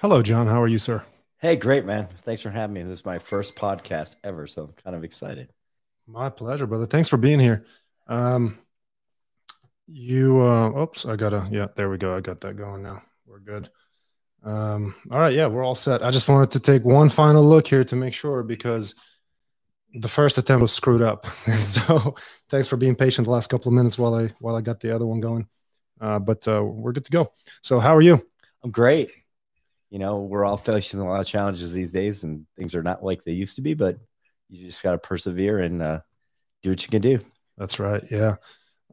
Hello, John. How are you, sir? Hey, great, man. Thanks for having me. This is my first podcast ever, so I'm kind of excited. My pleasure, brother. Thanks for being here. Um, you, uh, oops, I gotta, yeah, there we go. I got that going now. We're good. Um, all right, yeah, we're all set. I just wanted to take one final look here to make sure because the first attempt was screwed up. so thanks for being patient the last couple of minutes while I while I got the other one going. Uh, but uh, we're good to go. So how are you? I'm great. You know, we're all facing a lot of challenges these days, and things are not like they used to be. But you just got to persevere and uh, do what you can do. That's right. Yeah.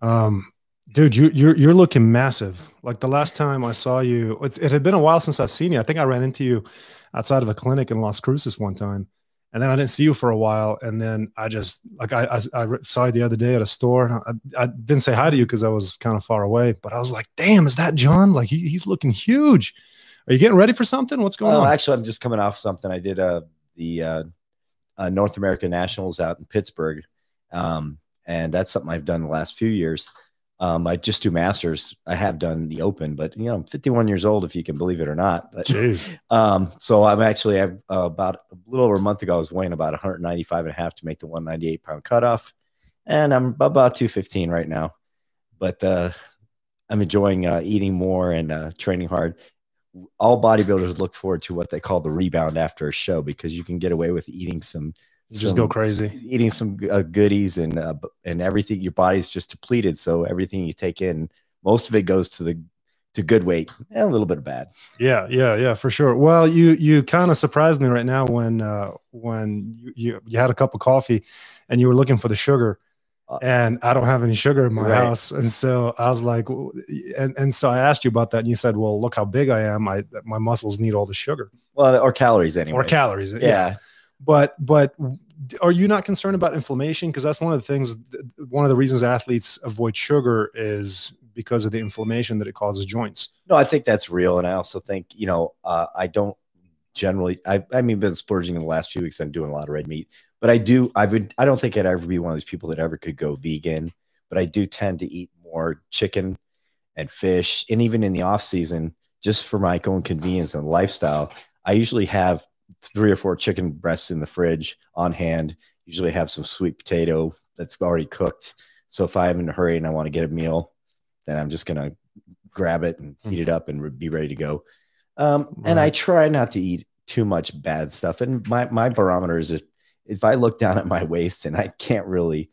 Um, dude, you, you're you're looking massive. Like the last time I saw you, it had been a while since I've seen you. I think I ran into you outside of a clinic in Las Cruces one time, and then I didn't see you for a while. And then I just like I I, I saw you the other day at a store. I, I didn't say hi to you because I was kind of far away, but I was like, "Damn, is that John? Like he, he's looking huge." Are you getting ready for something? What's going on? Actually, I'm just coming off something. I did uh, the uh, uh, North American Nationals out in Pittsburgh, um, and that's something I've done the last few years. Um, I just do masters. I have done the open, but you know, I'm 51 years old, if you can believe it or not. But, Jeez. Um, so I'm actually I've, uh, about a little over a month ago. I was weighing about 195 and a half to make the 198 pound cutoff, and I'm about 215 right now. But uh, I'm enjoying uh, eating more and uh, training hard. All bodybuilders look forward to what they call the rebound after a show because you can get away with eating some just some, go crazy. eating some uh, goodies and uh, and everything your body's just depleted. So everything you take in most of it goes to the to good weight and a little bit of bad. Yeah yeah yeah for sure. Well you you kind of surprised me right now when uh when you, you, you had a cup of coffee and you were looking for the sugar and I don't have any sugar in my right. house. And so I was like, and, and so I asked you about that, and you said, "Well, look how big I am. I my muscles need all the sugar, well, or calories anyway, or calories, yeah. yeah but but are you not concerned about inflammation because that's one of the things one of the reasons athletes avoid sugar is because of the inflammation that it causes joints no i think that's real and i also think you know uh, i don't generally i i mean been splurging in the last few weeks i'm doing a lot of red meat but i do i would i don't think i'd ever be one of these people that ever could go vegan but i do tend to eat more chicken and fish and even in the off season just for my own convenience and lifestyle i usually have three or four chicken breasts in the fridge on hand. Usually have some sweet potato that's already cooked. So if I'm in a hurry and I want to get a meal, then I'm just gonna grab it and heat it up and be ready to go. Um, right. And I try not to eat too much bad stuff. And my my barometer is if, I look down at my waist and I can't really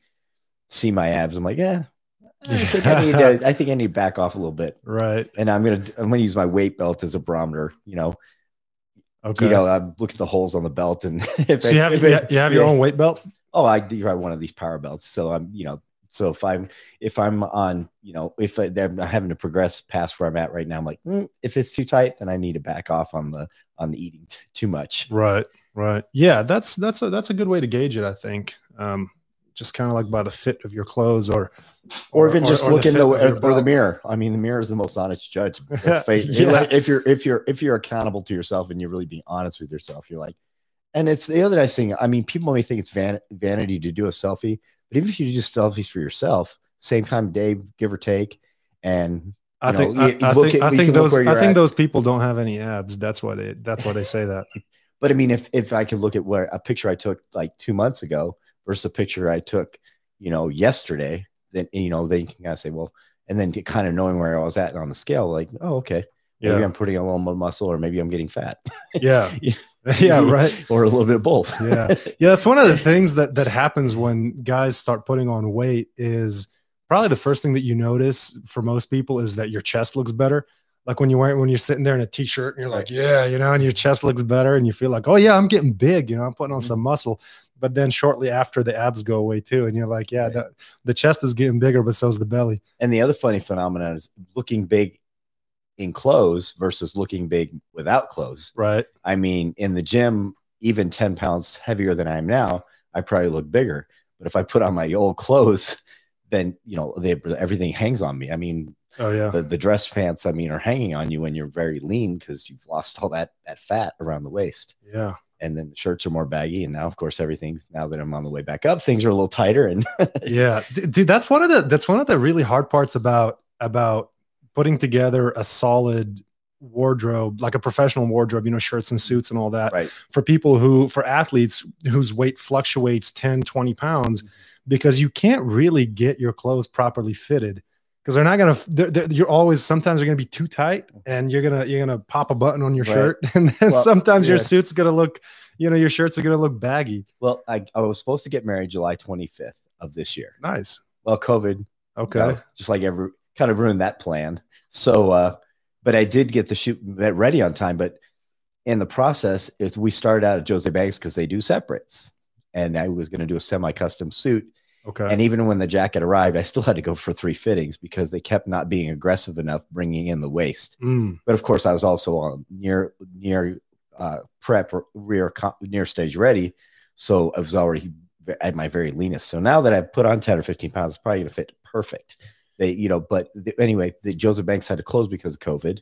see my abs, I'm like, yeah, I think I need to, I think I need to back off a little bit. Right. And I'm gonna I'm gonna use my weight belt as a barometer. You know, Okay. You know, I look at the holes on the belt, and if so you have, it, you have your own weight belt. Oh, I do have one of these power belts. So I'm, you know, so if I'm if I'm on, you know, if I, am having to progress past where I'm at right now, I'm like, mm, if it's too tight, then I need to back off on the on the eating too much. Right, right. Yeah, that's that's a that's a good way to gauge it. I think. Um, just kind of like by the fit of your clothes or or, or even just or, look in the, the or, the mirror. I mean, the mirror is the most honest judge. yeah. If you're if you're if you're accountable to yourself and you're really being honest with yourself, you're like, and it's the other nice thing. I mean, people may think it's van, vanity to do a selfie, but even if you do just selfies for yourself, same time day, give or take, and I think know, I, I, think, at, I think those I think at. those people don't have any abs. That's why they that's why they say that. but I mean, if if I could look at where a picture I took like two months ago versus a picture I took, you know, yesterday, then you know they can kind of say, well, and then kind of knowing where I was at on the scale, like, oh, okay, maybe yeah. I'm putting a little more muscle, or maybe I'm getting fat. Yeah, yeah, right, or a little bit of both. yeah, yeah. That's one of the things that that happens when guys start putting on weight. Is probably the first thing that you notice for most people is that your chest looks better. Like when you wear when you're sitting there in a t-shirt and you're like, yeah, you know, and your chest looks better and you feel like, oh yeah, I'm getting big, you know, I'm putting on mm-hmm. some muscle but then shortly after the abs go away too and you're like yeah right. the, the chest is getting bigger but so's the belly and the other funny phenomenon is looking big in clothes versus looking big without clothes. Right. I mean in the gym even 10 pounds heavier than i am now i probably look bigger. But if i put on my old clothes then you know they, everything hangs on me. I mean oh yeah. the, the dress pants i mean are hanging on you when you're very lean because you've lost all that that fat around the waist. Yeah. And then the shirts are more baggy. And now of course everything's now that i'm on the way back up things are a little tighter and yeah. Dude that's one of the that's one of the really hard parts about about putting together a solid wardrobe, like a professional wardrobe, you know, shirts and suits and all that. Right. For people who, for athletes whose weight fluctuates 10, 20 pounds, mm-hmm. because you can't really get your clothes properly fitted because they're not gonna. They're, they're, you're always sometimes they're gonna be too tight, and you're gonna you're gonna pop a button on your Right. shirt, and then Well, sometimes your yeah. suit's gonna look, you know, your shirts are gonna look baggy. Well, I, I was supposed to get married July 25th of this year. Nice. Well, COVID, Okay. you know, just like every kind of ruined that plan. So, uh, but I did get the shoot ready on time. But in the process, is we started out at Jose Banks because they do separates, and I was going to do a semi-custom suit. Okay. And even when the jacket arrived, I still had to go for three fittings because they kept not being aggressive enough bringing in the waist. Mm, But of course, I was also on near near uh, prep or rear near stage ready, so I was already at my very leanest. So now that I've put on ten or fifteen pounds, it's probably going to fit perfect. They, you know, but the, anyway, the Joseph Banks had to close because of COVID.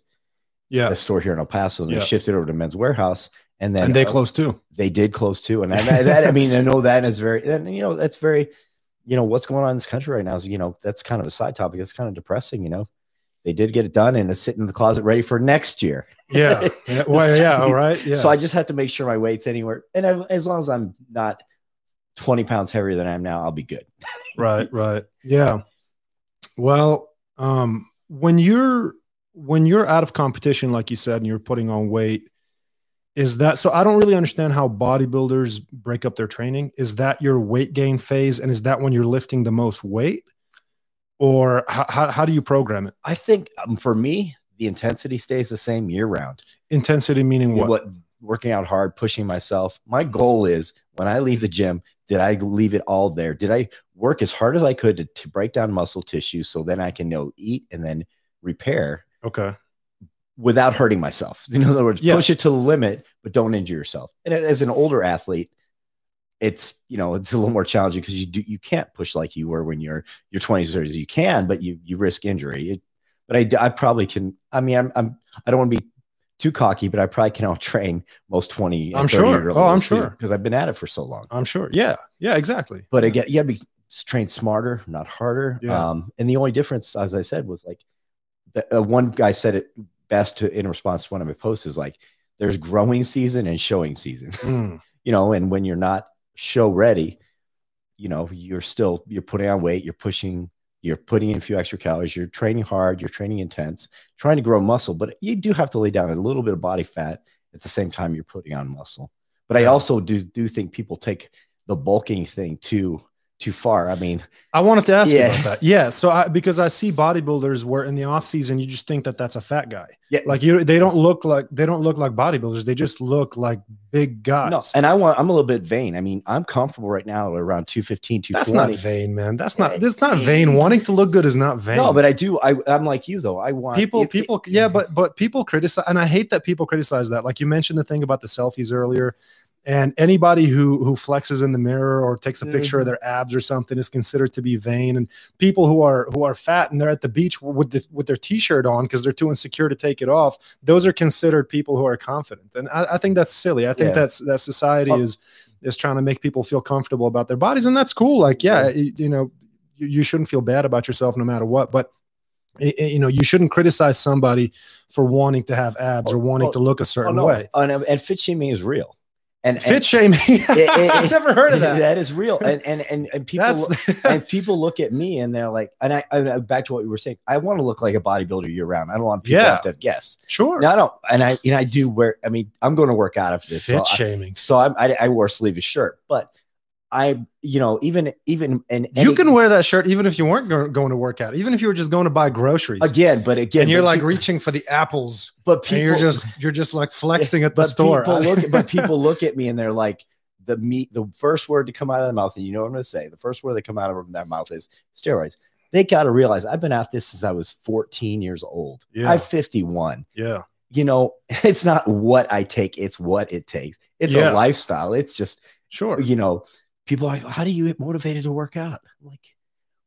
yeah. The store here in El Paso, and Yeah. they shifted over to Men's Wearhouse, and then And they uh, close too. they did close too. And I, I- that, I mean, I know that is very, and you know, that's very, you know, what's going on in this country right now is, you know, that's kind of a side topic. It's kind of depressing, you know. They did get it done and it's sitting in the closet ready for next year. Yeah. yeah. Well, yeah. All right. Yeah. So I just have to make sure my weight's anywhere. And I, as long as I'm not 20 pounds heavier than I am now, I'll be good. right right yeah well um when you're when you're out of competition like you said and you're putting on weight is that so i don't really understand how bodybuilders break up their training. Is that your weight gain phase and is that when you're lifting the most weight? Or how, how, how do you program it? I think um, for me, the intensity stays the same year round. intensity meaning what, what working out hard, pushing myself. My goal is when I leave the gym, did I leave it all there? Did I work as hard as I could to, to break down muscle tissue so then I can know eat and then repair okay without hurting myself? In other words, Yeah. push it to the limit, but don't injure yourself. And as an older athlete, it's you know it's a little more challenging because you do you can't push like you were when you're your 20s or 30s. You can, but you you risk injury. It, but I probably can. I mean, I'm, I'm I don't want to be too cocky, but I probably can out train most 20. I'm sure. Oh, I'm sure. because I've been at it for so long. i'm sure yeah yeah exactly But again, you got to be trained smarter, not harder. Yeah. Um, and the only difference, as I said, was like the, uh, one guy said it best to, in response to one of my posts is like, there's growing season and showing season, Mm, you know, and when you're not show ready, you know, you're still, you're putting on weight, you're pushing, you're putting in a few extra calories, you're training hard, you're training intense, trying to grow muscle, but you do have to lay down a little bit of body fat at the same time you're putting on muscle. But I also do, do think people take the bulking thing too, too far. I mean, I wanted to ask you Yeah. about that. Yeah. So I, because I see bodybuilders where in the off season, you just think that that's a fat guy. Yeah. Like you, they don't look like, they don't look like bodybuilders. They just look like big guys. No, and I want I'm a little bit vain. I mean, I'm comfortable right now at around 215, that's not vain, man. That's not, that's not vain. Wanting to look good is not vain. No, but I do. I, I'm like you though. I want people, if- people, yeah, but, but people criticize, and I hate that people criticize that. Like you mentioned the thing about the selfies earlier. And anybody who who flexes in the mirror or takes a picture of Mhm. their abs or something is considered to be vain. And people who are who are fat and they're at the beach with the, with their t-shirt on because they're too insecure to take it off, those are considered people who are confident. And I, I think that's silly. I think Yeah. that's that society Oh. is is trying to make people feel comfortable about their bodies, and that's cool. Like, yeah, you, you know, you, you shouldn't feel bad about yourself no matter what, but. You know, you shouldn't criticize somebody for wanting to have abs or Oh, wanting oh, to look a Oh, certain no. way. And, and fit shaming is real. And Fit and, shaming. it- I've never heard of that. That is real. And and and, and people That's and people look at me and they're like, and I, I uh, back to what you were saying. I want to look like a bodybuilder year round. I don't want people Yeah. to have to guess. sure. No, I don't. And I and I do wear. I mean, I'm going to work out after this. So Fit I, shaming. so I'm, I I wore a sleeveless shirt, but I you know even even and You can wear that shirt even if you weren't go- going to work out, even if you were just going to buy groceries. again, but again, and you're like pe- reaching for the apples, but people and you're just you're just like flexing at the store. People look, but people look at me and they're like, the meat, the first word to come out of their mouth, and you know what I'm going to say. The first word that come out of their mouth is steroids. They got to realize I've been at this since I was 14 years old. Yeah. I'm 51. yeah, You know, it's not what I take; it's what it takes. It's Yeah. a lifestyle. It's just sure. you know, people are like, how do you get motivated to work out? I'm like,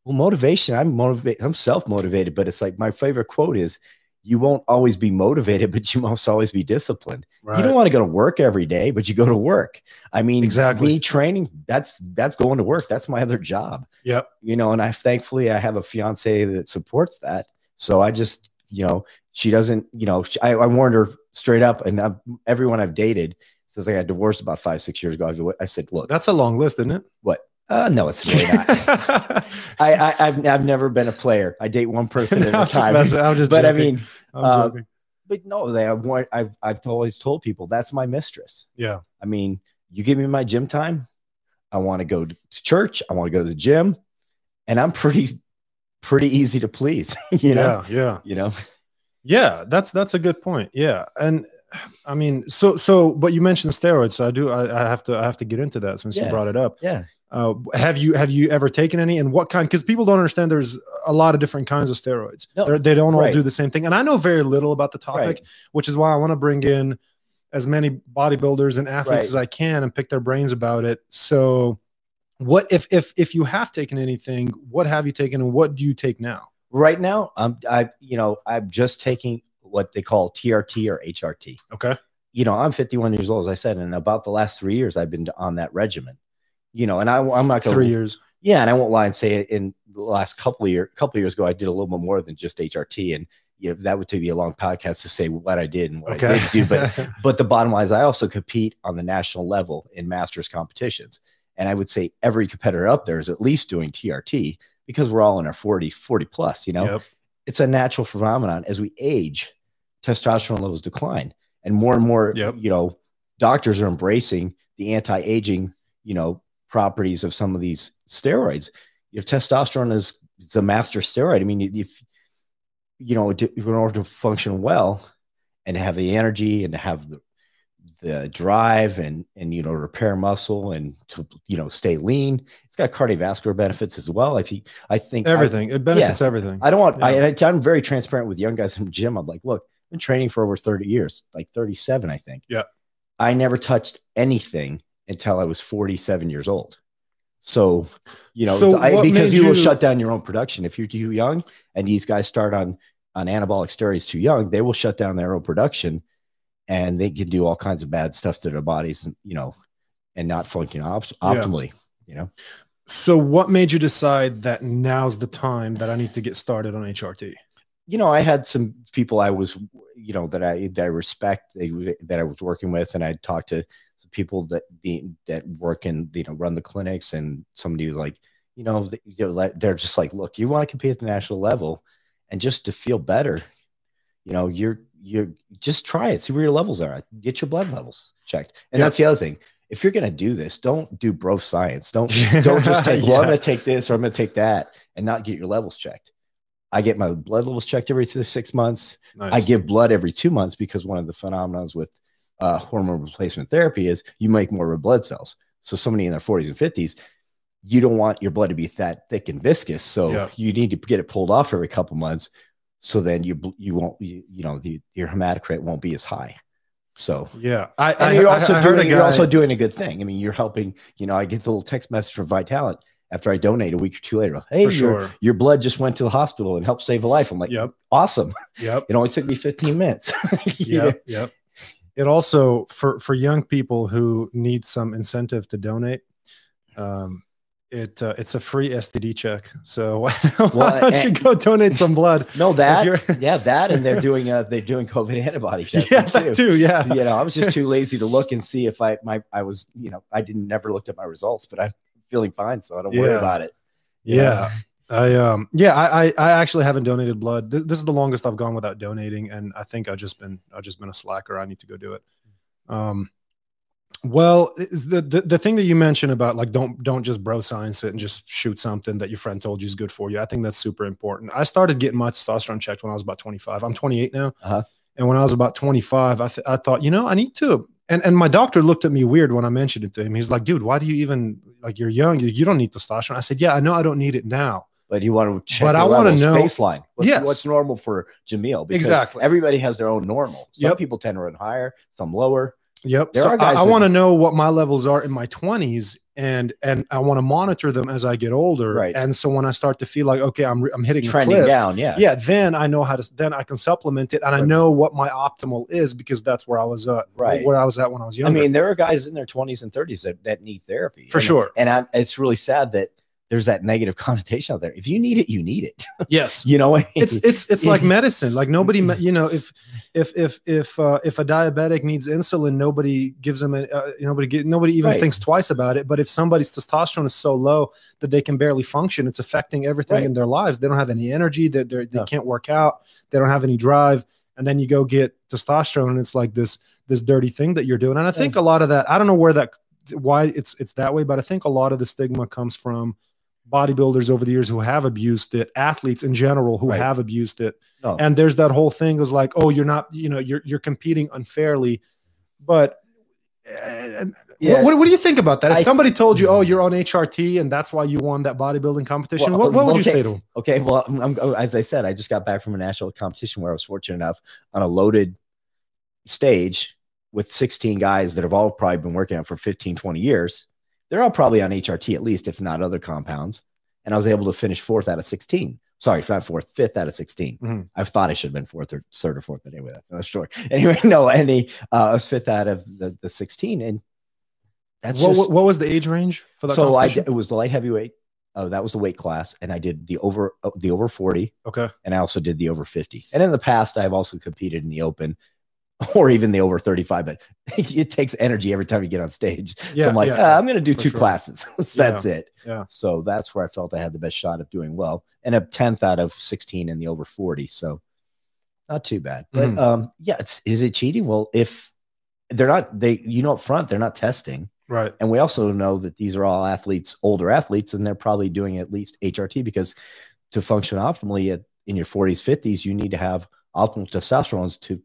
well, motivation, I'm motivated, I'm self-motivated, but it's like my favorite quote is you won't always be motivated, but you must always be disciplined. Right. You don't want to go to work every day, but you go to work. I mean, Exactly. me training, that's that's going to work. That's my other job. Yep. You know, and I thankfully I have a fiance that supports that. So I just You know, she doesn't. You know, she, I, I warned her straight up, and I've, everyone I've dated since I got divorced about five six years ago. I've- said, look, That's a long list, isn't it? uh, no, it's really not. I, I I've I've never been a player. I date one person at I'm a just messing- I'm just but I joking. mean, I'm uh, but no, they have one. I've I've always told people that's my mistress. Yeah. I mean, you give me my gym time. I want to go to church. I want to go to the gym, and I'm pretty pretty easy to please. You know. yeah, yeah. You know. Yeah, that's that's a good point. Yeah, and I mean, so so, but you mentioned steroids, so I do. I, I have to I have to get into that since you brought it up. Yeah. Uh, have you have you ever taken any, and what kind? Because people don't understand. There's a lot of different kinds of steroids. No, They're, they don't all do the same thing, and I know very little about the topic, Right. which is why I want to bring in as many bodybuilders and athletes Right. as I can and pick their brains about it. So, what if if if you have taken anything? What have you taken, and what do you take now? Right now, I'm I you know I'm just taking what they call TRT or HRT. Okay. You know, I'm 51 years old, as I said, and about the last three years, I've been on that regimen. You know, and I, I'm not going Three years. Yeah, and I won't lie and say it in the last couple of years, couple of years ago, I did a little bit more than just HRT, and you know, that would take me a long podcast to say what I did and what I did do. But but the bottom line is, I also compete on the national level in masters competitions, and I would say every competitor up there is at least doing TRT because we're all in our 40, 40 plus. You know, Yep. it's a natural phenomenon as we age, testosterone levels decline, and more and more, Yep. you know, doctors are embracing the anti-aging, you know, properties of some of these steroids. Your testosterone is it's a master steroid. I mean, if you know, in order to function well and have the energy and to have the the drive and and you know repair muscle and to you know stay lean, it's got cardiovascular benefits as well. I think I think I- Everything. it benefits everything. I don't want. I, Yeah. and I, I'm very transparent with young guys in the gym. I'm like, look, been training for over 30 years, like 37, I think. Yeah. I never touched anything until I was 47 years old. So, you know, So I, because made you, will shut down your own production if you're too young, and these guys start on on anabolic steroids too young, they will shut down their own production, and they can do all kinds of bad stuff to their bodies, and you know, and not function op- Yeah. optimally. You know, So, what made you decide that now's the time that I need to get started on HRT? You know, I had some people I was, you know, that I that I respect they, that I was working with, and I talked to some people that the that work in you know run the clinics, and somebody was like, you know, th- you know, like, they're just like, look, you want to compete at the national level, and just to feel better, you know, you're you're just try it, see where your levels are, get your blood levels checked, and Yeah. that's the other thing. If you're gonna do this, don't do bro science. Don't don't just take well i'm to take this or i'm going to take that and not get your levels checked i get my blood levels checked every six months Nice. i give blood every two months because one of the phenomenons with uh, hormone replacement therapy is you make more red blood cells so somebody in their 40s and 50s you don't want your blood to be that thick and viscous so Yeah. you need to get it pulled off every couple months so then you you won't you, you know the, your hematocrit won't be as high so yeah, I, and I, you're also I heard doing a you're also doing a good thing. I mean, you're helping. You know, I get the little text message from Vitalant after I donate a week or two later. Hey, for your, sure. your blood just went to the hospital and helped save a life. I'm like, Yep, awesome. yep, It only took me 15 minutes. You know? yep, yep. It also for for young people who need some incentive to donate. Um, it uh, it's a free STD check. So why, why Well, don't you go donate some blood? No, that yeah, that and they're doing uh they're doing COVID antibody testing yeah, too. that too. Yeah, You know, I was just too lazy to look and see if I my I was you know I didn't never looked at my results, but I'm feeling fine, so I don't worry about it. know? Yeah. I um yeah I, I I actually haven't donated blood. This, this is the longest I've gone without donating, and I think I've just been I've just been a slacker. I need to go do it. Um, well, is the, the the thing that you mentioned about like don't don't just bro science it and just shoot something that your friend told you is good for you. I think that's super important. I started getting my testosterone checked when I was about 25. I'm 28 now, Uh-huh. and when I was about 25, I th- I thought you know I need to. And and my doctor looked at me weird when I mentioned it to him. He's like, dude, why do you even like you're young? You, you don't need testosterone. I said, yeah, I know I don't need it now. But you want to check But I wanna know- baseline. What's, Yes. what's normal for Jamil? Because Exactly. Everybody has their own normal. Some Yep. people tend to run higher, some lower. Yep. There so I, I want to know what my levels are in my 20s and and I want to monitor them as I get older. Right. And so when I start to feel like okay, I'm I'm hitting a trending cliff, down. Yeah. Yeah, then I know how to then I can supplement it and I know what my optimal is because that's where I was at Right. where I was at when I was young. I mean, there are guys in their 20s and 30s that, that need therapy. For And- sure. And I, it's really sad that there's that negative connotation out there. If you need it, you need it. Yes. you know, it's it's it's like medicine. Like nobody, you know, if if if if uh, if a diabetic needs insulin, nobody gives them. A, uh, nobody get, nobody even Right. thinks twice about it. But if somebody's testosterone is so low that they can barely function, it's affecting everything Right. in their lives. They don't have any energy. They they No. can't work out. They don't have any drive. And then you go get testosterone, and it's like this this dirty thing that you're doing. And I think a lot of that. I don't know where that why it's it's that way, but I think a lot of the stigma comes from bodybuilders over the years who have abused it, athletes in general who Right. have abused it. No. And there's that whole thing is like, oh, you're not, you know, you're you're competing unfairly. But uh, Yeah. what, what, do you think about that? If I- somebody told you, oh, you're on HRT and that's why you won that bodybuilding competition, Well, what, what would you okay. say to them? Okay, well, I'm, I'm- as I said, I just got back from a national competition where I was fortunate enough on a loaded stage with 16 guys that have all probably been working out for 15, 20 years. They're all probably on HRT at least, if not other compounds. And I was able to finish fourth out of 16. Sorry, not fourth, fifth out of 16. Mhm. I thought I should have been fourth or third or fourth, but anyway, that's another story. Anyway, no, any uh, I was fifth out of the, the 16. And that's What, just what, was the age range for that so I it was the light heavyweight. Oh, that was the weight class, and I did the over uh, the over forty, okay. and I also did the over fifty. And in the past, I've also competed in the open, or even the over thirty five. But it takes energy every time you get on stage. Yeah, so I'm like, yeah, "Ah, I'm going to do two sure. classes. So that's it. yeah. So that's where I felt I had the best shot of doing well, and a tenth out of sixteen in the over forty. So not too bad. But Mhm. um, yeah, it's is it cheating? Well, if they're not, they you know up front they're not testing. Right. And we also know that these are all athletes, older athletes, and they're probably doing at least HRT because to function optimally at, in your 40s, 50s, you need to have optimal testosterone to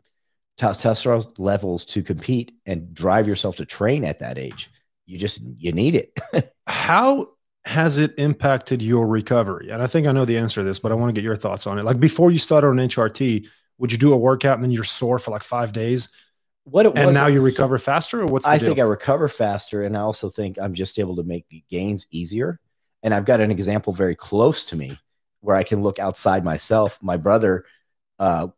testosterone levels to compete and drive yourself to train at that age. You just you need it. How has it impacted your recovery? And I think I know the answer to this, but I want to get your thoughts on it. Like before you started on HRT, would you do a workout and then you're sore for like five days what it was and was, now you recover faster or what's the I deal? think I recover faster, and I also think I'm just able to make the gains easier. And I've got an example very close to me where I can look outside myself. My brother uh,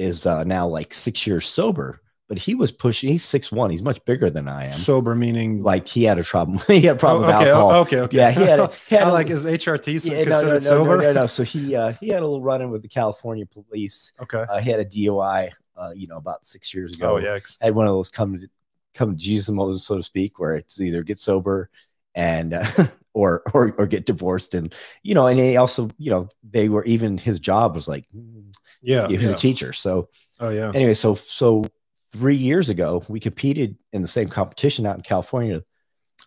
is uh, now like six years sober, but he was pushing. He's six one. He's much bigger than I am. sober meaning like he had a problem. he had a problem Oh, with okay, alcohol. oh, okay, okay. Yeah, he had. A, he had I a- like his HRT yeah, no, considered no, no, sober? No, no, no. So he uh, he had a little run in with the California police. Okay. Uh, he had a DUI. Uh, you know, about six years ago Oh yikes. had one of those come to come to Jesus modes, so to speak, where it's either get sober and uh, or or or get divorced, and you know, and he also, you know, they were even his job was like Yeah. he was yeah. a teacher. So Oh yeah. anyway, so so three years ago, we competed in the same competition out in California,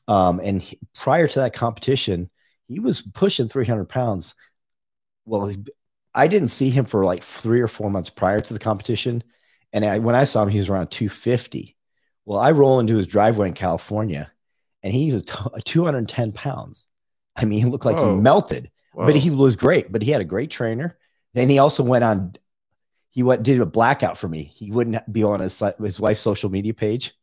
um, and he- prior to that competition, he was pushing 300 pounds. Well, he- I didn't see him for like three or four months prior to the competition, and I, when I saw him, he was around 250. Well, I roll into his driveway in California, and he was 210 pounds. I mean, he looked like Whoa. he melted Whoa. but he was great. But he had a great trainer. Then he also went on. He went did a blackout for me. He wouldn't be on his his wife's social media page.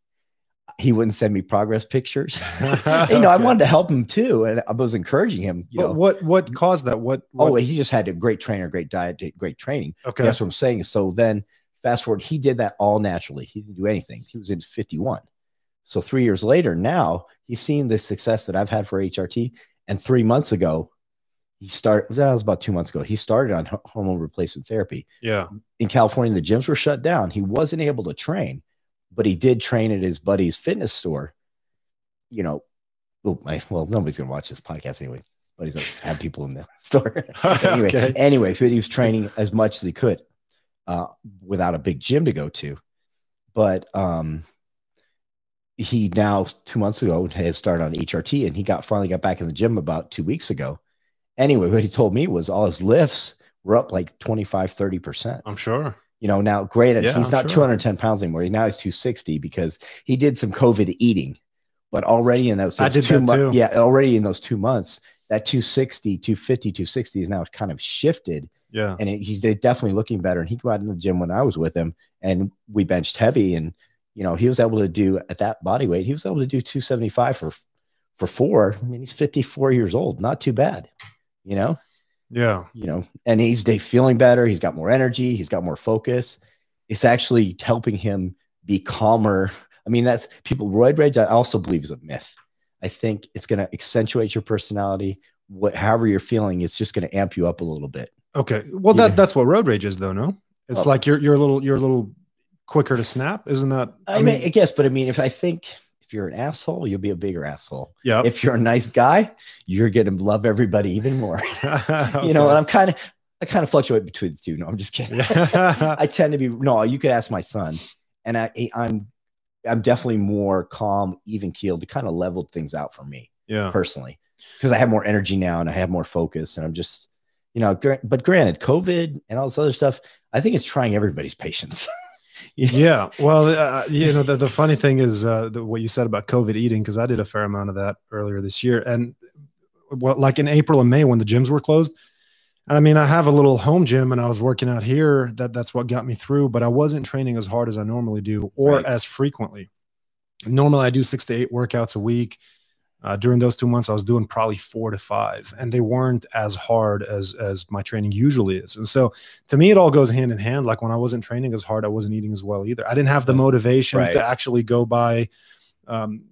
He wouldn't send me progress pictures. you know, I wanted to help him too, and I was encouraging him. You But know, what what caused that? What, what oh, he just had a great trainer, great diet, great training. okay. That's what I'm saying. So then, fast forward, he did that all naturally. He didn't do anything. He was in 51. So three years later, now he's seen the success that I've had for HRT. And three months ago, he started. That was about two months ago. He started on hormone replacement therapy Yeah. in California. The gyms were shut down. He wasn't able to train, but he did train at his buddy's fitness store. You know, oh, my, well, nobody's gonna watch this podcast anyway. His buddies don't have people in the store anyway, Okay. anyway, he was training as much as he could uh, without a big gym to go to. But um, he now two months ago has started on HRT, and he got finally got back in the gym about two weeks ago. Anyway, what he told me was all his lifts were up like 25, 30 percent. I'm sure. You know, now granted, Yeah, he's I'm not sure. 210 pounds anymore. Now he's 260 because he did some COVID eating. But already in those, I those did two months, yeah, already in those two months, that 260, 250, 260 is now kind of shifted Yeah. and it, he's definitely looking better. And he go out in the gym when I was with him, and we benched heavy, and you know he was able to do at that body weight. He was able to do 275 for for four. I mean, he's 54 years old, not too bad, you know. Yeah. You know, and he's they feeling better. He's got more energy. He's got more focus. It's actually helping him be calmer. I mean, that's people. Roid rage, I also believe, is a myth. I think it's going to accentuate your personality what however you're feeling, it's just going to amp you up a little bit. Okay. Well, Yeah. that that's what road rage is, though. No, it's Well- like you're you're a little you're a little quicker to snap, isn't that? I, mean, I guess, but I mean, if I think if you're an asshole, you'll be a bigger asshole. yeah. If you're a nice guy, you're going to love everybody even more. You know, and I'm kind of, I kind of fluctuate between the two. No, I'm just kidding. I tend to be no. You could ask my son, and I, I'm, I'm definitely more calm, even keeled. to kind of leveled things out for me yeah. personally because I have more energy now and I have more focus, and I'm just, you know. But granted, COVID and all this other stuff, I think it's trying everybody's patience. Yeah. Well, uh, you know, the, the funny thing is uh, the, what you said about COVID eating, because I did a fair amount of that earlier this year. And well, like in April and May when the gyms were closed. And I mean, I have a little home gym and I was working out here. That that's what got me through, but I wasn't training as hard as I normally do or Right. as frequently. Normally I do six to eight workouts a week. Uh, during those two months, I was doing probably four to five, and they weren't as hard as as my training usually is. And so, to me, it all goes hand in hand. Like when I wasn't training as hard, I wasn't eating as well either. I didn't have the motivation Right. to actually go buy um,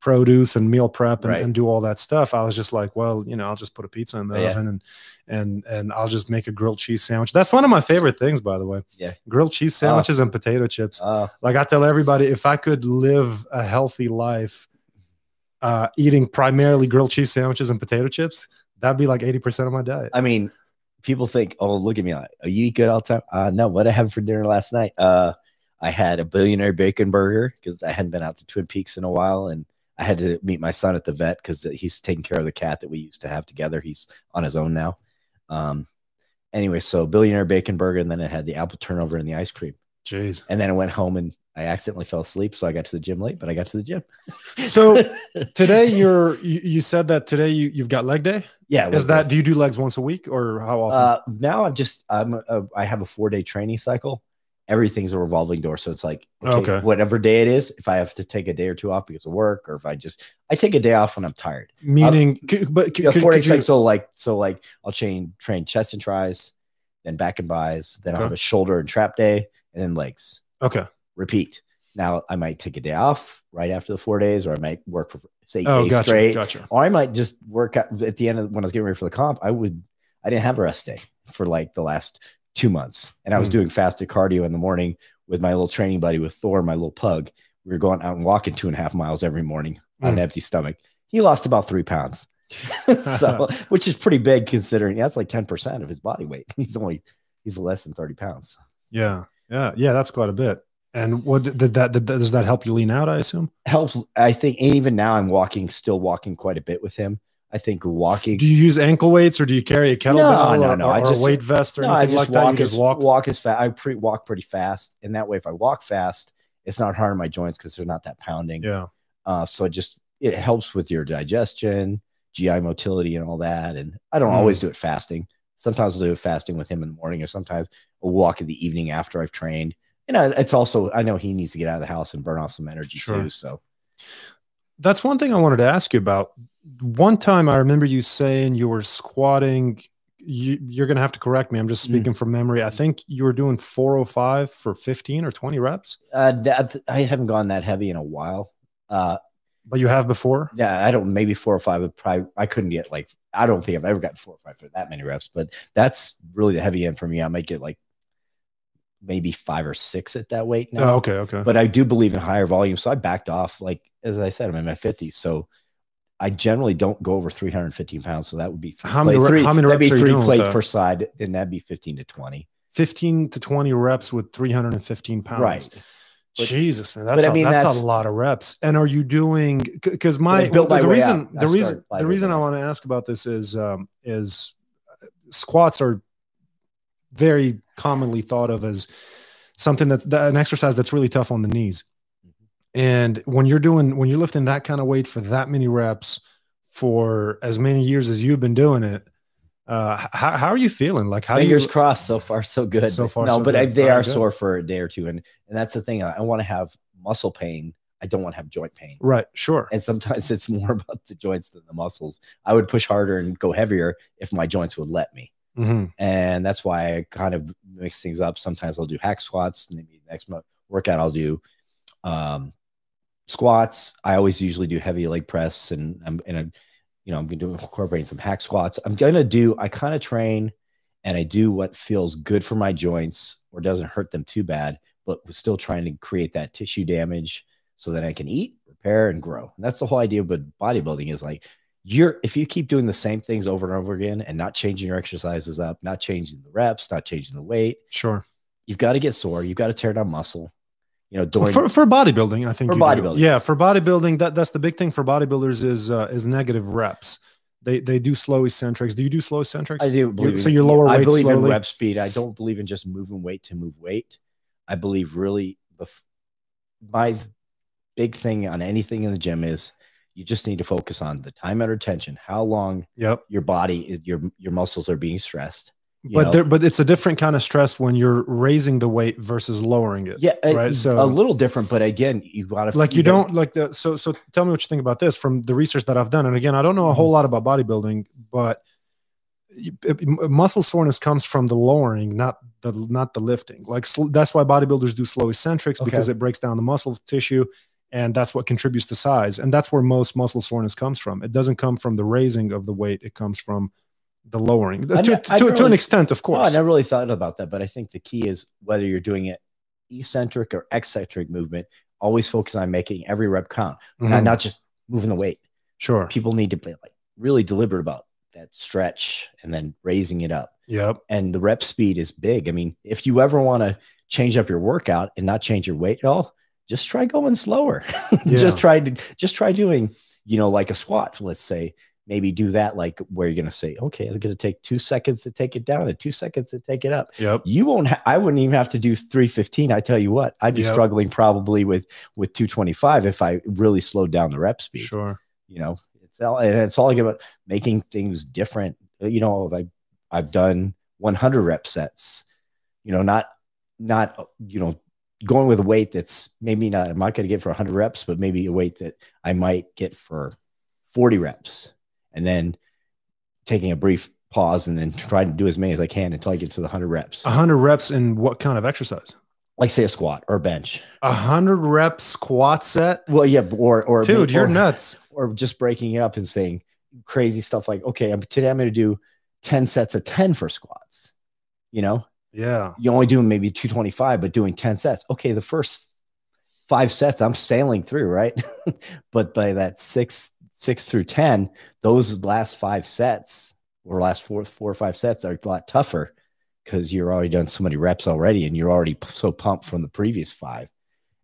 produce and meal prep and, Right. and do all that stuff. I was just like, well, you know, I'll just put a pizza in the Yeah. oven and and and I'll just make a grilled cheese sandwich. That's one of my favorite things, by the way. Yeah. grilled cheese sandwiches and potato chips. Uh, Like I tell everybody, if I could live a healthy life, uh, eating primarily grilled cheese sandwiches and potato chips, that'd be like eighty percent of my diet. I mean, people think, oh, look at me. Like, oh, you eat good all the time. Uh, no, what I had for dinner last night? Uh, I had a billionaire bacon burger because I hadn't been out to Twin Peaks in a while. And I had to meet my son at the vet because he's taking care of the cat that we used to have together. He's on his own now. Um, anyway, so billionaire bacon burger. And then it had the apple turnover and the ice cream. Jeez. And then I went home and I accidentally fell asleep. So I got to the gym late, but I got to the gym. So today you're you, you said that today you you've got leg day. yeah. Is that the- do you do legs once a week or how often? Uh, now I'm just I'm a, I have a four day training cycle. Everything's a revolving door, so it's like okay, Okay. whatever day it is. If I have to take a day or two off because of work, or if I just I take a day off when I'm tired. Meaning, c- but c- Yeah, could- four day you- cycle. So like so like I'll train train chest and tris, then back and bis, then I'll have a shoulder and trap day, and then legs. okay. Repeat. Now I might take a day off right after the four days, or I might work for say eight Oh, days gotcha. straight. Gotcha. Or I might just work out at the end of when I was getting ready for the comp. I would, I didn't have a rest day for like the last two months. And I was Hmm. doing fasted cardio in the morning with my little training buddy with Thor, my little pug. We were going out and walking two and a half miles every morning on Hmm. an empty stomach. He lost about three pounds. so, which is pretty big considering that's like 10% of his body weight. He's only, he's less than 30 pounds. Yeah. Yeah. Yeah. That's quite a bit. And what did that, did, does that help you lean out? I assume. Helps. I think, even now I'm walking, still walking quite a bit with him. I think walking. Do you use ankle weights or do you carry a kettlebell no, or, no, or, I just- a weight vest or No, I anything just like that? walk You just as, walk. walk as fast. I pre walk pretty fast, and that way, if I walk fast, it's not hard on my joints because they're not that pounding. Yeah. Uh, so it just it helps with your digestion, GI motility, and all that. And I don't Mm. always do it fasting. Sometimes I'll do it fasting with him in the morning, or sometimes I'll walk in the evening after I've trained. And I, it's also I know he needs to get out of the house and burn off some energy Sure. too. So That's one thing I wanted to ask you about. One time I remember you saying you were squatting. You, you're going to have to correct me. I'm just Mm. speaking from memory. I think you were doing 405 for 15 or 20 reps, uh, that, I haven't gone that heavy in a while. Uh, but you have before. Yeah, I don't. Maybe four or five. Would probably. I couldn't get like. I don't think I've ever gotten four or five for that many reps. But that's really the heavy end for me. I might get like maybe five or six at that weight now. Oh, okay. Okay. But I do believe in higher volume, so I backed off. Like as I said, I'm in my 50s, so I generally don't go over 315 pounds. So that would be three How many three- how many that'd be reps you three plates per side, and that'd be 15 to 20. 15 to 20 reps with 315 pounds. Right. But- Jesus, man, that's, but I a, mean, that's, that's- a lot of reps. And are you doing because my, I built the, my the reason. The reason the reason I want to ask about this is um, is squats are very commonly thought of as something that's that, an exercise that's really tough on the knees. And when you're doing when you're lifting that kind of weight for that many reps for as many years as you've been doing it, uh, how, how are you feeling? Like how Fingers you crossed. So far, so good. So far, no, so but good. they are good. sore for a day or two, and and that's the thing. I, I want to have muscle pain. I don't want to have joint pain. right? Sure. And sometimes it's more about the joints than the muscles. I would push harder and go heavier if my joints would let me. Mhm. And that's why I kind of mix things up. Sometimes I'll do hack squats, and maybe the next workout I'll do um, squats. I always usually do heavy leg press, and I'm and I, you know, I'm doing incorporating some hack squats. I'm gonna do. I kind of train, and I do what feels good for my joints or doesn't hurt them too bad, but still trying to create that tissue damage so that I can eat, repair, and grow. And that's the whole idea. But bodybuilding is like you're if you keep doing the same things over and over again and not changing your exercises up, not changing the reps, not changing the weight, Sure. you've got to get sore. You've got to tear down muscle. You know, during for, for bodybuilding, I think For you do. bodybuilding. Yeah, for bodybuilding, that that's the big thing for bodybuilders is uh, is negative reps. They they do slow eccentrics. Do you do slow eccentrics? I do believe so in- your lower I weight believe in slowly? rep speed. I don't believe in just moving weight to move weight. I believe really my big thing on anything in the gym is you just need to focus on the time under tension, how long Yep. your body is your your muscles are being stressed. But know? there, but it's a different kind of stress when you're raising the weight versus lowering it. yeah, it- right, so- a little different, but again, you got to like you don't like the so so tell me what you think about this from the research that I've done and again I don't know a Mm-hmm. whole lot about bodybuilding but muscle soreness comes from the lowering not the not the lifting like sl- that's why bodybuilders do slow eccentrics because it breaks down the muscle tissue and that's what contributes to size and that's where most muscle soreness comes from it doesn't come from the raising of the weight it comes from the lowering I to, to, I to an extent of No, I never really thought about that, but I think the key is whether you're doing it eccentric or eccentric movement. Always focus on making every rep count, Mhm. not, not just moving the weight. sure people need to be like really deliberate about that stretch and then raising it up. yep And the rep speed is big. I mean, if you ever want to change up your workout and not change your weight at all, just try going slower. Yeah. just try to just try doing, you know, like a squat, let's say. Maybe do that like where you're gonna say, okay, I'm gonna take two seconds to take it down and two seconds to take it up. yep You won't. Ha- I wouldn't even have to do 315. I tell you what, I'd be Yep. struggling probably with with 225 if I really slowed down the rep speed sure you know it's all and it's all about making things different uh, you know like i've done 100 rep sets you know not not uh, you know going with a weight that's maybe not i'm not going to get for 100 reps but maybe a weight that i might get for 40 reps. And then taking a brief pause and then trying to do as many as i can until i get to the 100 reps. 100 reps in what kind of exercise? Like say a squat or a bench. A hundred rep squat set, well yeah or or dude, you're nuts. or just breaking it up and saying crazy stuff like, okay, today I'm going to do 10 sets of 10 for squats. You know, Yeah, you only doing maybe 225, but doing 10 sets. Okay, the first five sets I'm sailing through, right? but by that six, six through 10, those last five sets or last four, four or five sets are a lot tougher because you're already done so many reps already and you're already so pumped from the previous five.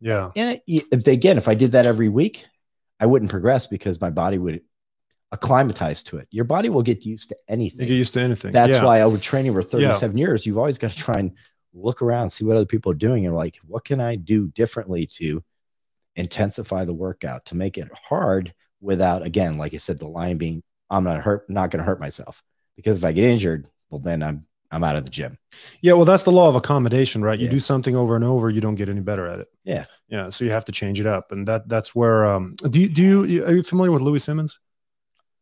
yeah, And eh, it, if they, again, if I did that every week, I wouldn't progress because my body would acclimatize to it. Your body will get used to you anything. get used to anything. That's yeah. why over training for 37 years, you've always got to try and look around, see what other people are doing, and like, what can I do differently to intensify the workout to make it hard without, again, like I said, the line being, I'm not hurt, not going to hurt myself because if I get injured, well, then I'm I'm out of the gym. Yeah, well, that's the law of accommodation, right? You Yeah. do something over and over, you don't get any better at it. Yeah. yeah. So you have to change it up, and that that's where. Um, do you do you are you familiar with Louie Simmons?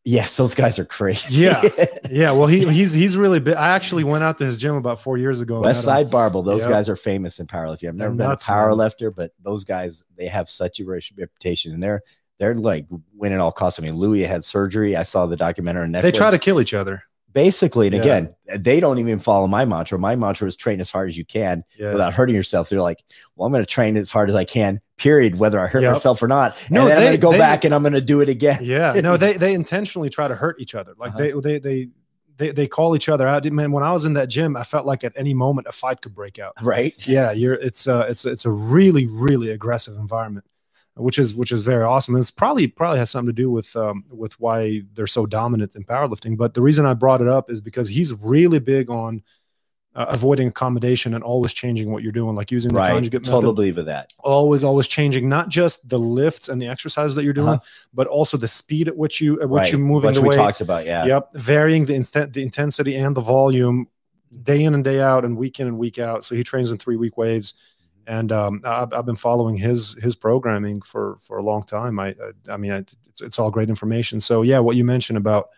Yes, those guys are crazy. Yeah. Yeah, well, he he's he's really big. I actually went out to his gym about four years ago. Westside Barbell, those Yep. guys are famous in powerlifting. I've They're never been nuts, a man. power lifter, but those guys they have such a reputation, and they're they're like winning all costs. I mean, Louie had surgery. I saw the documentary on Netflix. They try to kill each other. Basically, and Yeah. again, they don't even follow my mantra. My mantra is train as hard as you can Yeah. without hurting yourself. They're like, well, I'm going to train as hard as I can, period, whether I hurt Yep. myself or not. No, and then I'm going to go they- back and I'm going to do it again. yeah no they they intentionally try to hurt each other like Uh-huh. they they they they they call each other out man when i was in that gym i felt like at any moment a fight could break out Right. yeah you're it's uh it's it's a really really aggressive environment which is which is very awesome and it's probably probably has something to do with um with why they're so dominant in powerlifting but the reason i brought it up is because he's really big on uh, avoiding accommodation and always changing what you're doing like using the Right. conjugate Totally believe in that. always always changing not just the lifts and the exercises that you're doing Uh-huh. but also the speed at which you at which right. you're moving Which the we talked about. Yeah. yep varying the instant the intensity and the volume day in and day out and week in and week out so he trains in three week waves and um, I've, I've been following his his programming for for a long time i i, I mean I, it's, it's all great information so yeah what you mentioned about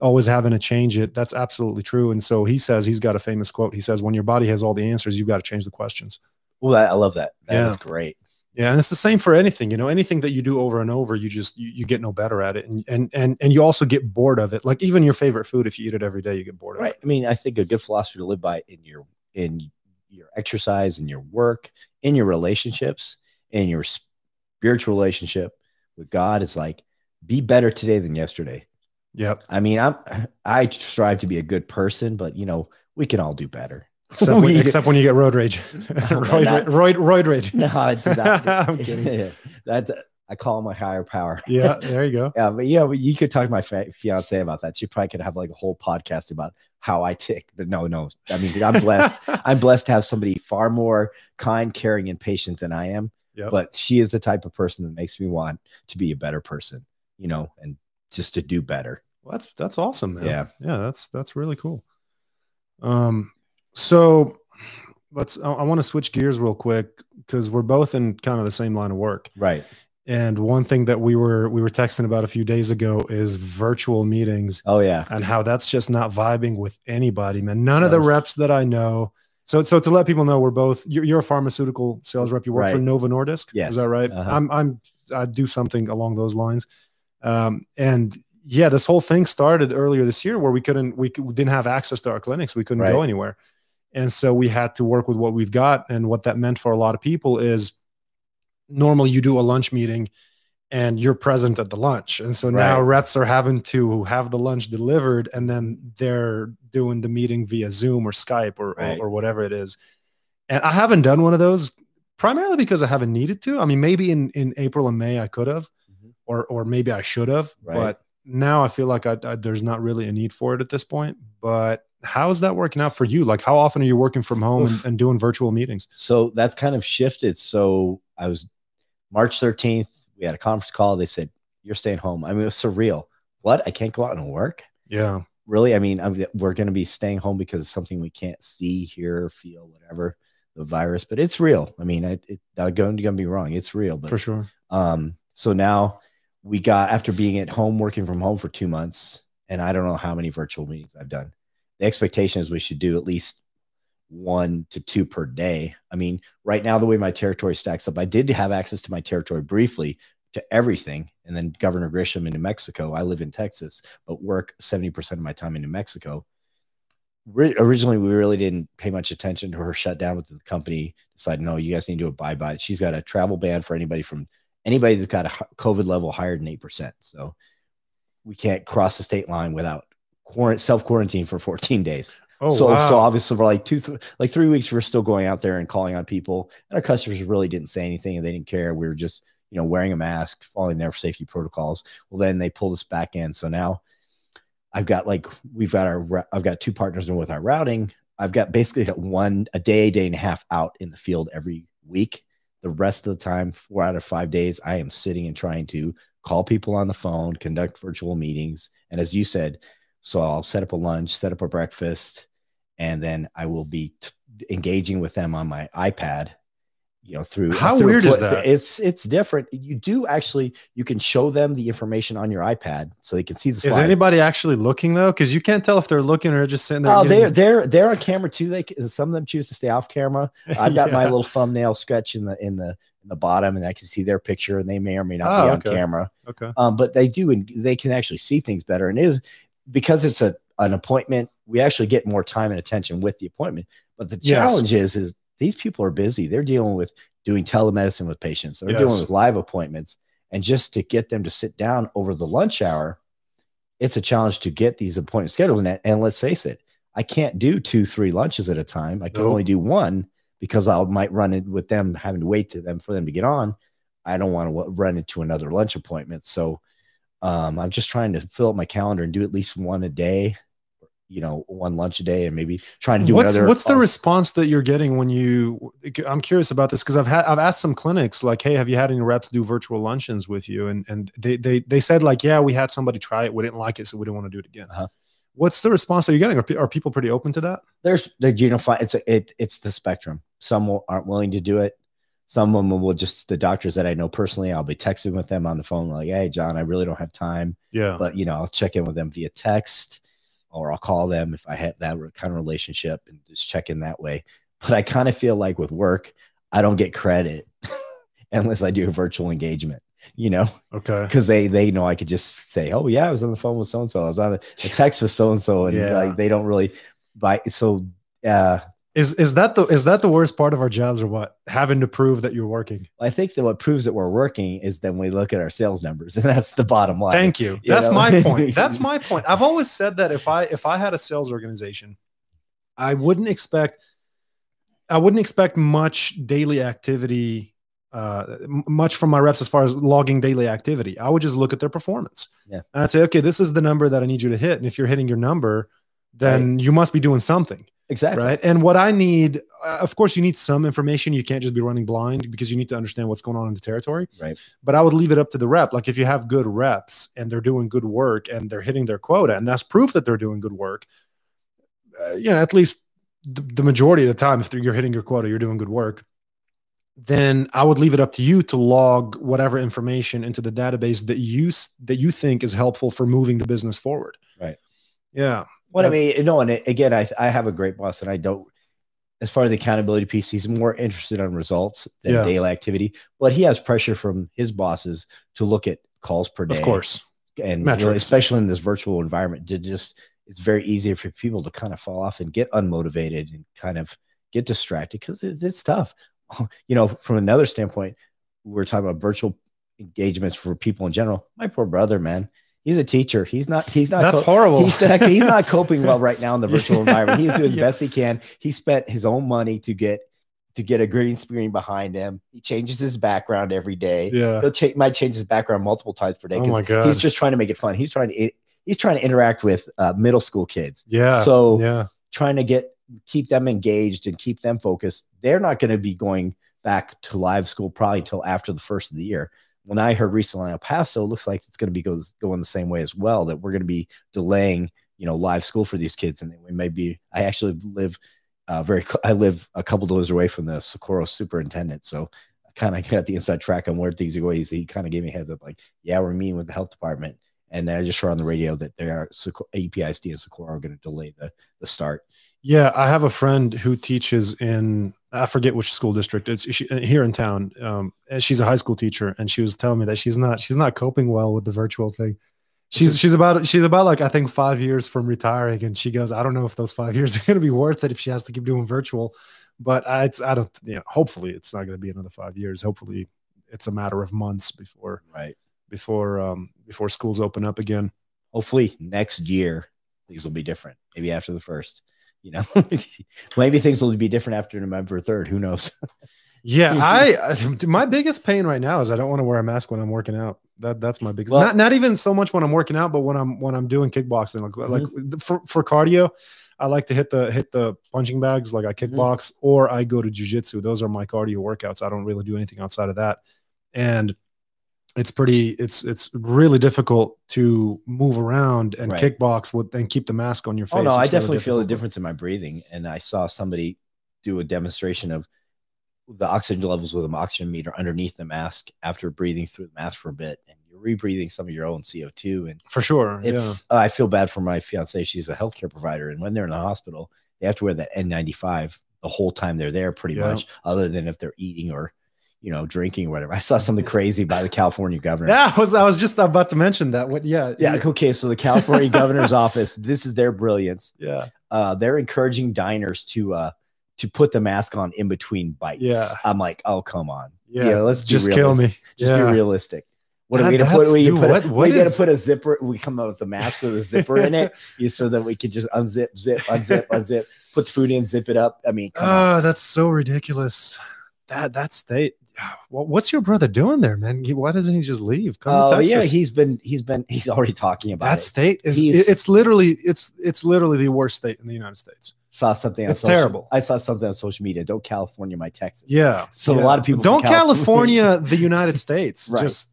always having to change it that's absolutely true and so he says he's got a famous quote he says when your body has all the answers you've got to change the questions Well, I love that. That is Yeah. great. Yeah, and it's the same for anything. You know, anything that you do over and over, you just you, you get no better at it, and and and and you also get bored of it. Like even your favorite food, if you eat it every day, you get bored of Right. it. I mean, I think a good philosophy to live by in your in your exercise, in your work, in your relationships, in your spiritual relationship with God is like be better today than yesterday. Yep. I mean, I'm I strive to be a good person, but you know, we can all do better. Except when, except when you get road rage, roid, roid, roid rage. No, it's not. I'm kidding. That's I call it my higher power. Yeah, there you go. Yeah, but yeah, but you could talk to my fa- fiance about that. She probably could have like a whole podcast about how I tick. But no, no. I mean, I'm blessed. I'm blessed to have somebody far more kind, caring, and patient than I am. Yep. But she is the type of person that makes me want to be a better person, you know, and just to do better. Well, that's that's awesome, man. Yeah. yeah, that's that's really cool. Um, so let's. I, I want to switch gears real quick because we're both in kind of the same line of work. Right. And one thing that we were we were texting about a few days ago is virtual meetings Oh yeah. and how that's just not vibing with anybody, man. None of the reps that I know. So so to let people know, we're both. You're, you're a pharmaceutical sales rep. You work for Right. Novo Nordisk. Yes. is that right? Uh-huh. I'm I'm I do something along those lines. Um, and yeah, this whole thing started earlier this year where we couldn't we, we didn't have access to our clinics. We couldn't go anywhere, and so we had to work with what we've got. And what that meant for a lot of people is normally you do a lunch meeting and you're present at the lunch. And so now Right. reps are having to have the lunch delivered and then they're doing the meeting via Zoom or Skype or, Right. or, or whatever it is. And I haven't done one of those primarily because I haven't needed to. I mean, maybe in, in April and May I could have, Mhm. or, or maybe I should have, Right. but now I feel like I, I, there's not really a need for it at this point. But how's that working out for you? Like how often are you working from home and, and doing virtual meetings? So that's kind of shifted. So I was March 13th, we had a conference call. They said, You're staying home. I mean, it was surreal. What? I can't go out and work? Yeah. Really? I mean, I'm, we're going to be staying home because of something we can't see, hear, feel, whatever the virus, but it's real. I mean, I, it, I'm going to be wrong. It's real, but For sure. um, so now we got after being at home working from home for two months, and I don't know how many virtual meetings I've done. The expectation is we should do at least one to two per day. I mean, right now the way my territory stacks up, I did have access to my territory briefly to everything, and then Governor Grisham in New Mexico. I live in Texas, but work seventy percent of my time in New Mexico. Ri- Originally, we really didn't pay much attention to her shutdown with the company. Decided, no, you guys need to abide by it. She's got a travel ban for anybody from anybody that's got a COVID level higher than eight percent. So we can't cross the state line without self quarantine for 14 days. Oh, so wow. so obviously for like two th- like three weeks we are still going out there and calling on people, and our customers really didn't say anything and they didn't care. We were just you know wearing a mask, following their safety protocols. Well, then they pulled us back in. So now I've got like we've got our I've got two partners in with our routing. I've got basically got one a day, day and a half out in the field every week. The rest of the time, four out of five days, I am sitting and trying to call people on the phone, conduct virtual meetings. And as you said, so I'll set up a lunch, set up a breakfast, and then I will be t- engaging with them on my iPad. You know, through How through weird is that? It's it's different. You do actually you can show them the information on your iPad so they can see the slides. Is anybody actually looking though? Because you can't tell if they're looking or just sitting there. Oh, they're they're they're on camera too. They some of them choose to stay off camera. I've got my little thumbnail sketch in the in the in the bottom, and I can see their picture, and they may or may not Oh, be on okay. camera. Okay. Um, but they do, and they can actually see things better. And is because it's a an appointment. We actually get more time and attention with the appointment. But the Yes. challenge is is these people are busy. They're dealing with doing telemedicine with patients. They're Yes. dealing with live appointments, and just to get them to sit down over the lunch hour, it's a challenge to get these appointments scheduled. And, and let's face it, I can't do two, three lunches at a time. I can Nope. only do one because I might run it with them having to wait to them for them to get on. I don't want to run into another lunch appointment. So um, I'm just trying to fill up my calendar and do at least one a day, you know, one lunch a day, and maybe trying to do what's another. what's the response that you're getting when you i'm curious about this because i've had i've asked some clinics like hey have you had any reps do virtual luncheons with you? And and they they, they said like yeah we had somebody try it. We didn't like it so we didn't want to do it again. Uh-huh. what's the response that you're getting? Are, are people pretty open to that? There's the you know it's a, it it's the spectrum. Some will, aren't willing to do it. Some of them will just the doctors that i know personally i'll be texting with them on the phone like hey john i really don't have time. Yeah. But you know i'll check in with them via text or i'll call them if i have that kind of relationship and just check in that way but i kind of feel like with work i don't get credit unless I do a virtual engagement. You know, Okay. because they they know I could just say, "Oh yeah, I was on the phone with so and so. I was on a, a text with so and so," and Yeah. like they don't really buy. So uh, Is is that the is that the worst part of our jobs or what? Having to prove that you're working. I think that what proves that we're working is then we look at our sales numbers, and that's the bottom line. Thank you. You That's know? my point. That's my point. I've always said that if I if I had a sales organization, I wouldn't expect I wouldn't expect much daily activity uh much from my reps as far as logging daily activity. I would just look at their performance. Yeah. And I'd say, okay, this is the number that I need you to hit. And if you're hitting your number, then you must be doing something. Exactly. right and what i need uh, of course you need some information you can't just be running blind because you need to understand what's going on in the territory Right. but i would leave it up to the rep like if you have good reps and they're doing good work and they're hitting their quota and that's proof that they're doing good work uh, you know at least the, the majority of the time if you're hitting your quota you're doing good work then i would leave it up to you to log whatever information into the database that you that you think is helpful for moving the business forward Right. yeah Well, I mean, no, and again, I I have a great boss, and I don't. As far as the accountability piece, he's more interested on results than Yeah. daily activity. But he has pressure from his bosses to look at calls per day, of course and really, especially in this virtual environment, to just it's very easy for people to kind of fall off and get unmotivated and kind of get distracted because it's, it's tough. You know, from another standpoint, we're talking about virtual engagements for people in general. My poor brother, man, he's a teacher. He's not. He's not. that's horrible He's, not- he's not coping well right now in the virtual environment. He's doing the Yeah. best he can. He spent his own money to get to get a green screen behind him. He changes his background every day. yeah He'll cha- might change his background multiple times per day. Oh my God. He's just trying to make it fun. He's trying to he's trying to interact with uh, middle school kids. Yeah. So yeah. trying to get keep them engaged and keep them focused. They're not going to be going back to live school probably until after the first of the year. When I heard recently in El Paso, it looks like it's going to be goes going the same way as well. That we're going to be delaying, you know, live school for these kids, and we may be. I actually live uh, very. I live a couple doors away from the Socorro superintendent, so I kind of got the inside track on where things are going. He kind of gave me heads up, like, yeah, we're meeting with the health department, and then I just heard on the radio that they are EPISD and Socorro are going to delay the the start. Yeah, I have a friend who teaches in I forget which school district it's she, here in town. Um, she's a high school teacher, and she was telling me that she's not she's not coping well with the virtual thing. She's she's about she's about like I think five years from retiring, and she goes, I don't know if those five years are going to be worth it if she has to keep doing virtual. But I, it's I don't you know. Hopefully, it's not going to be another five years. Hopefully, it's a matter of months before Right. before um before schools open up again. hopefully next year things will be different. Maybe after the first, you know, maybe things will be different after November 3rd. Who knows? Yeah, I my biggest pain right now is I don't want to wear a mask when I'm working out. That that's my biggest. Well- not not even so much when I'm working out, but when I'm when I'm doing kickboxing. Like mm-hmm. like for for cardio, I like to hit the hit the punching bags. Like I mm-hmm. kickbox or I go to jujitsu. Those are my cardio workouts. I don't really do anything outside of that, and it's pretty. It's it's really difficult to move around and Right. kickbox with and keep the mask on your face. oh, no, It's I really definitely feel the difference in my breathing. And I saw somebody do a demonstration of the oxygen levels with an oxygen meter underneath the mask after breathing through the mask for a bit. And you're rebreathing some of your own CO2. And for sure. yeah. it's, uh, I feel bad for my fiance. She's a healthcare provider. And when they're in the hospital, they have to wear that N95 the whole time they're there, pretty Yeah. much, other than if they're eating or, you know, drinking or whatever. I saw something crazy by the California governor. Yeah, I was I was just about to mention that. What? Yeah, Yeah. Okay. So the California governor's office, this is their brilliance. yeah. Uh, they're encouraging diners to, uh, to put the mask on in between bites. Yeah. I'm like, oh, come on. Yeah, Yeah, let's just kill me. Just yeah. be realistic. What are we gonna put? We put, what- a, what we gotta put a zipper. We come out with a mask with a zipper in it, you, so that we can just unzip, zip, unzip, unzip, put the food in, zip it up. I mean, come on. Oh, that's so ridiculous. That that state. What, what's your brother doing there, man? Why doesn't he just leave? Come Oh yeah, he's been, he's been, he's already talking about that it. state is. He's- It's literally. It's it's literally the worst state in the United States. Saw something. On It's social, terrible. I saw something on social media. Don't California my Texas. Yeah. So a lot of people don't California- California the United States. Right. Just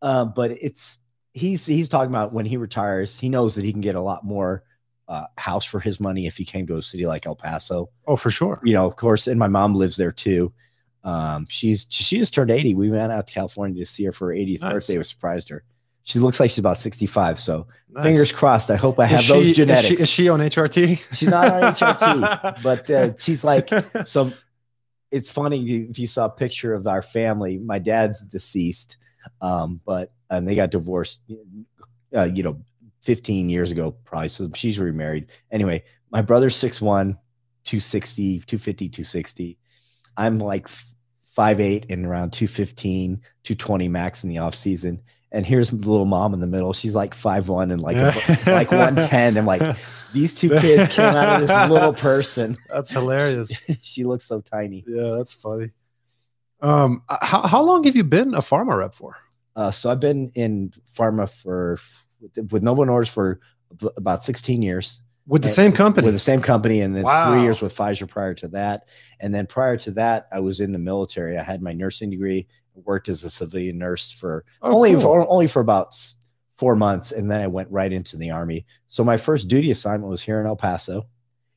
Um, but it's he's he's talking about when he retires, he knows that he can get a lot more uh, house for his money if he came to a city like El Paso. oh, for sure. You know, of course, and my mom lives there too. Um, she's she just turned 80. We went out to California to see her for her 80th Nice. birthday. We surprised her. She looks like she's about 65. So Nice. fingers crossed. I hope I have she- those is genetics. Is she, is she on HRT? She's not on HRT, but uh, she's like so it's funny if you saw a picture of our family. My dad's deceased, um, but and they got divorced, uh, you know, 15 years ago, probably. So she's remarried. Anyway, my brother's 6'1, 260, 250, 260. I'm like five eight and around 215, 220 max in the off season. And here's the little mom in the middle. She's like five one and like like 110. I'm like, these two kids came out of this little person. That's hilarious. she looks so tiny. Yeah, that's funny. Um, how, how long have you been a pharma rep for? Uh, so I've been in pharma for with Novo Nordisk for about 16 years. With the same company? With the same company. And then wow. three years with Pfizer prior to that. And then prior to that, I was in the military. I had my nursing degree, worked as a civilian nurse for oh, only, cool. for, only for about four months. And then I went right into the army. So my first duty assignment was here in El Paso.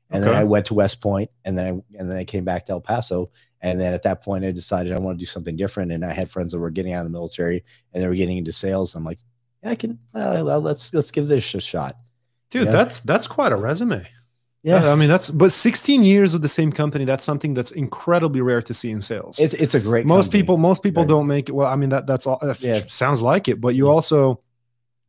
And okay. then I went to West Point and then I, and then I came back to El Paso. And then at that point, I decided I want to do something different. And I had friends that were getting out of the military and they were getting into sales. I'm like, yeah, I can, uh, let's, let's give this a shot. Dude, yeah. that's that's quite a resume. Yeah, uh, I mean that's but 16 years with the same company. That's something that's incredibly rare to see in sales. It's it's a great. Most company. people most people right. don't make it. Well, I mean that that's all. That yeah. sounds like it, but you also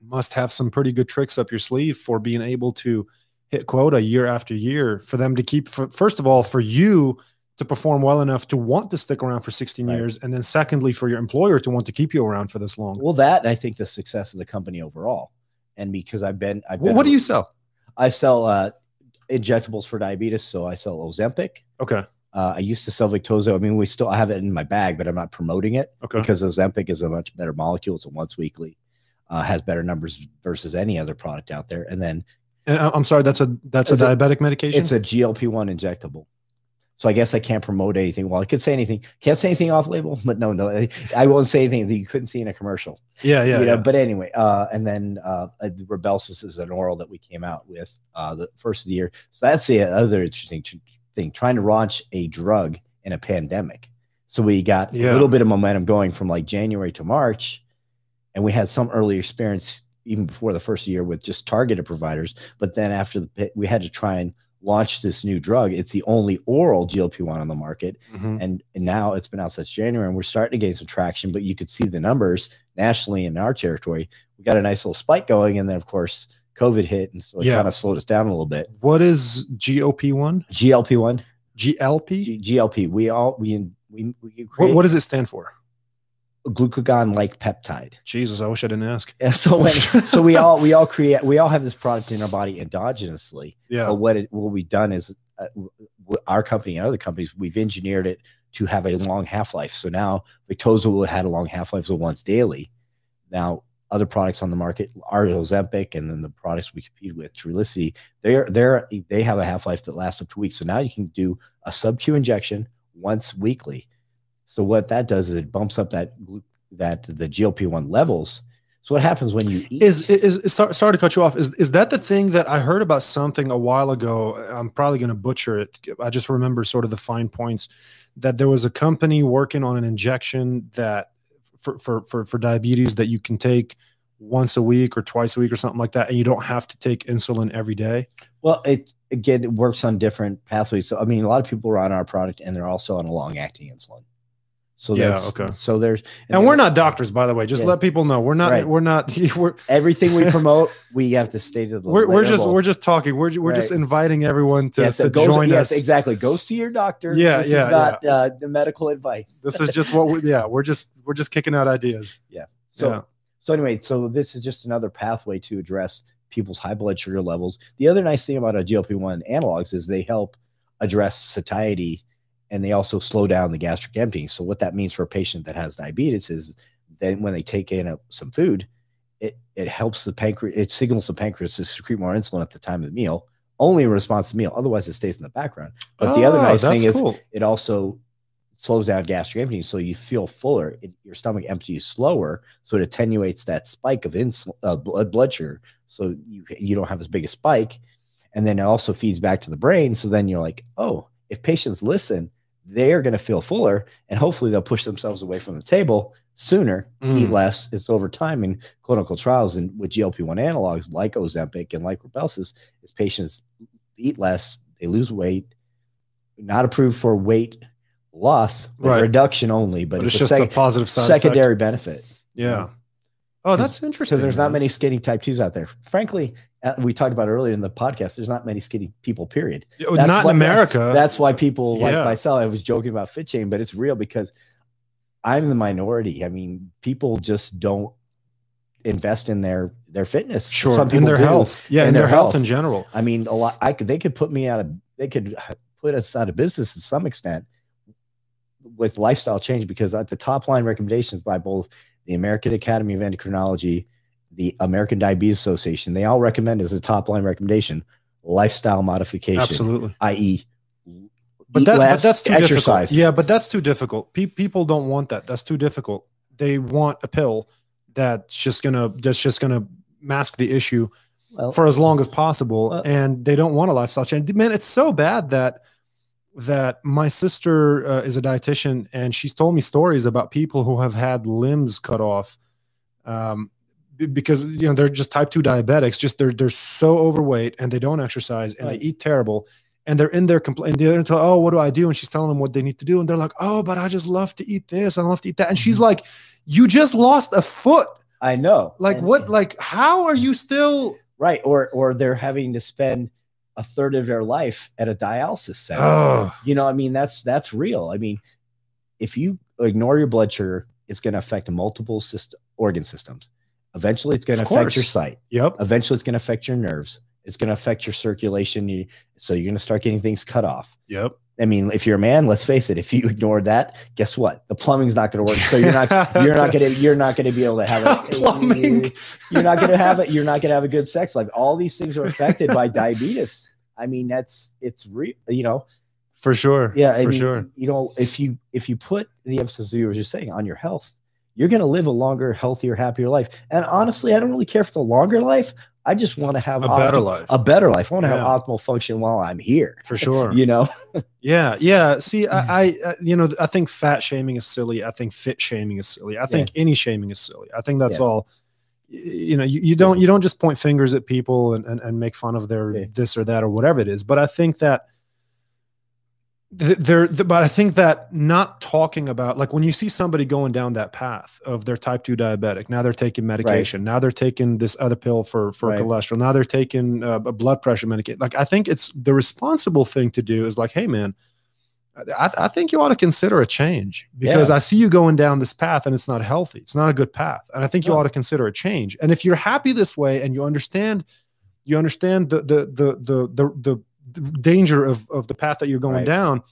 must have some pretty good tricks up your sleeve for being able to hit quota year after year for them to keep. For, first of all, for you to perform well enough to want to stick around for 16 right. years, and then secondly, for your employer to want to keep you around for this long. Well, that I think the success of the company overall and because I've been, I've been what do you sell? I sell uh, injectables for diabetes. So I sell Ozempic. Okay. Uh, I used to sell Victoza. I mean, we still I have it in my bag, but I'm not promoting it okay. because Ozempic is a much better molecule. It's a once weekly, uh, has better numbers versus any other product out there. And then, and uh, I'm sorry, that's a that's a diabetic medication. It's a GLP one injectable. So I guess I can't promote anything. Well, I could say anything. Can't say anything off label, but no, no, I won't say anything that you couldn't see in a commercial. Yeah, yeah. You know, yeah. But anyway, uh, and then uh, Rybelsus is an oral that we came out with uh, the first of the year. So that's the other interesting thing. Trying to launch a drug in a pandemic. So we got yeah. a little bit of momentum going from like January to March, and we had some early experience even before the first year with just targeted providers. But then after the we had to try and launched this new drug. It's the only oral GLP-1 on the market. Mm-hmm. And, and now it's been out since January and we're starting to gain some traction, but you could see the numbers nationally in our territory. We got a nice little spike going. And then of course, COVID hit. And so it yeah. kind of slowed us down a little bit. What is GOP1? GLP-1. GLP? G- GLP. We all, we, we, we create, what, what does it stand for? Glucagon like peptide. Jesus, I wish I didn't ask. Yeah, so when, so we all we all create we all have this product in our body endogenously. Yeah. But what it, what we've done is uh, our company and other companies we've engineered it to have a long half life. So now Victoza will had a long half life, so once daily. Now other products on the market are Ozempic, and then the products we compete with, Trulicity, they're they're they have a half life that lasts up to weeks. So now you can do a sub Q injection once weekly so what that does is it bumps up that that the GLP one levels. So what happens when you eat? Is, is is sorry, sorry to cut you off. Is is that the thing that I heard about something a while ago? I'm probably going to butcher it. I just remember sort of the fine points that there was a company working on an injection that for for for, for diabetes that you can take once a week or twice a week or something like that, and you don't have to take insulin every day. Well, it again it works on different pathways. So I mean, a lot of people are on our product and they're also on a long acting insulin. So yeah, okay. So there's and, and we're not doctors, by the way. Just yeah. let people know we're not. Right. We're not. We're everything we promote. We have to stay to the. We're, we're just we're just talking. We're we're right. just inviting everyone to, yes, to join yes, us. Exactly. Go see your doctor. Yeah, this yeah. Is not yeah. Uh, the medical advice. this is just what we. Yeah, we're just we're just kicking out ideas. Yeah. So yeah. so anyway, so this is just another pathway to address people's high blood sugar levels. The other nice thing about a GLP one analogs is they help address satiety and they also slow down the gastric emptying. So what that means for a patient that has diabetes is then when they take in a, some food, it it helps the pancreas, it signals the pancreas to secrete more insulin at the time of the meal, only in response to the meal. Otherwise, it stays in the background. But oh, the other oh, nice thing cool. is it also slows down gastric emptying, so you feel fuller. It, your stomach empties slower, so it attenuates that spike of insulin, uh, blood blood sugar, so you you don't have as big a spike. And then it also feeds back to the brain. So then you're like, oh, if patients listen, they're going to feel fuller and hopefully they'll push themselves away from the table sooner, mm. eat less. It's over time in clinical trials and with GLP-1 analogs like Ozempic and like Rybelsus, is patients eat less, they lose weight, not approved for weight loss, Right. reduction only, but, But it's it's, just a a positive side effect. secondary benefit. Yeah. Oh, that's interesting. because there's not many skinny type twos out there. Frankly, uh, we talked about earlier in the podcast. There's not many skinny people. Period. That's not in America. That's why people like yeah. myself. I was joking about fit shame, but it's real because I'm the minority. I mean, people just don't invest in their their fitness. sure Some in their do. health. Yeah, in in their, their health health. in general. I mean, a lot. I could. They could put me out of. They could put us out of business to some extent with lifestyle change because at the top line recommendations by both the American Academy of Endocrinology, the American Diabetes Association, they all recommend as a top line recommendation lifestyle modification, Absolutely. i.e., But, that, but that's too exercise. difficult. Yeah, but that's too difficult. Pe- people don't want that. That's too difficult. They want a pill that's just gonna that's just gonna mask the issue Well, for as long as possible, Well- and they don't want a lifestyle change. Man, it's so bad that that my sister uh, is a dietitian, and she's told me stories about people who have had limbs cut off. Um, because you know they're just type 2 diabetics just they're they're so overweight and they don't exercise and Right. they eat terrible and they're in their complaint they're into oh what do i do and she's telling them what they need to do and they're like oh but i just love to eat this i love to eat that and she's like you just lost a foot I know. like And- what like how are you still right? Or or they're having to spend a third of their life at a dialysis center. oh you know i mean that's that's real. I mean if you ignore your blood sugar it's going to affect multiple system, organ systems. Eventually it's going to affect your sight. Yep. Eventually it's going to affect your nerves. It's going to affect your circulation. You, so you're going to start getting things cut off. Yep i mean if you're a man let's face it if you ignore that guess what? The plumbing's not going to work. So you're not you're not going to you're not going to be able to have a, Plumbing. you're not going to have it you're not going to have a good sex life. All these things are affected by diabetes. I mean that's it's real you know? For sure. Yeah I for mean, sure. you know if you if you put the emphasis you were just saying on your health you're going to live a longer healthier happier life. And honestly i don't really care if it's a longer life i just want to have a better life a better life i want to have optimal function while i'm here for sure you know Yeah, yeah. See, I, I, you know, I think fat shaming is silly. I think fit shaming is silly. I think any shaming is silly. I think that's Yeah. all. You know, you, you don't you don't just point fingers at people and, and, and make fun of their Yeah. this or that or whatever it is. But I think that th- there, but I think that not talking about like when you see somebody going down that path of their type two diabetic, now they're taking medication, now they're taking this other pill for for Right. cholesterol, now they're taking uh, a blood pressure medication. Like I think it's the responsible thing to do is like, hey man, I, I think you ought to consider a change because Yeah. I see you going down this path and it's not healthy. It's not a good path, and I think you No. ought to consider a change. And if you're happy this way and you understand, you understand the the the the, the, the danger of of the path that you're going Right. down,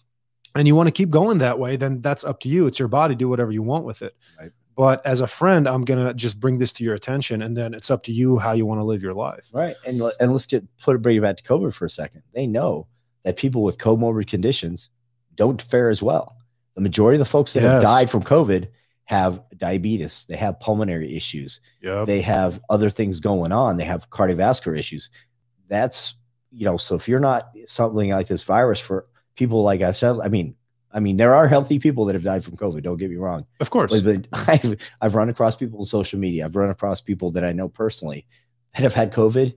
and you want to keep going that way, then that's up to you. It's your body. Do whatever you want with it. Right. But as a friend, I'm gonna just bring this to your attention, and then it's up to you how you want to live your life. right and and let's just put bring it back to covid for a second they know that people with comorbid conditions don't fare as well the majority of the folks that have died from covid have diabetes they have pulmonary issues Yeah. they have other things going on they have cardiovascular issues that's you know so if you're not something like this virus for people like i said i mean i mean there are healthy people that have died from covid don't get me wrong Of course. but, I've, I've run across people on social media i've run across people that i know personally that have had covid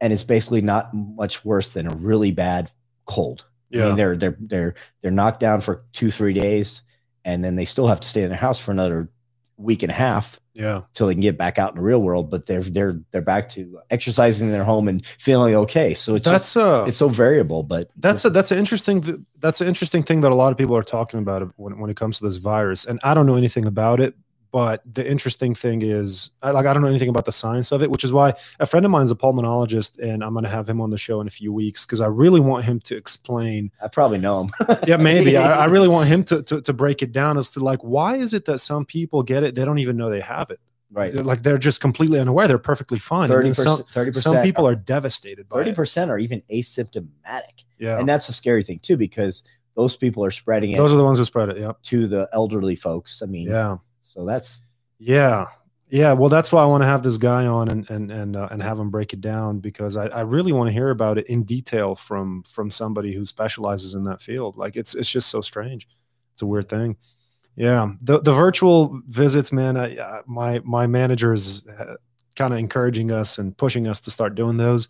and it's basically not much worse than a really bad cold I Yeah. mean, they're they're they're they're knocked down for two three days and then they still have to stay in their house for another week and a half yeah. till they can get back out in the real world. But they're they're they're back to exercising in their home and feeling okay. So it's That's just, uh it's so variable. But that's a that's an interesting th- that's an interesting thing that a lot of people are talking about when, when it comes to this virus and i don't know anything about it but the interesting thing is I, like i don't know anything about the science of it which is why a friend of mine is a pulmonologist and i'm going to have him on the show in a few weeks because i really want him to explain I probably know him. yeah maybe I, I really want him to, to to break it down as to like why is it that some people get it they don't even know they have it right. They're like they're just completely unaware they're perfectly fine and Thirty then some, percent. Some people are devastated by Thirty it percent are even asymptomatic, yeah and that's a scary thing too because those people are spreading it those are the ones who spread it yep to the elderly folks. I mean, yeah So that's Yeah. Yeah. Well, that's why I want to have this guy on and and and uh, and have him break it down because I, I really want to hear about it in detail from from somebody who specializes in that field. Like it's it's just so strange. It's a weird thing. Yeah. The the virtual visits, man. I, uh, my my manager is uh, kind of encouraging us and pushing us to start doing those.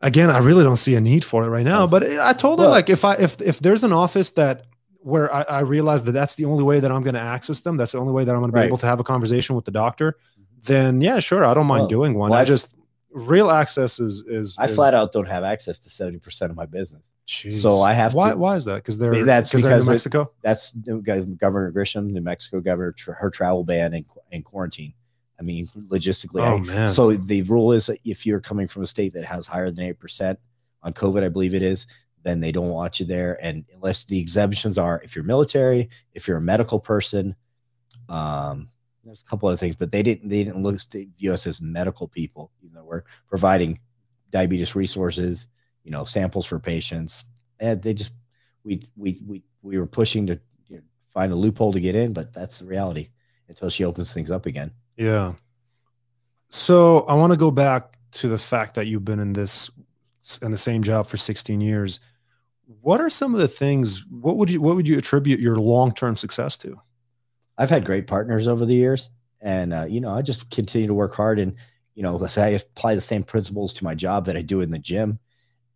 Again, I really don't see a need for it right now. But I told her like if I if if there's an office that where I, I realize that that's the only way that I'm going to access them. That's the only way that I'm going to be able to have a conversation with the doctor. Mm-hmm. Then yeah, sure, I don't mind Well, doing one. well, I just real access is is. I is- flat out don't have access to 70% of my business. Jeez. so I have why to- why is that? Because they're That's because they're in because New it- Mexico. That's uh, Governor Grisham, New Mexico governor, tr- her travel ban and, and quarantine. I mean, logistically. Oh I- man. So the rule is if you're coming from a state that has higher than 8% on COVID, I believe it is, then they don't want you there. And unless the exemptions are if you're military, if you're a medical person, um, there's a couple other things, but they didn't they didn't look view us as medical people, even though we're providing diabetes resources, you know, samples for patients. And they just we we we we were pushing to you know, find a loophole to get in, but that's the reality until she opens things up again. Yeah. So I want to go back to the fact that you've been in this in the same job for 16 years. What are some of the things? What would you what would you attribute your long term success to? I've had great partners over the years, and uh, you know, I just continue to work hard. And you know, let's say I apply the same principles to my job that I do in the gym.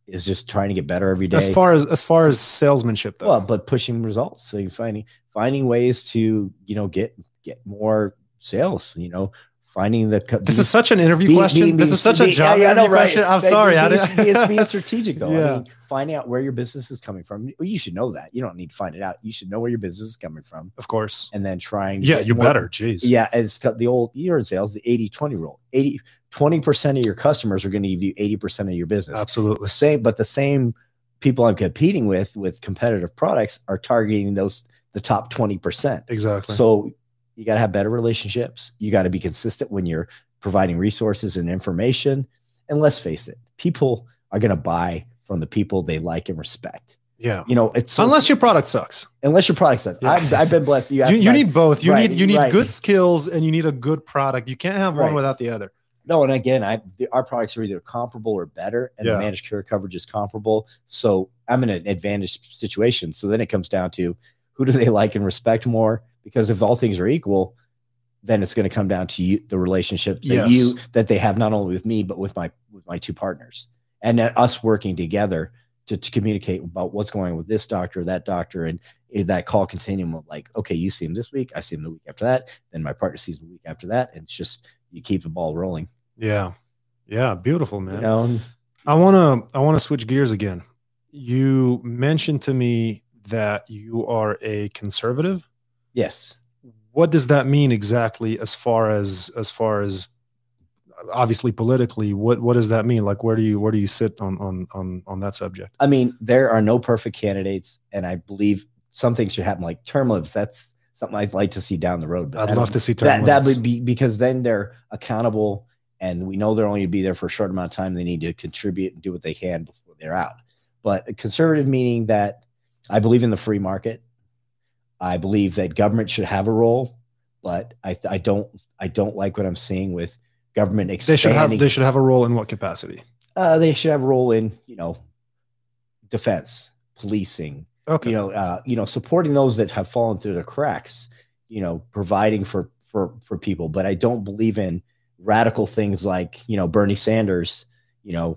Is just trying to get better every day. As far as as far as salesmanship, though. well, but pushing results. So you finding finding ways to you know get get more sales. You know, finding the co- this being- is such an interview being- question. being- this is such a job yeah, know, interview right. question. I'm Being- sorry. I didn't. being, being, strategic though. Yeah. I mean, finding out where your business is coming from. You should know that. You don't need to find it out. You should know where your business is coming from, of course. and then trying. to Yeah, you more- better. Jeez. Yeah, it's got the old you're in sales, the 80 20 rule. 80 20% of your customers are going to give you 80% of your business. Absolutely. The same, but the same people I'm competing with with competitive products are targeting those the top 20%. Exactly. So you got to have better relationships. You got to be consistent when you're providing resources and information. And let's face it, people are going to buy from the people they like and respect. yeah. You know, it's Unless your product sucks. unless your product sucks. Yeah. I've, I've been blessed. You, You, you need both. You Right, need you need right. good skills and you need a good product. You can't have one without the other. No, and again, I the- our products are either comparable or better, and Yeah. the managed care coverage is comparable. So I'm in an advantage situation. So then it comes down to who do they like and respect more? Because if all things are equal, then it's going to come down to you, the relationship that Yes. you that they have not only with me but with my with my two partners, and us working together to, to communicate about what's going on with this doctor, that doctor, and is that call continuum of like, okay, you see him this week, I see him the week after that, then my partner sees him the week after that, and it's just you keep the ball rolling. Yeah. Yeah. Beautiful, man. You know, I want to I want to switch gears again. You mentioned to me that you are a conservative. Yes, What does that mean exactly as far as as far as obviously politically what what does that mean like where do you where do you sit on on on on that subject I mean, there are no perfect candidates, and I believe something should happen like term limits. That's something I'd like to see down the road. but i'd love to see term that. That limits. would be because then they're accountable, and we know they're only going to be there for a short amount of time. They need to contribute and do what they can before they're out. But conservative meaning that I believe in the free market. I believe that government should have a role, but I, I don't I don't like what I'm seeing with government expanding. they should have they should have a role in what capacity uh, they should have a role in you know defense, policing, okay you know, uh, you know, supporting those that have fallen through the cracks, you know, providing for for for people. But I don't believe in radical things like you know Bernie Sanders, you know,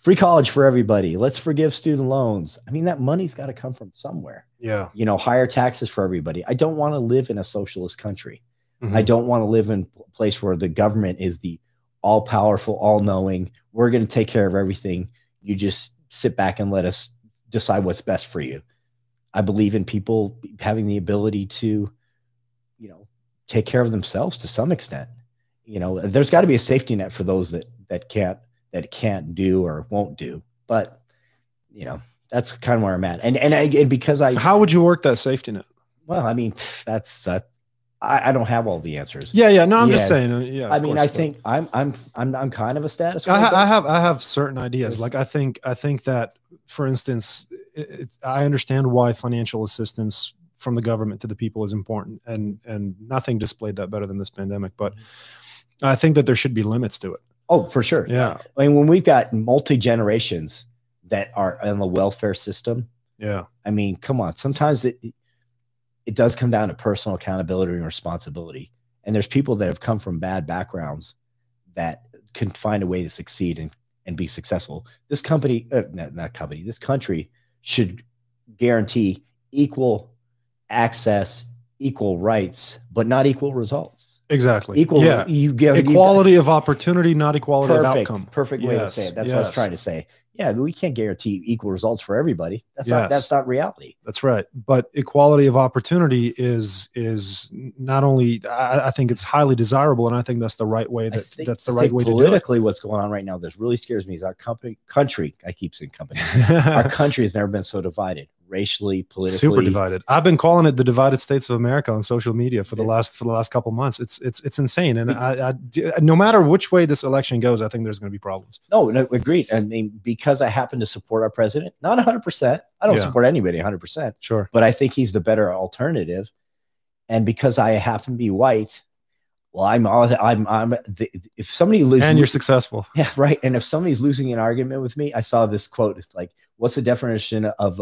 free college for everybody. Let's forgive student loans. I mean, that money's got to come from somewhere. yeah You know, higher taxes for everybody. I don't want to live in a socialist country. Mhm. I don't want to live in a place where the government is the all powerful, all knowing. We're going to take care of everything. You just sit back and let us decide what's best for you. I believe in people having the ability to, you know, take care of themselves to some extent. You know, there's got to be a safety net for those that that can't that can't do or won't do. But you know, that's kind of where I'm at. And and I, and because I how would you work that safety net well, I mean, that's that. I, I don't have all the answers. yeah yeah no i'm just saying uh, yeah I mean, course, I but- think I'm I'm I'm I'm kind of a status. I, ha- I have I have certain ideas. Like I think I think that, for instance, it, it, I understand why financial assistance from the government to the people is important, and and nothing displayed that better than this pandemic. But I think that there should be limits to it. Oh, for sure. Yeah, I mean, when we've got multi generations that are in the welfare system, yeah, I mean, come on. Sometimes it it does come down to personal accountability and responsibility. And there's people that have come from bad backgrounds that can find a way to succeed and and be successful. This company, uh, not, not company, this country should guarantee equal access, equal rights, but not equal results. Exactly. Equal, Yeah. you give you- Equality of opportunity, not equality of outcome. perfect way Yes, to say it. That's what I was trying to say. Yeah, we can't guarantee equal results for everybody. That's not Yes. that's not reality. That's right. But equality of opportunity is is not only I, I think it's highly desirable, and I think that's the right way that think- that's the right way to do it. politically, what's going on right now that really scares me is our company, country. I keep saying company. our country has never been so divided, racially, politically. super divided i've been calling it the divided states of america on social media for the last for the last couple months it's it's it's insane and mm. I, I no matter which way this election goes i think there's going to be problems No, no, agreed. I mean, because I happen to support our president, not 100%. I don't Yeah. support anybody 100%, sure but I think he's the better alternative. And because I happen to be white, well, I'm all, I'm, I'm, the, if somebody loses, and you're successful yeah, right. And if somebody's losing an argument with me, I saw this quote. It's like, what's the definition of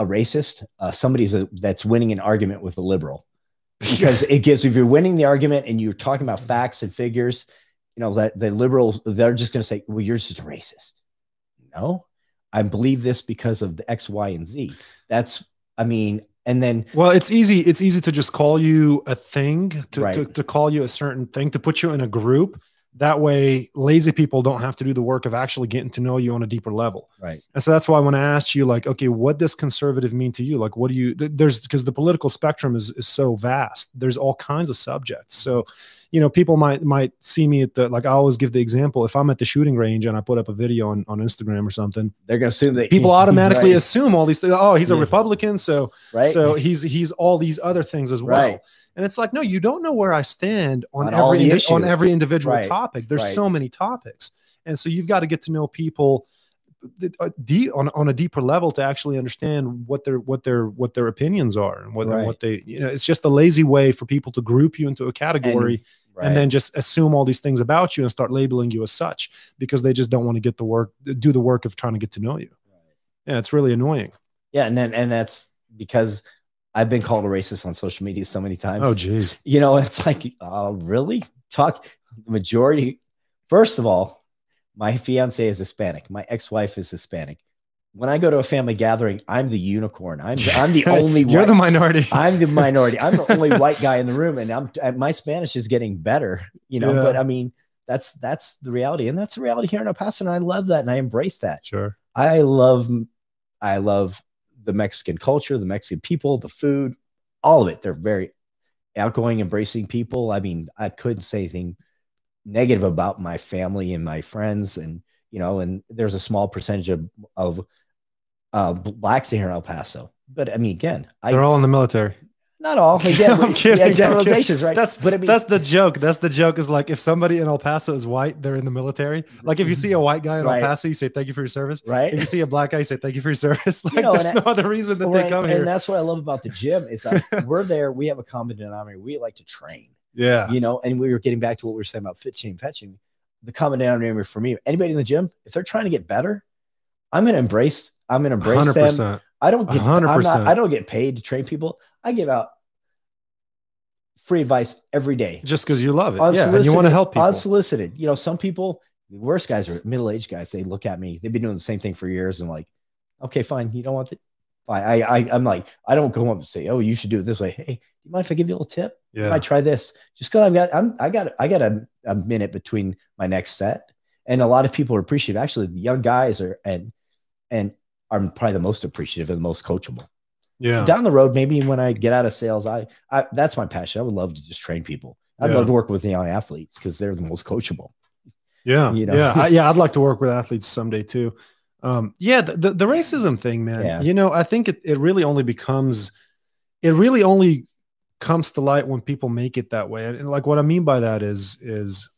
a, racist? Uh, somebody's a, that's winning an argument with a liberal because it gives if you're winning the argument and you're talking about facts and figures, you know that the liberals they're just going to say, "Well, you're just a racist." No, I believe this because of the X, Y, and Z. That's, I mean, and then well it's easy it's easy to just call you a thing to, to, to call you a certain thing to put you in a group that way lazy people don't have to do the work of actually getting to know you on a deeper level right, And so that's why when I asked you, like, okay, what does conservative mean to you? Like, what do you, there's because the political spectrum is, is so vast. There's all kinds of subjects. So, you know, people might might see me at the like I always give the example if I'm at the shooting range and I put up a video on, on Instagram or something, they're going to assume that people automatically right, assume all these things. Oh, he's a Yeah. Republican, so right. so he's he's all these other things as well. Right. And it's like, no, you don't know where I stand on, On every indi- on every individual Right. topic. There's Right. so many topics, and so you've got to get to know people uh, on on a deeper level to actually understand what their what their what their opinions are and what and what they you know. It's just a lazy way for people to group you into a category right. and then just assume all these things about you and start labeling you as such because they just don't want to get the work do the work of trying to get to know you. Yeah, it's really annoying. yeah, and then and that's because I've been called a racist on social media so many times. Oh, geez. you know, it's like, uh, really talk the majority. First of all, my fiance is Hispanic. My ex-wife is Hispanic. When I go to a family gathering, I'm the unicorn. I'm the, I'm the only You're white, the minority. I'm the minority. I'm the only white guy in the room, and I'm my Spanish is getting better. You know, Yeah. but I mean, that's that's the reality, and that's the reality here in El Paso, and I love that, and I embrace that. sure. I love I love the Mexican culture, the Mexican people, the food, all of it. They're very outgoing, embracing people. I mean, I couldn't say anything negative about my family and my friends, and you know, and there's a small percentage of of uh, blacks here in El Paso. But I mean, again, I They're all in the military. not all. Again, I'm kidding, Yeah, generalizations, right? That's but I mean, that's the joke. That's the joke. Is like if somebody in El Paso is white, they're in the military. Like if you see a white guy in Right. El Paso, you say thank you for your service. right. If you see a black guy, you say thank you for your service. Like know, there's no other reason that Right, they come here. and that's what I love about the gym is that we're there. We have a common denominator. We like to train. Yeah. you know, and we were getting back to what we were saying about fit shame, fetching. The common denominator for me, anybody in the gym, if they're trying to get better, I'm gonna embrace, I'm gonna embrace Hundred them. I don't get, I'm 100%. not, I don't get paid to train people. I give out free advice every day. Just because you love it. Yeah. And you want to help people. Unsolicited. You know, some people, the worst guys are middle-aged guys. They look at me, they've been doing the same thing for years and like, okay, fine, you don't want it. Fine. I, I I'm like, I don't go up and say, Oh, you should do it this way. Hey, do you mind if I give you a little tip? I yeah. might try this just because I've got I'm I got I got a, a minute between my next set, and a lot of people are appreciative. Actually, the young guys are and and are probably the most appreciative and the most coachable. Yeah. Down the road, maybe when I get out of sales, I, I that's my passion. I would love to just train people. I'd Yeah. love to work with the young athletes because they're the most coachable. Yeah, you know? yeah, I, yeah. I'd like to work with athletes someday too. Um, yeah, the, the, the racism thing, man. Yeah. You know, I think it, it really only becomes, it really only comes to light when people make it that way. And, and, like what I mean by that is is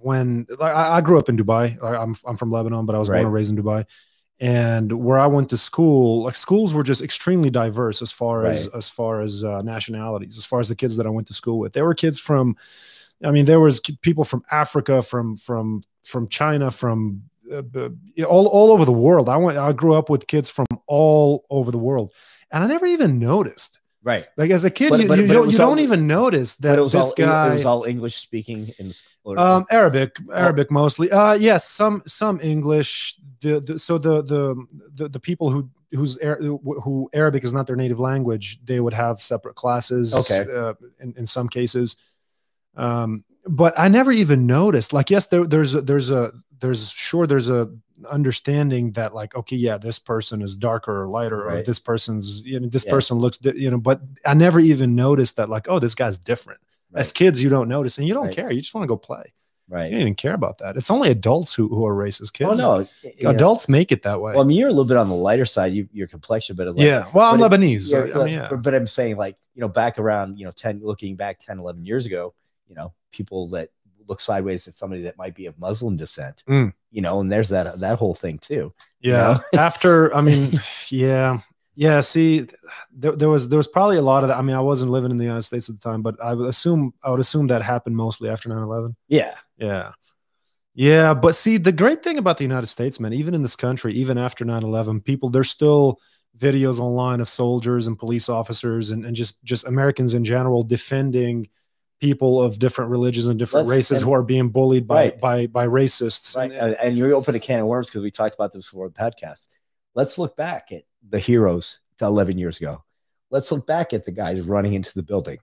when like I, I grew up in Dubai. I, I'm I'm from Lebanon, but I was Right. born and raised in Dubai. And where I went to school, like schools were just extremely diverse as far as Right. as far as uh, nationalities, as far as the kids that I went to school with. There were kids from I mean, there was people from Africa, from from from China, from uh, b- you know, all all over the world. I went. I grew up with kids from all over the world, and I never even noticed. Right. Like as a kid, But- you, but- you, but don't, you all- don't even notice that it was this all guy. it was all English speaking in school. um, Arabic, Arabic mostly. Uh, yes, some some English. The, the so the, the the the people who who's who Arabic is not their native language, they would have separate classes. Okay. Uh, in, in some cases, um, but I never even noticed. Like, yes, there, there's a, there's a there's sure there's a understanding that like okay yeah this person is darker or lighter or this person's you know this Yeah. person looks di- you know but I never even noticed that like oh this guy's different. As kids, you don't notice and you don't Right. care. You just want to go play. Right you don't even care about that. It's only adults who, who are racist. Oh Kids, no, you know, adults make it that way. Well, I mean, you're a little bit on the lighter side. You, your complexion, but it's like, yeah. Well, I'm but it- Lebanese. so, yeah, I mean, yeah. but, but I'm saying like, you know, back around, you know, 10, looking back 10, 11 years ago, you know, people that look sideways at somebody that might be of Muslim descent, Mm. you know, and there's that, that whole thing too. Yeah. After, I mean, yeah. Yeah. See, there, there was, there was probably a lot of that. I mean, I wasn't living in the United States at the time, but I would assume, I would assume that happened mostly after 9 11. Yeah. Yeah. Yeah. But see, the great thing about the United States, man, even in this country, even after 9 11, people, there's still videos online of soldiers and police officers and, and just, just Americans in general defending people of different religions and different Let's- races and- who are being bullied by, Right. by, by racists. Right. And- And, you open a can of worms because we talked about this before the podcast. Let's look back at the heroes to 11 years ago. Let's look back at the guys running into the building,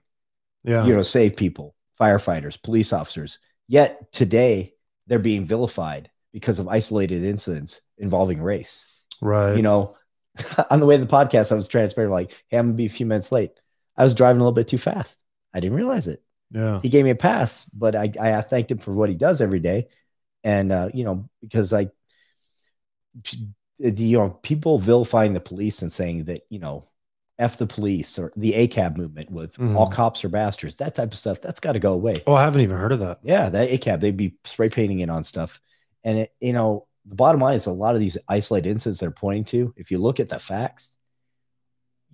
yeah. you know, save people, firefighters, police officers. Yet today they're being vilified because of isolated incidents involving race. Right. You know, on the way to the podcast, I was transparent, like, hey, I'm gonna be a few minutes late. I was driving a little bit too fast. I didn't realize it. Yeah. He gave me a pass, but I, I thanked him for what he does every day. And, uh, you know, because I, you know, people vilifying the police and saying that, you know, F the police or the ACAB movement with Mhm. all cops are bastards, that type of stuff, that's got to go away. Oh, I haven't even heard of that. Yeah, that ACAB, they'd be spray painting it on stuff. And it, you know, the bottom line is a lot of these isolated incidents they're pointing to, if you look at the facts,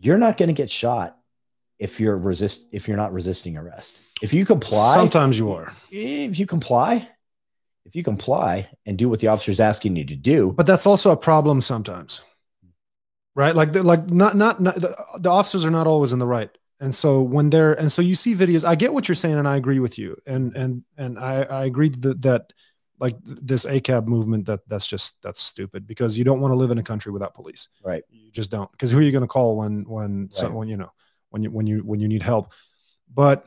you're not going to get shot if you're resist if you're not resisting arrest. If you comply, Sometimes you are, if you comply, if you comply and do what the officer's asking you to do, but that's also a problem sometimes, right? Like, like not, not, not the, the officers are not always in the right. And so when they're, and so you see videos, I get what you're saying, and I agree with you, and and and I I agree that that like this ACAB movement that that's just that's stupid because you don't want to live in a country without police. right? You just don't. Because who are you going to call when when Right. someone you know when you when you when you need help? But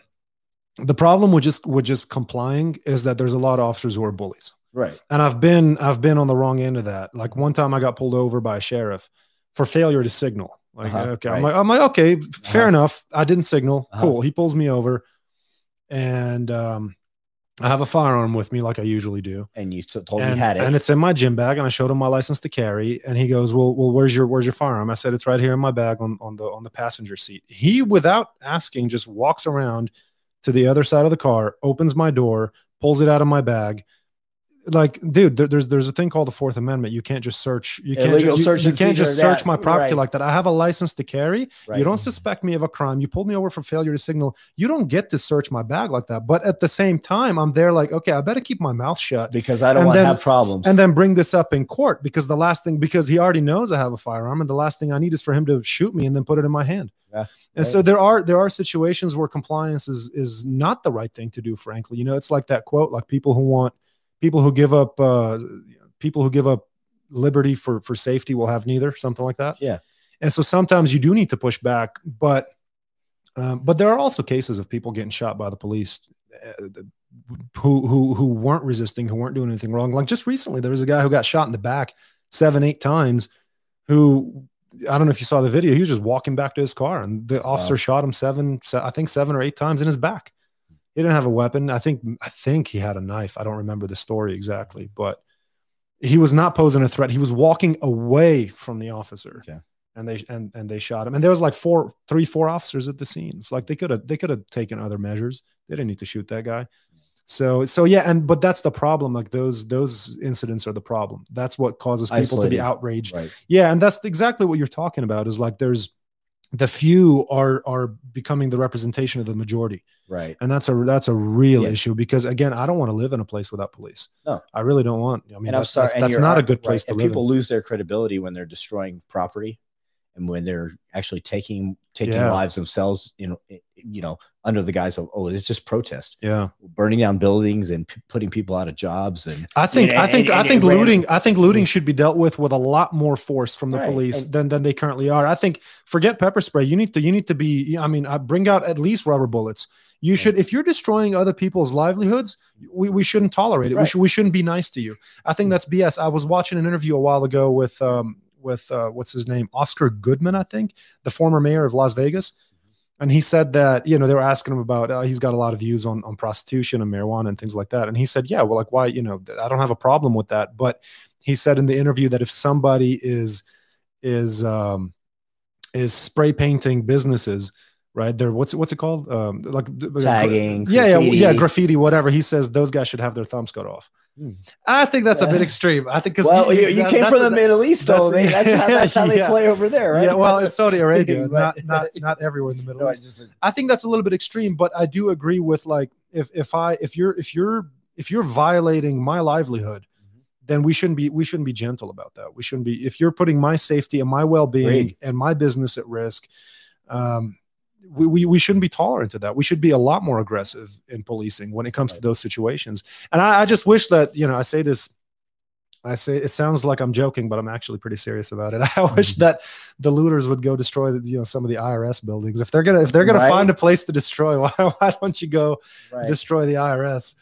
the problem with just with just complying is that there's a lot of officers who are bullies Right. and i've been i've been on the wrong end of that like one time i got pulled over by a sheriff for failure to signal like Uh-huh, okay i'm like i'm like okay fair Uh-huh. enough i didn't signal Uh-huh. cool he pulls me over and um i have a firearm with me like i usually do. And you t- told me and, you had it. and it's in my gym bag and i showed him my license to carry and he goes well well where's your where's your firearm? I said it's right here in my bag on, on the on the passenger seat. He without asking just walks around to the other side of the car opens my door pulls it out of my bag like dude there, there's there's a thing called the fourth amendment you can't just search you can't Illegal ju- search you and can't just search that- my property right. like that i have a license to carry right. you don't suspect me of a crime. You pulled me over for failure to signal. You don't get to search my bag like that. But at the same time, I'm there like, okay, I better keep my mouth shut because I don't want to have problems. and then bring this up in court because the last thing, because he already knows I have a firearm, and the last thing I need is for him to shoot me and then put it in my hand. Yeah, And so there are there are situations where compliance is is not the right thing to do. Frankly, you know, it's like that quote, like people who want people who give up uh, people who give up liberty for for safety will have neither, something like that. Yeah. And so sometimes you do need to push back, but um, but there are also cases of people getting shot by the police uh, who who who weren't resisting, who weren't doing anything wrong. Like just recently, there was a guy who got shot in the back seven, eight times. Who I don't know if you saw the video. He was just walking back to his car, and the officer Wow. shot him seven, I think seven or eight times in his back. He didn't have a weapon. I think I think he had a knife. I don't remember the story exactly, but he was not posing a threat. He was walking away from the officer. Okay. And they and and they shot him. And there was like four, three, four officers at the scene. It's like they could have they could have taken other measures. They didn't need to shoot that guy. So so yeah, and but that's the problem. Like those those incidents are the problem. That's what causes people to be outraged. right. Yeah, and that's exactly what you're talking about. Is like there's the few are are becoming the representation of the majority Right. and that's a that's a real Yeah. issue because again i don't want to live in a place without police No. i really don't want i mean and I'm that's, sorry. that's, that's not a good place right. to and live people in. lose their credibility when they're destroying property. And when they're actually taking taking Yeah. lives themselves, you know, you know, under the guise of oh, it's just protest, Yeah. burning down buildings and p- putting people out of jobs and I think Yeah, I think and- I think and random- looting I think looting mm. should be dealt with with a lot more force from the Right, police and- than than they currently are. I think forget pepper spray. You need to you need to be I mean uh, bring out at least rubber bullets. You should if you're destroying other people's livelihoods, we, we shouldn't tolerate it. We Right. should we shouldn't be nice to you. I think mm. that's BS. I was watching an interview a while ago with um with uh, what's his name Oscar Goodman I think the former mayor of Las Vegas. And he said that you know they were asking him about uh, he's got a lot of views on on prostitution and marijuana and things like that. And he said, yeah, well, like why you know I don't have a problem with that. But he said in the interview that if somebody is is um, is spray painting businesses, right? They're what's what's it called? Um, like tagging, yeah, yeah, yeah, graffiti, whatever. He says those guys should have their thumbs cut off. I think that's a bit extreme. I think because Well, you, you came from the Middle East, though. that's- That's, how, that's how they yeah. play over there, right? Yeah, well, it's Saudi Arabia, not But- not not everywhere in the Middle No, I East. just- I think that's a little bit extreme, but I do agree with like if if I if you're if you're if you're violating my livelihood, Mhm. then we shouldn't be we shouldn't be gentle about that. We shouldn't be if you're putting my safety and my well being Agreed. and my business at risk. Um, we, we, we shouldn't be tolerant to that. We should be a lot more aggressive in policing when it comes to those situations. And I, I just wish that, you know, I say this, I say it sounds like I'm joking, but I'm actually pretty serious about it. I wish Mhm. that the looters would go destroy the, you know, some of the IRS buildings. If they're gonna if they're gonna Right. find a place to destroy, why, why don't you go right. destroy the IRS?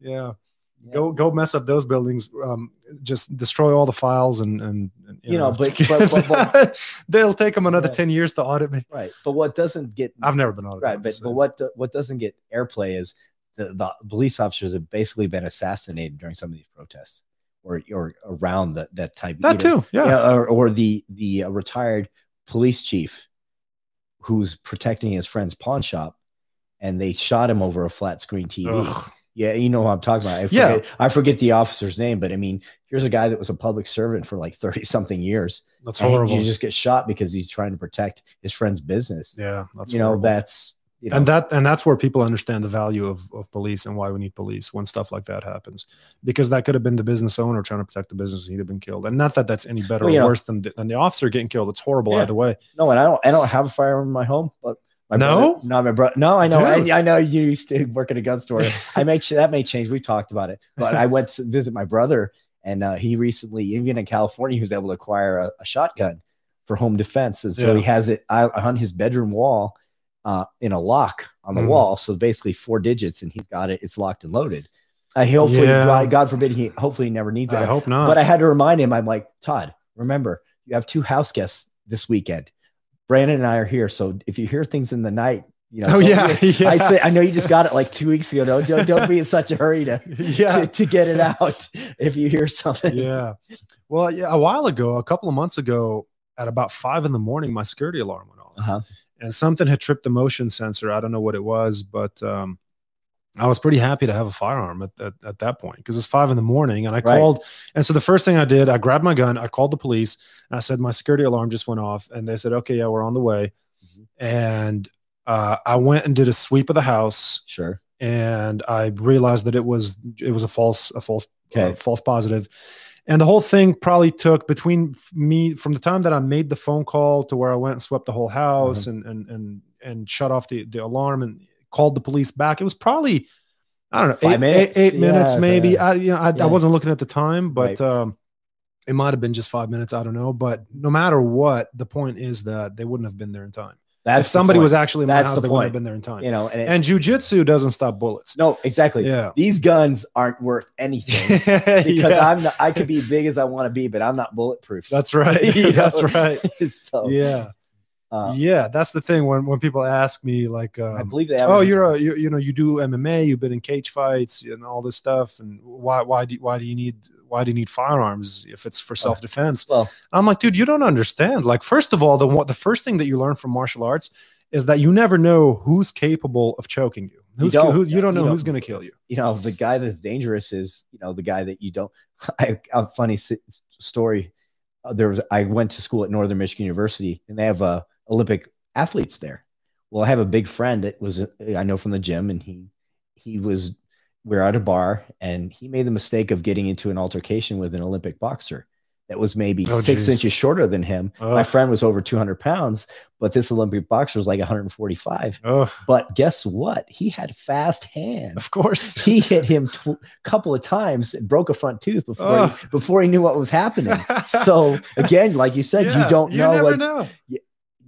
Yeah. Yeah. Go go mess up those buildings. Um, just destroy all the files and and, and, You know, but- but- but- but- they'll take them another Yeah. ten years to audit me. right. But what doesn't get I've never been audited. right, but, but what the, what doesn't get airplay is the, the police officers have basically been assassinated during some of these protests or or around that that type. that either- too? Yeah. Yeah, or, or the the uh, retired police chief who's protecting his friend's pawn shop, and they shot him over a flat screen TV. Ugh. Yeah, you know what I'm talking about. I Yeah. forget, I forget the officer's name, but I mean, here's a guy that was a public servant for like 30 something years. That's horrible. You just get shot because he's trying to protect his friend's business. yeah, that's you know, horrible. that's you know, and that and that's where people understand the value of, of police and why we need police when stuff like that happens because that could have been the business owner trying to protect the business and he'd have been killed and not that that's any better Well, or know- worse than, than the officer getting killed it's horrible Yeah. either way no, and I don't I don't have a firearm in my home, but my No? brother, no, my brother, no, I know, I, I know you used to work at a gun store. I make sure that may change. We talked about it, but I went to visit my brother, and uh, he recently, even in California, he was able to acquire a, a shotgun for home defense, and so Yeah. he has it on his bedroom wall uh, in a lock on the Mhm. wall. So basically, four digits, and he's got it. It's locked and loaded. I hopefully, Yeah. God, God forbid, he hopefully he never needs it. i hope not But I had to remind him, I'm like, Todd, remember, you have two house guests this weekend. Brandon and I are here. So if you hear things in the night, you know, oh yeah, be- yeah. I say, I know you just got it like two weeks ago. Don't, don't, don't be in such a hurry to, yeah to, to get it out if you hear something. yeah well yeah a while ago a couple of months ago at about five in the morning my security alarm went off Uh-huh. and something had tripped the motion sensor i don't know what it was but um I was pretty happy to have a firearm at, at, at that point because it's five in the morning and I Right. called. And so the first thing I did, I grabbed my gun, I called the police, and I said, My security alarm just went off. And they said, Okay, yeah, we're on the way. Mhm. And uh, I went and did a sweep of the house Sure. and I realized that it was it was a false a false uh, false. And the whole thing probably took between me from the time that I made the phone call to where I went and swept the whole house Mm-hmm. and and and and shut off the, the alarm and called the police back. It was probably I don't know Five eight, minutes? eight, eight minutes Yeah, maybe. I you know I, Yeah. I wasn't looking at the time, but Right. um, it might have been just five minutes. I don't know. But no matter what, the point is that they wouldn't have been there in time. That's if somebody was actually in my That's house, the they wouldn't point. have been there in time. you know, and, it, And jujitsu doesn't stop bullets. no, exactly. Yeah. These guns aren't worth anything because Yeah. I'm not, I could be big as I want to be, but I'm not bulletproof. That's right. Know? That's right. so, Yeah. Uh, yeah. That's the thing when, when people ask me like, I um, believe they. oh, you're a, you, you know, you do MMA, you've been in cage fights and all this stuff. And why, why do, why do you need, why do you need firearms if it's for self defense? well, I'm like, dude, you don't understand. Like, first of all, the the first thing that you learn from martial arts is that you never know who's capable of choking you. Who's, don't. who, you don't You know don't. who's going to kill you. you know, the guy that's dangerous is, you know, the guy that you don't. I, a funny story. Uh, there was, I went to school at Northern Michigan University, and they have uh, Olympic athletes there. Well, I have a big friend that was, I know from the gym, and he, he was, we are at a bar, and he made the mistake of getting into an altercation with an Olympic boxer. that was maybe Oh, six geez. inches shorter than him. My friend was over 200 pounds, but this Olympic boxer was like 145. Oh, But guess what? He had fast hands. of course. He hit him a couple of times and broke a front tooth before he, before he knew what was happening. So again, like you said, Yeah, you don't know. never Like know.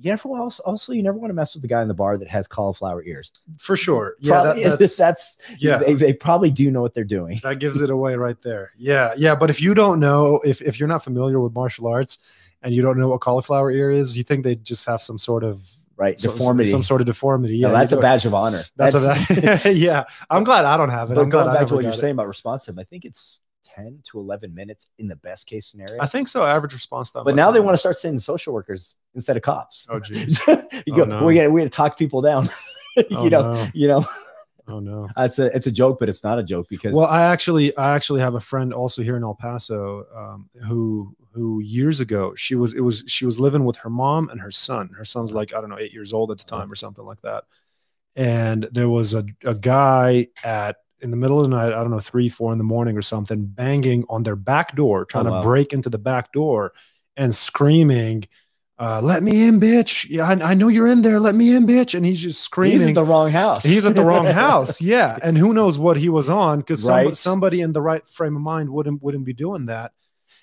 You never also, also you never want to mess with the guy in the bar that has cauliflower ears. For sure. Yeah, Probably- that, that's, that's yeah. They, they probably do know what they're doing. that gives it away right there. Yeah, yeah. But if you don't know, if if you're not familiar with martial arts and you don't know what cauliflower ear is, you think they just have some sort of Right, some- deformity. some sort of deformity. Yeah, No, that's a badge of honor. That's, a yeah. I'm glad I don't have it. But I'm glad going I back to what you're it. saying about responsive I think it's 10 to 11 minutes in the best case scenario. I think so. Average response time. but now they want to start sending social workers instead of cops. Oh, geez. you Oh, go, no. we're gonna we're gonna talk people down. you Oh, know, no. you know, Oh no. it's a it's a joke, but it's not a joke because Well, I actually, I actually have a friend also here in El Paso, um, who, who years ago she was, it was, she was living with her mom and her son. Her son's like, I don't know, eight years old at the time or something like that. And there was a, a guy at in the middle of the night, I don't know, three, four in the morning or something, banging on their back door, trying wow. to break into the back door and screaming, uh, "Let me in, bitch! Yeah, I, I know you're in there. Let me in, bitch!" And he's just screaming. he's at the wrong house. He's at the wrong house. Yeah. And who knows what he was on because Right. somebody in the right frame of mind wouldn't wouldn't be doing that.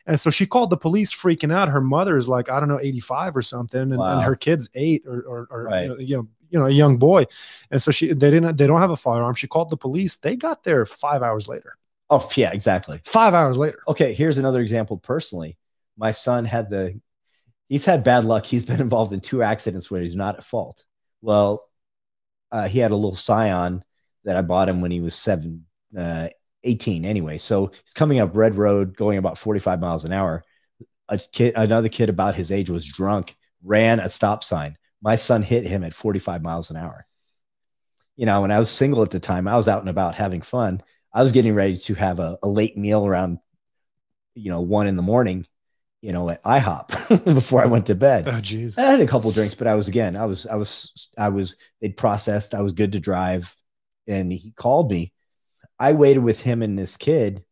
And so she called the police freaking out. Her mother is like, I don't know, 85 or something. And, Wow. and her kid's eight or, or, or Right. you, know, you know, you know, a young boy. And so she, they didn't, they don't have a firearm. She called the police. They got there five hours later, oh yeah, exactly. five hours later. Okay, here's another example personally. My son had the he's had bad luck. He's been involved in two accidents where he's not at fault. Well, uh, he had a little scion that I bought him when he was seven, uh, 18 anyway. So he's coming up Red Road, going about 45 miles an hour. A kid, another kid about his age was drunk, ran a stop sign. My son hit him at 45 miles an hour. You know, when I was single at the time, I was out and about having fun. I was getting ready to have a, a late meal around, you know, one in the morning, you know, at IHOP before I went to bed. Oh, geez. I had a couple drinks, but I was again, I was, I was, I was, they'd processed, I was good to drive. And he called me. I waited with him and this kid.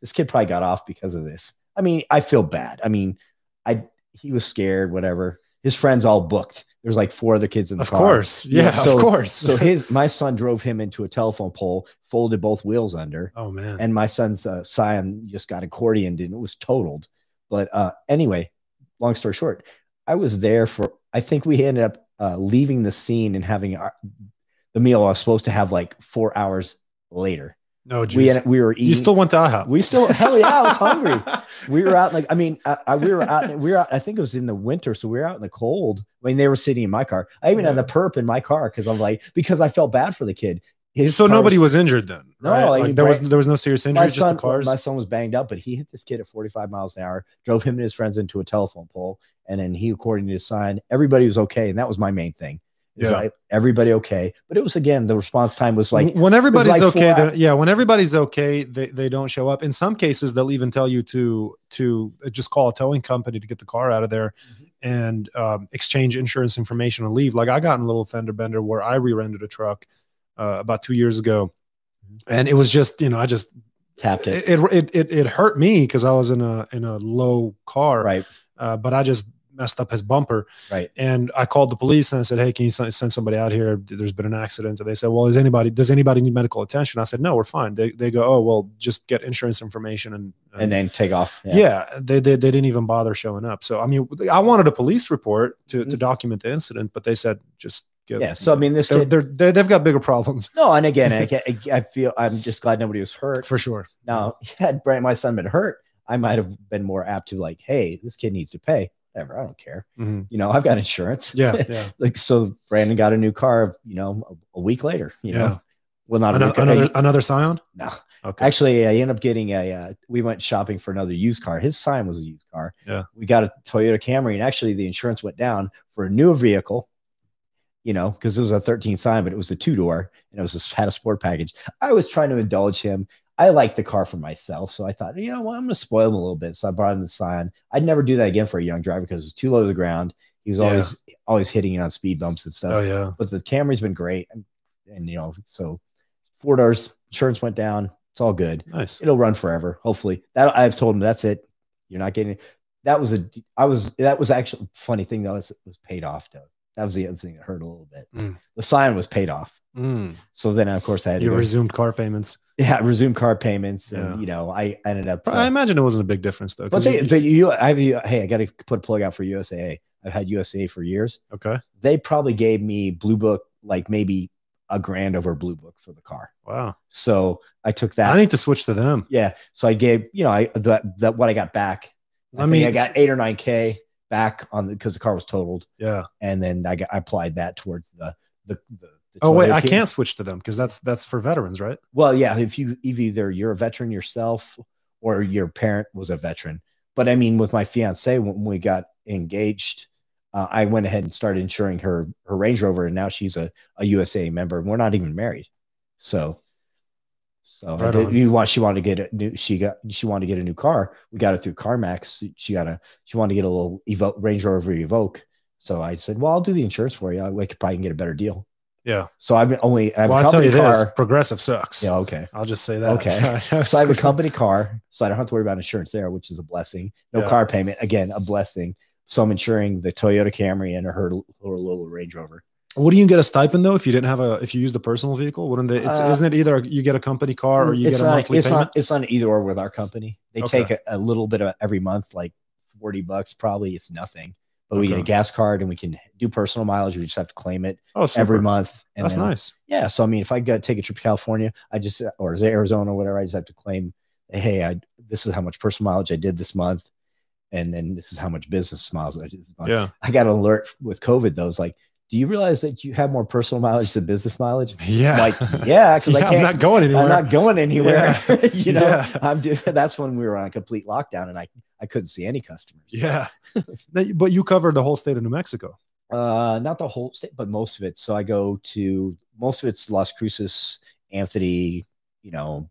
This kid probably got off because of this. I mean, I feel bad. I mean, I, he was scared, whatever. His friends all booked. There's like four other kids in the Of car. course. Yeah, so- of course. So his, my son drove him into a telephone pole, folded both wheels under oh, man. and my son's uh, scion just got accordioned and it was totaled. But uh, anyway, long story short, I was there for. I think we ended up uh, leaving the scene and having our, the meal I was supposed to have like four hours later. No, geez. We we were eating. you still went to IHOP. we still hell yeah, I was hungry. We were out like I mean I, I, we were out we were out, I think it was in the winter, so we were out in the cold. I mean they were sitting in my car. I even had the perp in my car because I'm like because I felt bad for the kid. His so nobody was injured then, No, right? like, Like, there was there was no serious injury, just son, the cars. my son was banged up, but he hit this kid at 45 miles an hour, drove him and his friends into a telephone pole, and then he, according to his sign, everybody was okay, and that was my main thing. Is Yeah. like everybody okay, but it was again the response time was like when everybody's like okay, yeah, when everybody's okay, they, they don't show up. In some cases, they'll even tell you to to just call a towing company to get the car out of there Mm-hmm. and um, exchange insurance information and leave. Like I got in a little fender bender where I re-rented a truck uh, about two years ago, and it was just you know I just tapped it, it it it, it hurt me because I was in a in a low car, right, uh, but I just messed up his bumper. right, And I called the police and I said, "Hey, can you send somebody out here? There's been an accident." And they said, "Well, is anybody does anybody need medical attention?" I said, "No, we're fine." They, they go, "Oh, well, just get insurance information and and then take off. yeah, they, they they didn't even bother showing up." So I mean, I wanted a police report to to Mhm. document the incident, but they said just get, yeah. So I mean, this they're, they they've got bigger problems no, and again, I, I feel I'm just glad nobody was hurt. for sure. Now, had my son been hurt, I might have been more apt to like, hey, this kid needs to pay. Whatever, I don't care. Mhm. You know, I've got insurance. Yeah, yeah. like so brandon got a new car you know a, a week later you Yeah. know well not another a- another Scion. no Okay. actually i ended up getting a uh, we went shopping for another used car his Scion was a used car Yeah. we got a toyota camry and actually the insurance went down for a newer vehicle you know because it was a 13 Scion but it was a two-door and it was just had a sport package i was trying to indulge him I liked the car for myself, so I thought, you know what, I'm going to spoil him a little bit. So I brought him the Scion. I'd never do that again for a young driver because it was too low to the ground. He was Yeah. always always hitting it on speed bumps and stuff Oh yeah. but the Camry's been great, and, and you know, so four doors, insurance went down. It's all good. Nice. It'll run forever, hopefully. That I've told him that's it. You're not getting that was a I was that was actually funny thing though. It was paid off though. That was the other thing that hurt a little bit. Mm. The Scion was paid off. Mm. So then of course I had to You go, resumed car payments. yeah, resume car payments and Yeah. you know, I ended up I imagine it wasn't a big difference though. but 'cause they, you- but you I have you hey, I gotta put a plug out for USAA. I've had USAA for years. okay. They probably gave me Blue Book like maybe a grand over Blue Book for the car. Wow. So I took that. I need to switch to them. yeah. So I gave, you know, I that that what I got back. I, I mean, I got eight or nine K back on the because the car was totaled. Yeah. And then I got I applied that towards the the, the, the Oh wait, I can't switch to them because that's that's for veterans, right? Well, yeah, if you if either you're a veteran yourself or your parent was a veteran. But I mean, with my fiance, when we got engaged, uh, I went ahead and started insuring her her Range Rover, and now she's a, a USAA member. and We're not even married, so so Right did- you want she wanted to get a new she got she wanted to get a new car. We got it through CarMax. She got a she wanted to get a little Evoque Range Rover Evoque. So I said, well, I'll do the insurance for you. I could probably get a better deal. Yeah. So I've been only I have Well, a I tell company you car. this: progressive sucks. Yeah, okay. I'll just say that. Okay. So I have a company car, so I don't have to worry about insurance there, which is a blessing. No Yeah. car payment, again, a blessing. So I'm insuring the Toyota Camry and her, her little Range Rover. Wouldn't you get a stipend though if you didn't have a if you used a personal vehicle? Wouldn't they? It's, Uh, isn't it either you get a company car or you get a not, monthly it's payment? not it's not either or with our company. They Okay. take a, a little bit of every month, like 40 bucks, probably it's nothing. But we get a gas card and we can do personal mileage. We just have to claim it oh, every month. And That's then- uh, nice. Yeah. So I mean, if I go take a trip to California, I just uh, or is it Arizona or whatever, I just have to claim, hey, I this is how much personal mileage I did this month, and then this is how much business miles I did this month. Yeah. I got an alert with COVID though. It's like, do you realize that you have more personal mileage than business mileage? Yeah. I'm like, yeah, because I Yeah, can't. I'm not going anywhere. I'm not going anywhere. Yeah. you know, Yeah. I'm doing. That's when we were on a complete lockdown, and I I couldn't see any customers. yeah. But you covered the whole state of New Mexico. Uh, not the whole state, but most of it. So I go to most of it's Las Cruces, Anthony, you know,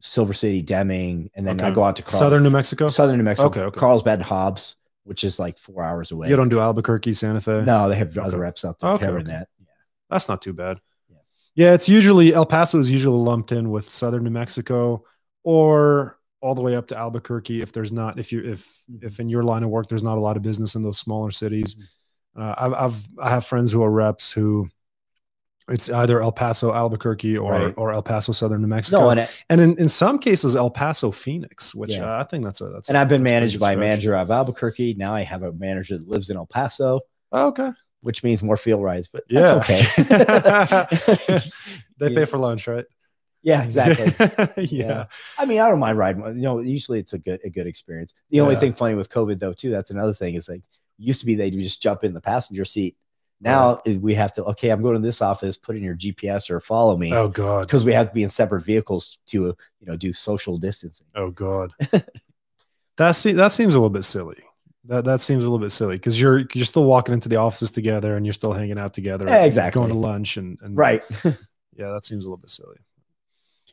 Silver City, Deming, and then I go out to Carl- Southern New Mexico. Southern New Mexico, Okay, okay. Carlsbad, Hobbs, which is like four hours away. You don't do Albuquerque, Santa Fe. no, they have other reps out there Okay, covering okay. that. Yeah. That's not too bad. Yeah. Yeah, it's usually El Paso is usually lumped in with southern New Mexico or all the way up to Albuquerque if there's not if you if Mhm. if in your line of work there's not a lot of business in those smaller cities. Mm-hmm. Uh, I've I've I have friends who are reps who it's either El Paso, Albuquerque, or Right. or El Paso, Southern New Mexico, No, and it, and in, in some cases El Paso, Phoenix, which Yeah. uh, I think that's a that's. and i I've been managed by a manager of Albuquerque. Now I have a manager that lives in El Paso, Oh, okay, which means more field rides, but yeah, okay. they Yeah. pay for lunch, right? yeah, exactly. yeah. I mean, I don't mind riding. You know, usually it's a good a good experience. The only Yeah. thing funny with COVID though, too, that's another thing is like used to be they would just jump in the passenger seat. Now is we have to okay, I'm going to this office, put in your GPS or follow me Oh God. because we have to be in separate vehicles to you know do social distancing. Oh God. that se- that seems a little bit silly. That that seems a little bit silly because you're you're still walking into the offices together and you're still hanging out together. Yeah, exactly. Going to lunch and, and Right. Yeah, that seems a little bit silly.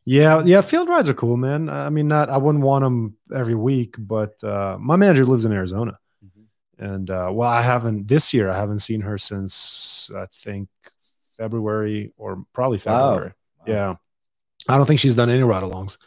Yeah, yeah, field rides are cool, man. I mean, not I wouldn't want them every week, but uh, my manager lives in Arizona, and uh, well, I haven't this year. I haven't seen her since I think February or probably Wow. February. Yeah, I don't think she's done any ride-alongs.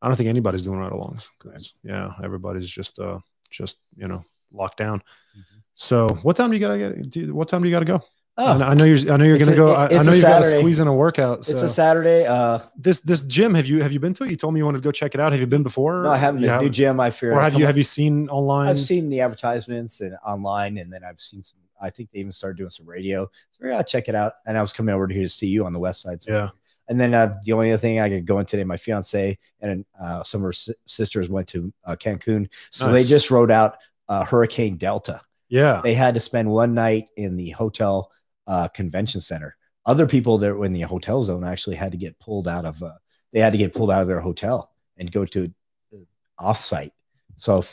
I don't think anybody's doing ride-alongs. 'cause, Yeah, everybody's just uh just you know locked down. Mhm. So, what time do you gotta get? Do you, what time do you gotta go? I Oh, know- I know you're. I know you're gonna a- go. I, I know a you gotta squeeze in a workout. So it's a Saturday. Uh, this this gym have you have you been to it? You told me you wanted to go check it out. Have you been before? no, I haven't. Been. New gym. I fear. or have you have you seen online? I've seen the advertisements and online, and then I've seen some. I think they even started doing some radio. So yeah, I'll check it out. And I was coming over here to see you on the west side. So Yeah. And then uh, the only other thing I could go in today, my fiance and uh, some of her si- sisters went to uh, Cancun, so Nice. they just rode out uh, Hurricane Delta. yeah. They had to spend one night in the hotel uh, convention center. Other people that were in the hotel zone actually had to get pulled out of. Uh, they had to get pulled out of their hotel and go to uh, offsite. So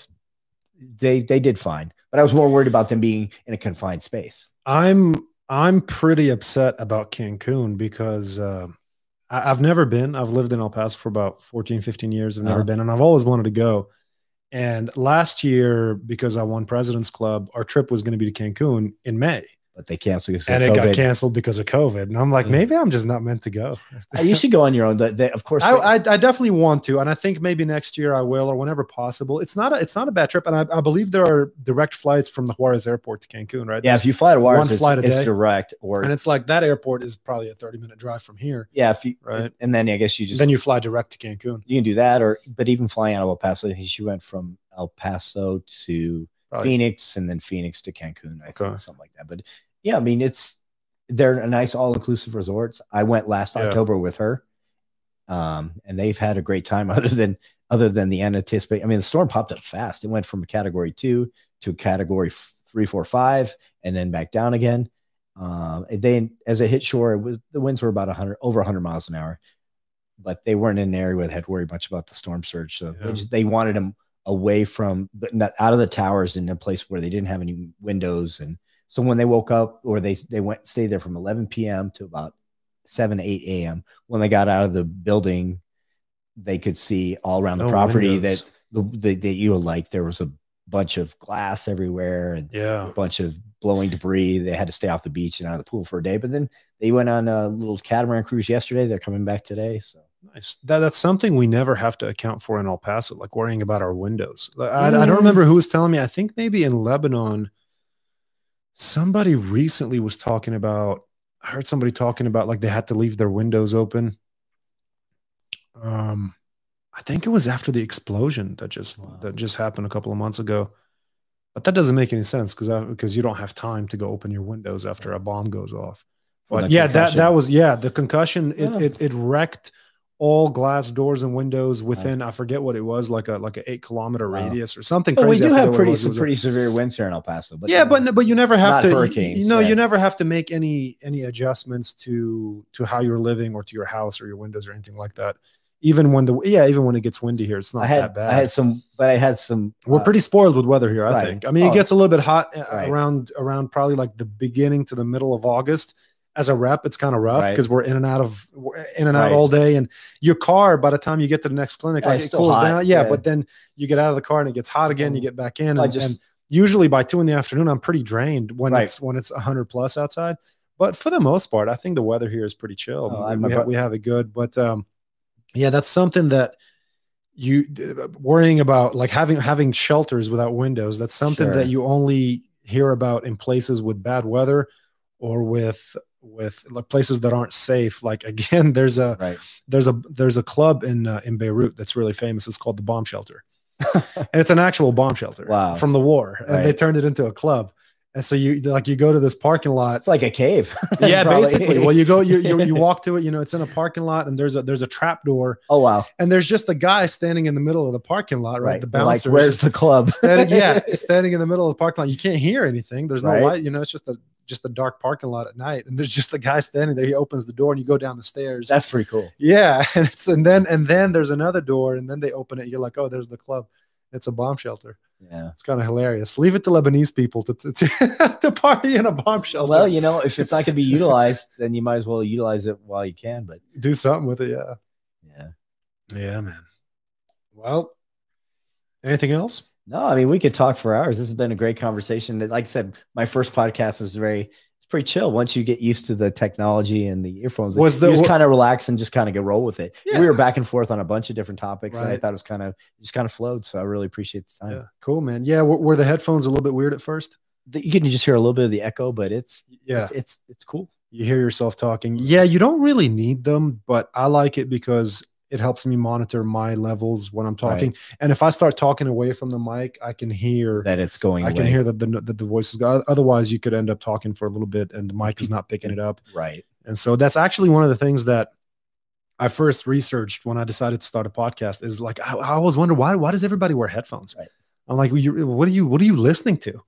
they they did fine, but I was more worried about them being in a confined space. I'm I'm pretty upset about Cancun because uh, I, I've never been. I've lived in El Paso for about 14, 15 years. I've never Uh-huh. been, and I've always wanted to go. And last year, because I won President's Club, our trip was going to be to Cancun in May. But they canceled and it got canceled because of COVID. And I'm like, Yeah. maybe I'm just not meant to go. Uh, you should go on your own. They- they- of course, I, I, I definitely want to, and I think maybe next year I will, or whenever possible. It's not a it's not a bad trip, and I, I believe there are direct flights from the Juarez Airport to Cancun, right? yeah. There's- If you fly to Juarez, one it's, flight a it's day. direct, or and it's like that airport is probably a 30 minute drive from here. yeah, if you Right. and then I guess you just then you fly direct to Cancun. you can do that, or but even flying out of El Paso, she went from El Paso to Probably. Phoenix and then Phoenix to Cancun, I Okay. think something like that. But yeah, I mean, it's they're a nice all inclusive resorts. I went last Yeah. October with her, um, and they've had a great time. Other than other than the unanticipated, I mean, the storm popped up fast. It went from a category two to a category f- three, four, five, and then back down again. Um, then as it hit shore, it was the winds were about 100 over 100 miles an hour, but they weren't in an area where they had to worry much about the storm surge. So they, Yeah. just, they wanted them away from, but not out of the towers in a place where they didn't have any windows. And so when they woke up or they they went stayed there from 11 p.m. to about 7 8 a.m. When they got out of the building, they could see all around the No property windows. that the, the that you were like there was a bunch of glass everywhere and Yeah. a bunch of blowing debris. They had to stay off the beach and out of the pool for a day. But then they went on a little catamaran cruise yesterday. They're coming back today. So Nice. That, that's something we never have to account for in El Paso, like worrying about our windows. I, I Mm. don't remember who was telling me. I think maybe in Lebanon, somebody recently was talking about. I heard somebody talking about like they had to leave their windows open. Um, I think it was after the explosion that just Wow. that just happened a couple of months ago. But that doesn't make any sense because because you don't have time to go open your windows after a bomb goes off. But the yeah, that that was yeah the concussion. It, Yeah. it it wrecked all glass doors and windows within I forget what it was like a like an eight kilometer Wow. radius or something. But we crazy. I do have pretty some pretty severe winds here in El Paso. But yeah, but but you never have to. hurricanes, You know, yeah. you never have to make any any adjustments to to how you're living or to your house or your windows or anything like that. Even when the yeah, even when it gets windy here, it's not had that bad. I had some, but I had some. We're uh, pretty spoiled with weather here, I right. think. I mean, Oh. it gets a little bit hot uh, Right. around around probably like the beginning to the middle of August. As a rep, it's kind of rough Right. because we're in and out of in and out Right. all day, and your car by the time you get to the next clinic, Yeah, like it cools hot, down. Yeah, yeah. but then you get out of the car and it gets hot again. You Um, get back in, and, just- and usually by two in the afternoon, I'm pretty drained when Right. it's when it's 100 plus outside. But for the most part, I think the weather here is pretty chill. Oh, we, have, we have it good, but um, yeah, that's something that you worrying about like having having shelters without windows that's something Sure. that you only hear about in places with bad weather or with with like places that aren't safe like again there's a right. there's a there's a club in uh, in Beirut that's really famous it's called the bomb shelter and it's an actual bomb shelter Wow. from the war and they turned it into a club and so you like you go to this parking lot It's like a cave. yeah basically well you go you, you you walk to it you know it's in a parking lot and there's a there's a trap door oh wow. and there's just the guy standing in the middle of the parking lot, right? Right. The bouncer, Like, where's the club? standing, yeah, standing in the middle of the parking lot. You can't hear anything. There's no Right. light. You know, it's just a just a dark parking lot at night, and there's just a guy standing there. He opens the door, and you go down the stairs. That's pretty cool. yeah, and it's and then and then there's another door, and then they open it. You're like, oh, there's the club. It's a bomb shelter. Yeah. It's kind of hilarious. Leave it to Lebanese people to to, to, to party in a bomb shelter. Well, you know, if it's not going to be utilized, then you might as well utilize it while you can. But do something with it. Yeah. yeah. Yeah, man. Well, anything else? No, I mean, we could talk for hours. This has been a great conversation. Like I said, my first podcast is very, it's pretty chill. Once you get used to the technology and the earphones, Was you the- just kind of relax and just kind of get roll with it. Yeah. We were back and forth on a bunch of different topics, and I thought it was kind of just kind of flowed. So I really appreciate the time. Yeah, cool, man. Yeah, were, were the headphones a little bit weird at first? The- You can just hear a little bit of the echo, but it's Yeah, it's it's, it's cool. you hear yourself talking. Yeah, you don't really need them, but I like it because it helps me monitor my levels when I'm talking. And if I start talking away from the mic, I can hear. That it's going. I can hear that the that the voice is. go- Otherwise, you could end up talking for a little bit, and the mic is not picking it up. right. And so that's actually one of the things that I first researched when I decided to start a podcast. Is like I, I always wonder why why does everybody wear headphones? Right. I'm like, well, you, what are you what are you listening to?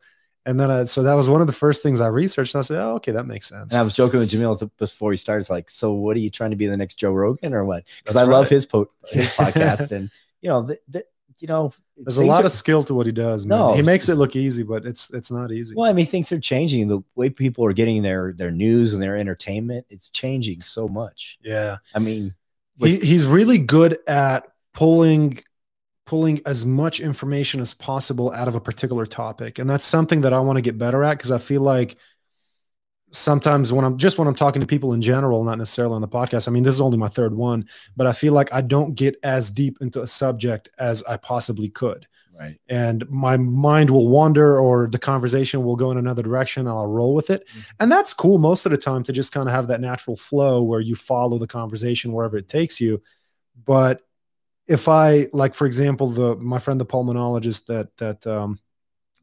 And then I, so that was one of the first things I researched, and I said, oh, okay, that makes sense. And I was joking with Jamil before he starts, like, so what are you trying to be the next Joe Rogan or what? Because I love his po- his podcast, and you know, th- th- you know, There's a lot are- of skill to what he does. Man. No. he makes it look easy, but it's it's not easy. Well, I mean, things are changing. The way people are getting their their news and their entertainment, it's changing so much. Yeah, I mean, he, he's really good at pulling pulling as much information as possible out of a particular topic and that's something that i want to get better at because i feel like sometimes when I'm just when I'm talking to people in general, not necessarily on the podcast. I mean, this is only my third one, but I feel like I don't get as deep into a subject as I possibly could. Right. And my mind will wander or the conversation will go in another direction. I'll roll with it. Mm-hmm. And that's cool most of the time to just kind of have that natural flow where you follow the conversation wherever it takes you. But if I like, for example, the my friend the pulmonologist that that um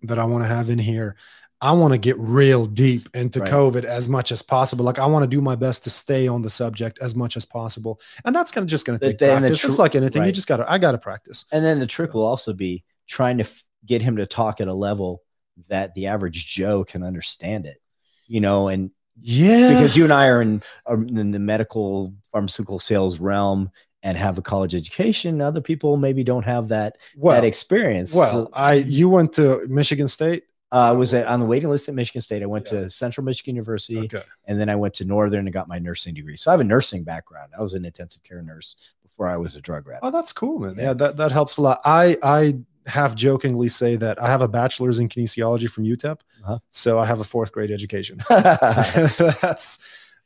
that I want to have in here, I want to get real deep into right. COVID as much as possible. Like I want to do my best to stay on the subject as much as possible, and that's gonna just gonna take then practice. Tr- just like anything, right. you just gotta I gotta practice. And then the trick will also be trying to f- get him to talk at a level that the average Joe can understand it. You know, and yeah, because you and I are in, are in the medical pharmaceutical sales realm and have a college education. Other people maybe don't have that well, that experience. Well, so, I you went to Michigan State. Uh, I was on the waiting list at Michigan State. I went yeah. to Central Michigan University, okay. and then I went to Northern and got my nursing degree. So I have a nursing background. I was an intensive care nurse before I was a drug rat. Oh, that's cool, man. Yeah, yeah that, that helps a lot. I I half jokingly say that I have a bachelor's in kinesiology from UTEP, uh-huh. so I have a fourth grade education. that's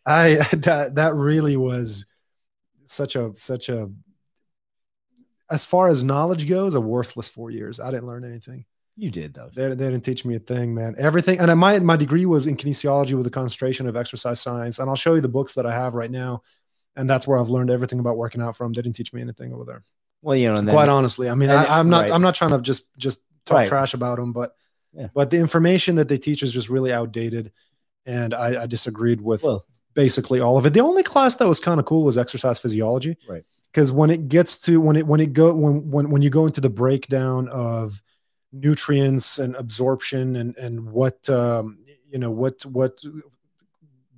I that that really was such a such a as far as knowledge goes, a worthless four years. I didn't learn anything. You did though. They, they didn't teach me a thing, man. Everything, and I, my my degree was in kinesiology with a concentration of exercise science. And I'll show you the books that I have right now, and that's where I've learned everything about working out from. They didn't teach me anything over there. Well, you know, and then, quite honestly, I mean, I, am not right. I'm not trying to just just talk right. trash about them, but yeah. but the information that they teach is just really outdated, and I, I disagreed with well, basically all of it. The only class that was kind of cool was exercise physiology, right? Because when it gets to when it when it go when when when you go into the breakdown of nutrients and absorption and and what um, you know what what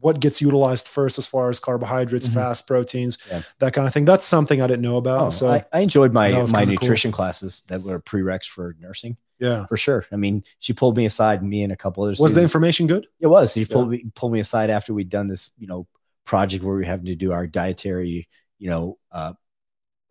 what gets utilized first as far as carbohydrates, mm-hmm. fast proteins, yeah. that kind of thing. That's something I didn't know about. Oh, so I, I, enjoyed my my nutrition cool. classes that were prereqs for nursing. Yeah, for sure. I mean, she pulled me aside, me and a couple others. Was students. the information good? It was. She pulled me pulled me aside after we'd done this, you know, project where we were having to do our dietary, you know, uh,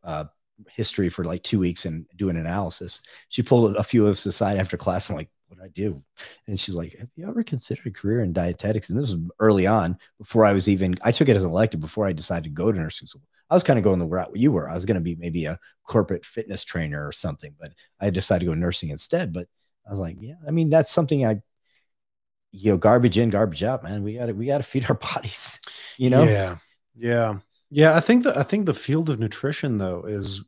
uh, history for like two weeks and do an analysis. She pulled a few of us aside after class. I'm like, what do I do? And she's like, have you ever considered a career in dietetics? And this was early on before I was even, I took it as an elective before I decided to go to nursing school. I was kind of going the route you were. I was going to be maybe a corporate fitness trainer or something, but I decided to go nursing instead. But I was like, yeah, I mean, that's something I, you know, garbage in, garbage out, man. We got to, we got to feed our bodies, you know? Yeah. Yeah. Yeah. I think that, I think the field of nutrition though is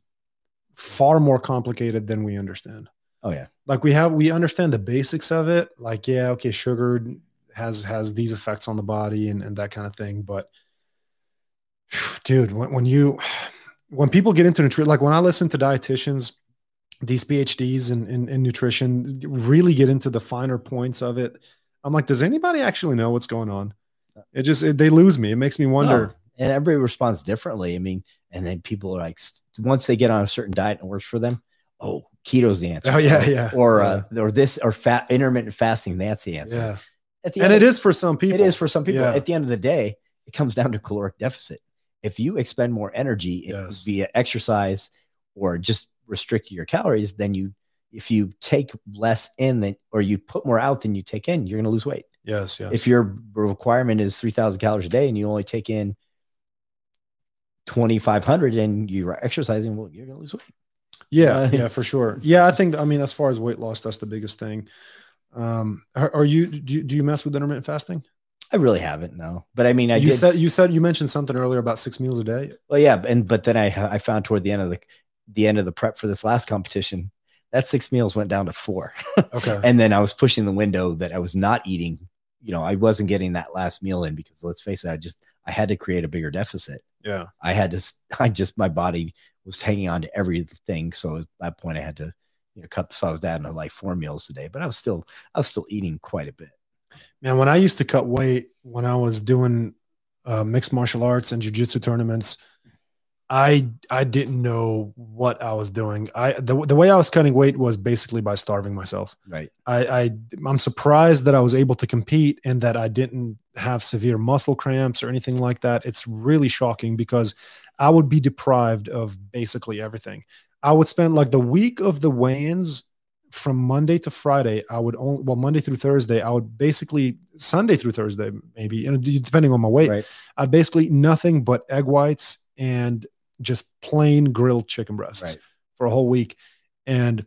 far more complicated than we understand. Oh yeah. Like we have we understand the basics of it. Like, yeah, okay, sugar has has these effects on the body and, and that kind of thing. But dude, when, when you when people get into nutrition, like when I listen to dietitians, these PhDs in, in, in nutrition really get into the finer points of it. I'm like, does anybody actually know what's going on? It just it, they lose me. It makes me wonder. No. And everybody responds differently. I mean, and then people are like, once they get on a certain diet and it works for them, oh, keto's the answer. Oh yeah, yeah. Or yeah. uh, or this or fat intermittent fasting. That's the answer. Yeah. At the and it of, is for some people. It is for some people. Yeah. At the end of the day, it comes down to caloric deficit. If you expend more energy yes. via exercise or just restrict your calories, then you if you take less in than or you put more out than you take in, you're going to lose weight. Yes, yes. If your requirement is 3000 calories a day and you only take in 2500 and you're exercising, well, you're going to lose weight. Yeah, uh, yeah, for sure. Yeah, I think I mean as far as weight loss, that's the biggest thing. Um, are, are you do, you do you mess with intermittent fasting? I really haven't, no. But I mean, I you did, said you said you mentioned something earlier about six meals a day. Well, yeah, and but then I I found toward the end of the the end of the prep for this last competition that six meals went down to four. Okay, and then I was pushing the window that I was not eating. You know, I wasn't getting that last meal in because let's face it, I just I had to create a bigger deficit. Yeah, I had to. I just my body was hanging on to everything. So at that point, I had to, you know, cut. So I was down to like four meals a day, but I was still, I was still eating quite a bit. Man, when I used to cut weight, when I was doing uh, mixed martial arts and jujitsu tournaments, I I didn't know what I was doing. I the, the way I was cutting weight was basically by starving myself. Right. I, I I'm surprised that I was able to compete and that I didn't have severe muscle cramps or anything like that. It's really shocking because I would be deprived of basically everything. I would spend like the week of the weigh-ins from Monday to Friday, I would only well Monday through Thursday, I would basically Sunday through Thursday, maybe, and depending on my weight, Right. I'd basically nothing but egg whites and just plain grilled chicken breasts Right. for a whole week, and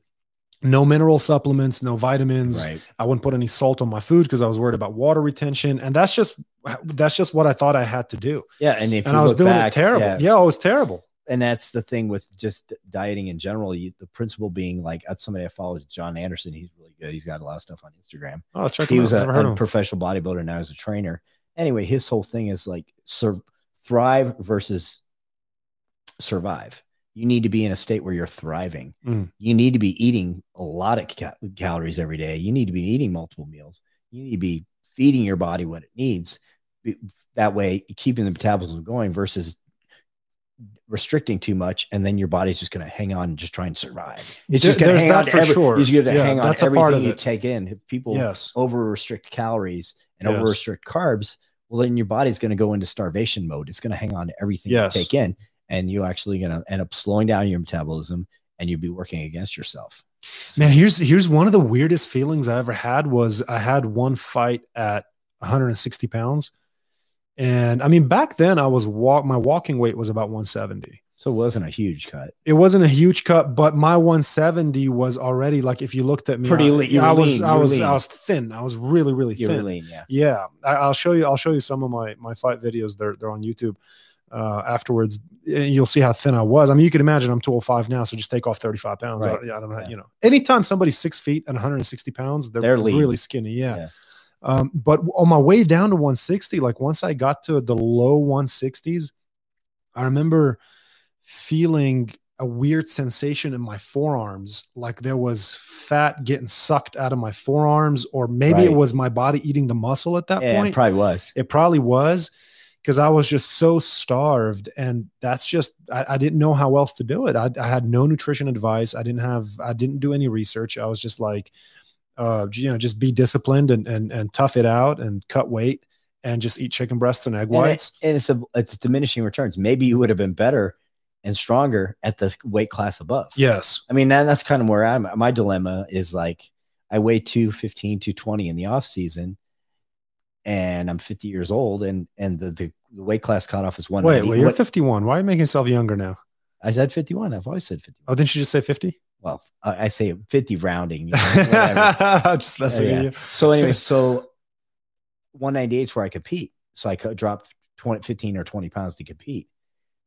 no mineral supplements, no vitamins. Right. I wouldn't put any salt on my food because I was worried about water retention, and that's just that's just what I thought I had to do, Yeah. And if and you I was doing back, it terrible. yeah, Yeah. it was terrible. And that's the thing with just dieting in general. You, the principle being like that's somebody I follow, is John Anderson. He's really good. He's got a lot of stuff on Instagram. Oh, check he him was out. a, a professional bodybuilder now as a trainer. Anyway, his whole thing is like thrive versus survive. You need to be in a state where you're thriving. Mm. You need to be eating a lot of ca- calories every day. You need to be eating multiple meals. You need to be feeding your body what it needs. That way, keeping the metabolism going versus restricting too much, and then your body's just going to hang on and just try and survive. It's just going to hang that on for every, sure. You're going to Yeah, hang on that's to a everything you take in. If people Yes. over restrict calories and Yes. over restrict carbs, well, then your body's going to go into starvation mode. It's going to hang on to everything Yes. you take in, and you're actually going to end up slowing down your metabolism, and you'll be working against yourself. Man, here's here's one of the weirdest feelings I ever had was I had one fight at 160 pounds, and I mean back then I was walk my walking weight was about 170. So it wasn't a huge cut. It wasn't a huge cut, but my 170 was already like if you looked at me, Pretty I, lean. I was lean. I was lean. I was thin. I was really really You thin. lean, yeah. Yeah, I, I'll show you. I'll show you some of my my fight videos. They're they're on YouTube. Uh, afterwards, and you'll see how thin I was. I mean, you can imagine I'm 205 now, so just take off 35 pounds. I, Right. don't- I don't know. Yeah. You know, anytime somebody's six feet and 160 pounds, they're, They're really skinny. Yeah. Yeah. Um, but on my way down to 160, like once I got to the low 160s, I remember feeling a weird sensation in my forearms, like there was fat getting sucked out of my forearms, or maybe it was my body eating the muscle at that Yeah, point. it probably was. It probably was because I was just so starved. And that's just, I, I didn't know how else to do it. I, I had no nutrition advice. I didn't have, I didn't do any research. I was just like, uh, you know, just be disciplined and, and, and tough it out and cut weight and just eat chicken breasts and egg And, it- whites. and it's a it's diminishing returns. Maybe you would have been better and stronger at the weight class above. yes. I mean, that, that's kind of where I'm. My dilemma is like I weigh 215, 220 in the off season, and I'm 50 years old, and and the the, the weight class cutoff is one. Wait, wait, you're 51. Why are you making yourself younger now? I said 51. I've always said 51. Oh, didn't you just say 50? Well, I, I say 50 rounding. you know. I'm just messing Yeah, with yeah. you. So anyway, so 198 is where I compete. So I could drop 20, 15 or 20 pounds to compete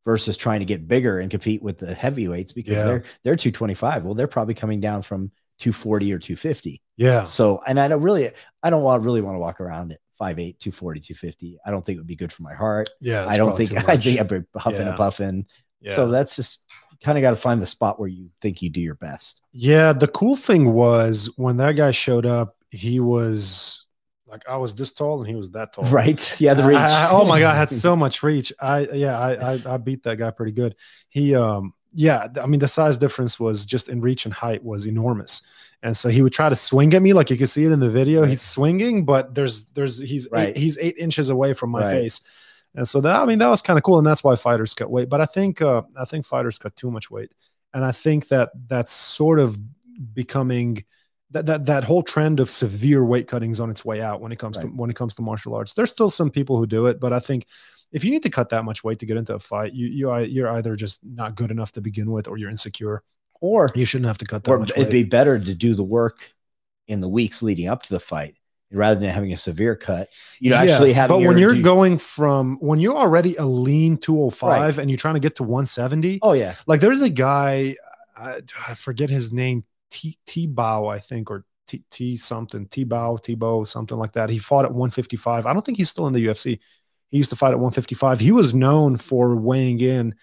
versus trying to get bigger and compete with the heavyweights because Yeah. they're they're 225. Well, they're probably coming down from 240 or 250. Yeah. So, and I don't really, I don't want really want to walk around at 5'8, 240, 250. I don't think it would be good for my heart. Yeah. I don't think, I think I'd be huffing Yeah. and puffing. yeah. So that's just kind of got to find the spot where you think you do your best. Yeah, the cool thing was when that guy showed up, he was like I was this tall and he was that tall. Right. Yeah. The reach. I- I- oh my god, I had so much reach. I yeah, I, I I beat that guy pretty good. He um yeah, I mean the size difference was just in reach and height was enormous. And so he would try to swing at me, like you can see it in the video. He's swinging, but there's there's he's Right. eight, he's eight inches away from my Right. face. And so that I mean that was kind of cool, and that's why fighters cut weight. But I think uh, I think fighters cut too much weight, and I think that that's sort of becoming that that that whole trend of severe weight cutting is on its way out when it comes to when it comes to martial arts. There's still some people who do it, but I think if you need to cut that much weight to get into a fight, you you you're either just not good enough to begin with, or you're insecure. or You shouldn't have to cut that or much it'd weight. be better to do the work in the weeks leading up to the fight rather than having a severe cut. You know, actually Yes, having but when your- you're going from when you're already a lean 205 and you're trying to get to 170, oh yeah, like there's a guy I, I forget his name T T Bow I think or T T something T Bow T Bow something like that. He fought at 155. I don't think he's still in the UFC. He used to fight at 155. He was known for weighing in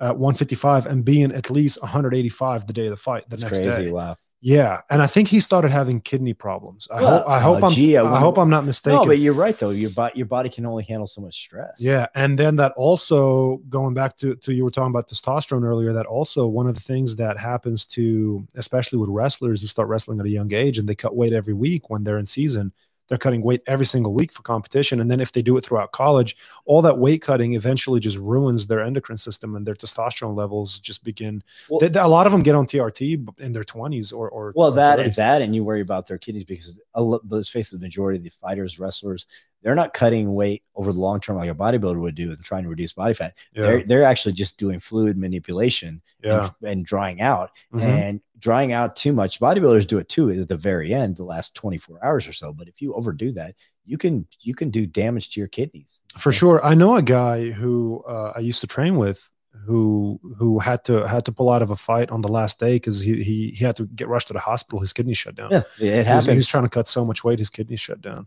at 155 and being at least 185 the day of the fight the that's next crazy. day. Wow. Yeah, and I think he started having kidney problems. I Well, hope I hope uh, I'm gee, I I hope I'm not mistaken. No, but you're right though. Your body, your body can only handle so much stress. Yeah, and then that also going back to to you were talking about testosterone earlier. That also one of the things that happens to especially with wrestlers who start wrestling at a young age and they cut weight every week when they're in season. They're cutting weight every single week for competition. And then if they do it throughout college, all that weight cutting eventually just ruins their endocrine system and their testosterone levels just begin. Well- They- a lot of them get on TRT in their 20s or, or Well, or that 30s. is that, and you worry about their kidneys because a let's face it, the majority of the fighters, wrestlers, they're not cutting weight over the long term like a bodybuilder would do and trying to reduce body fat. Yeah. They're they're actually just doing fluid manipulation yeah. and, and drying out. Mhm. And drying out too much, bodybuilders do it too at the very end, the last 24 hours or so. But if you overdo that, you can you can do damage to your kidneys. for sure i know a guy who uh, i used to train with who who had to had to pull out of a fight on the last day because he, he he had to get rushed to the hospital his kidney shut down Yeah, it he was, he was trying to cut so much weight his kidney shut down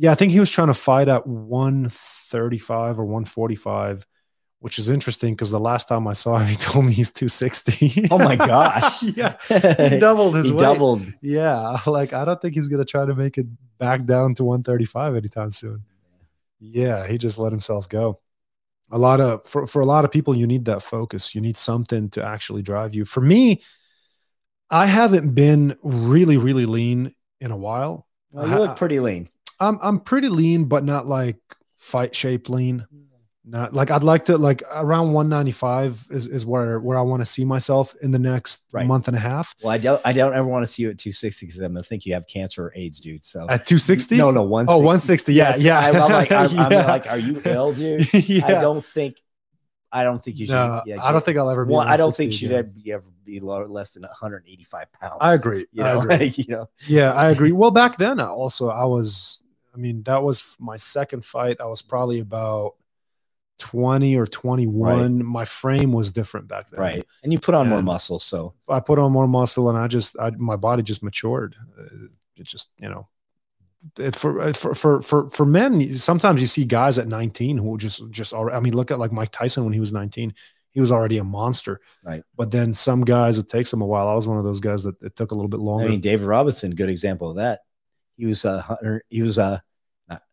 yeah i think he was trying to fight at 135 or 145 which is interesting because the last time i saw him he told me he's 260 oh my gosh. yeah he doubled his he weight. doubled. yeah like i don't think he's gonna try to make it back down to 135 anytime soon. Yeah he just let himself go. A lot of for, for a lot of people you need that focus. You need something to actually drive you. For me i haven't been really really lean in a while. Well, you look pretty lean. I'm i'm pretty lean but not like fight shape lean not like i'd like to like around 195 is is where where i want to see myself in the next Right. month and a half Well, I don't. I don't ever want to see you at 260 because I'm gonna think you have cancer or AIDS, dude. So at 260 No, no, 160. Oh, 160. Yeah, Yes, yeah. I, am like, I'm, I'm like, are you ill, dude? yeah. I don't think. I don't think you should. no, yeah, I don't think I'll ever be. Well, I don't think 160 should ever be, ever be lower, less than 185 pounds. I agree. You I agree. you know. Yeah, I agree. Well, back then, I also I was. I mean, that was my second fight. I was probably about twenty or twenty-one. My frame was different back then. Right, and you put on more muscle, so I put on more muscle, and I just, I, my body just matured. Uh, It just, you know, for uh, for for for for men, sometimes you see guys at nineteen who just just. alre- I mean, look at like Mike Tyson when he was nineteen. He was already a monster. Right. But then some guys, it takes them a while. I was one of those guys that it took a little bit longer. I mean, David Robinson, good example of that. He was a hundred. He was a.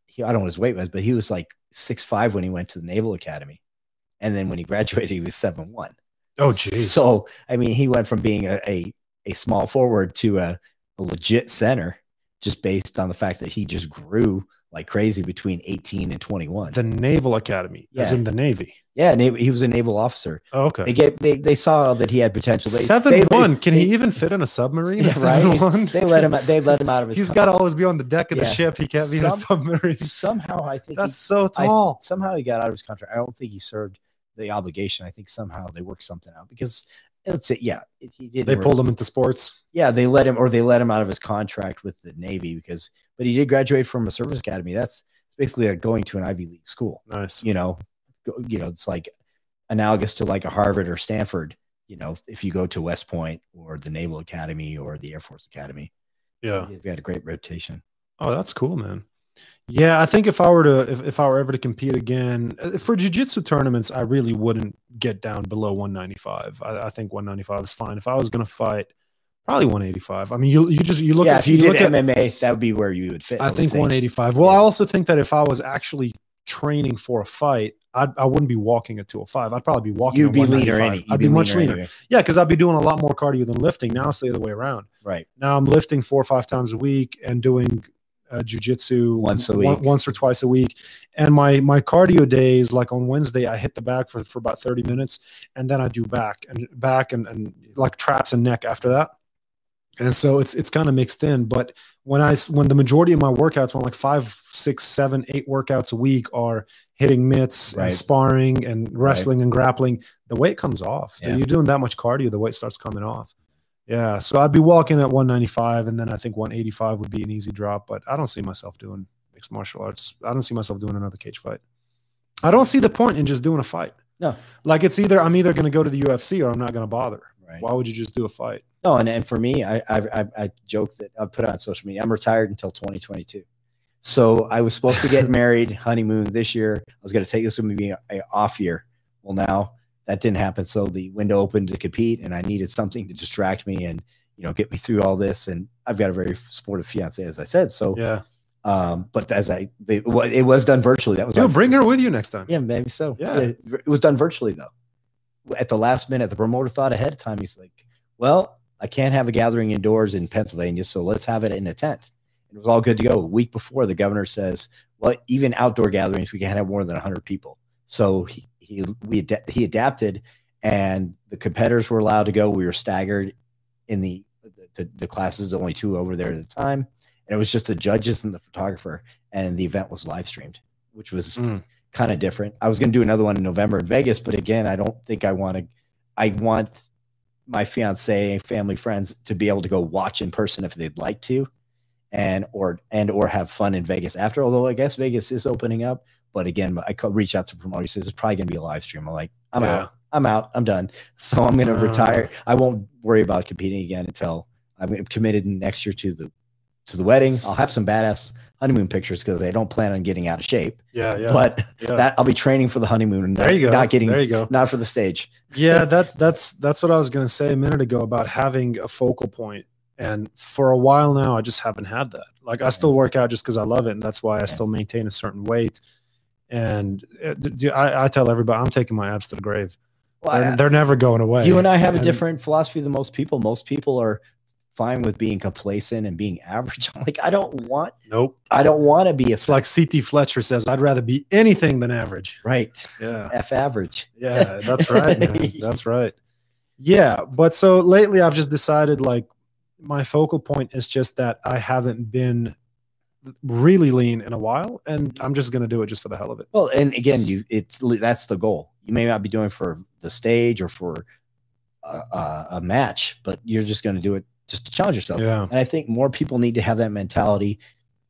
He, I don't know what his weight was, but he was like six five when he went to the Naval Academy, and then when he graduated, he was seven one. oh, geez. So I mean, he went from being a a, a small forward to a, a legit center, just based on the fact that he just grew like crazy between eighteen and twenty one. the Naval Academy, as in the Navy. Yeah, he was a naval officer. Oh, They okay. get they, they saw that he had potential. They, Seven they, one. Can they, he even fit in a submarine? Yeah, seven right? one. They let him. They let him out of his. He's got to always be on the deck of the Yeah. ship. He can't be in a submarine. somehow. I think he- That's so I- tall. somehow he got out of his contract. I don't think he served the obligation. I think somehow they worked something out because it's it. Yeah, he did. they pulled him into sports. Yeah, they let him, or they let him out of his contract with the Navy because. But he did graduate from a service academy. That's basically like going to an Ivy League school. Nice. You know, go, you know, it's like analogous to like a Harvard or Stanford. You know, if you go to West Point or the Naval Academy or the Air Force Academy, Yeah. they've got a great rotation. Oh, that's cool, man. Yeah, I think if I were to if, if I were ever to compete again uh, for jiu-jitsu tournaments, I really wouldn't get down below 195. I, I think 195 is fine. If I was gonna fight, probably 185. I mean, you you just you look yeah, at if you you did look at MMA, that would be where you would fit. I would think 185. Well, Yeah. I also think that if I was actually training for a fight, I'd, I wouldn't be walking at 205. I'd probably be walking. You'd be leaner. Any. I'd be, much leaner. anyway. Yeah, because I'd be doing a lot more cardio than lifting. Now it's the other way around. Right. Now I'm lifting four or five times a week and doing uh, jujitsu Once a one- week. once or twice a week. And my my cardio days, like on Wednesday, I hit the back for, for about 30 minutes, and then I do back and back and, and like traps and neck after that. And so it's it's kind of mixed in. But when I when the majority of my workouts, when like five, six, seven, eight workouts a week are hitting mitts Right. and sparring and wrestling and grappling, the weight comes off. Yeah. You're doing that much cardio, the weight starts coming off. Yeah, so I'd be walking at 195, and then I think 185 would be an easy drop. But I don't see myself doing mixed martial arts. I don't see myself doing another cage fight. I don't see the point in just doing a fight. No. like it's either I'm either going to go to the UFC or I'm not going to bother. Right. Why would you just do a fight? No, and, and for me, I, I I I joke that I put it on social media. I'm retired until 2022. So I was supposed to get married, honeymoon this year. I was going to take this would be a, a off year. Well, now that didn't happen. So the window opened to compete, and I needed something to distract me and you know get me through all this. And I've got a very supportive fiance, as I said. So, Yeah, um, but as I they, it was done virtually. That was bring her with you next time. Yeah, maybe so. Yeah. it, it was done virtually though. At the last minute, the promoter thought ahead of time. He's like, "Well, I can't have a gathering indoors in Pennsylvania, so let's have it in a tent." It was all good to go. A week before, the governor says, "Well, even outdoor gatherings, we can't have more than 100 people." So he he we ad- he adapted, and the competitors were allowed to go. We were staggered in the the, the classes, only two over there at the time, and it was just the judges and the photographer, and the event was live streamed, which was Mm. kind of different. I was going to do another one in November in Vegas, but again, I don't think I want to. I want my fiance, family, friends to be able to go watch in person if they'd like to, and or and or have fun in Vegas after. Although I guess Vegas is opening up, but again, I could reach out to promoters. Says it's probably going to be a live stream. I'm like, I'm Yeah. out. I'm out. I'm done. So I'm going to Uh. retire. I won't worry about competing again until I'm committed next year to the to the wedding. I'll have some badass honeymoon pictures because I don't plan on getting out of shape. Yeah, yeah. But yeah. that I'll be training for the honeymoon and there you go. not getting there you go. not for the stage. yeah that that's that's what i was going to say a minute ago about having a focal point and for a while now i just haven't had that like i still work out just because i love it and that's why i still maintain a certain weight and uh, I, d- I, I tell everybody i'm taking my abs to the grave Well, they're, I- they're never going away you and I have a different philosophy than most people. Most people are fine with being complacent and being average. I'm like, I don't want nope I don't want to be a it's like ct fletcher says i'd rather be anything than average right yeah F average. Yeah, that's right. man. That's right. Yeah, but so lately I've just decided like my focal point is just that I haven't been really lean in a while and I'm just going to do it just for the hell of it. Well, and again, you it's that's the goal. You may not be doing for the stage or for a, a, a match, but you're just going to do it just to challenge yourself. Yeah. And I think more people need to have that mentality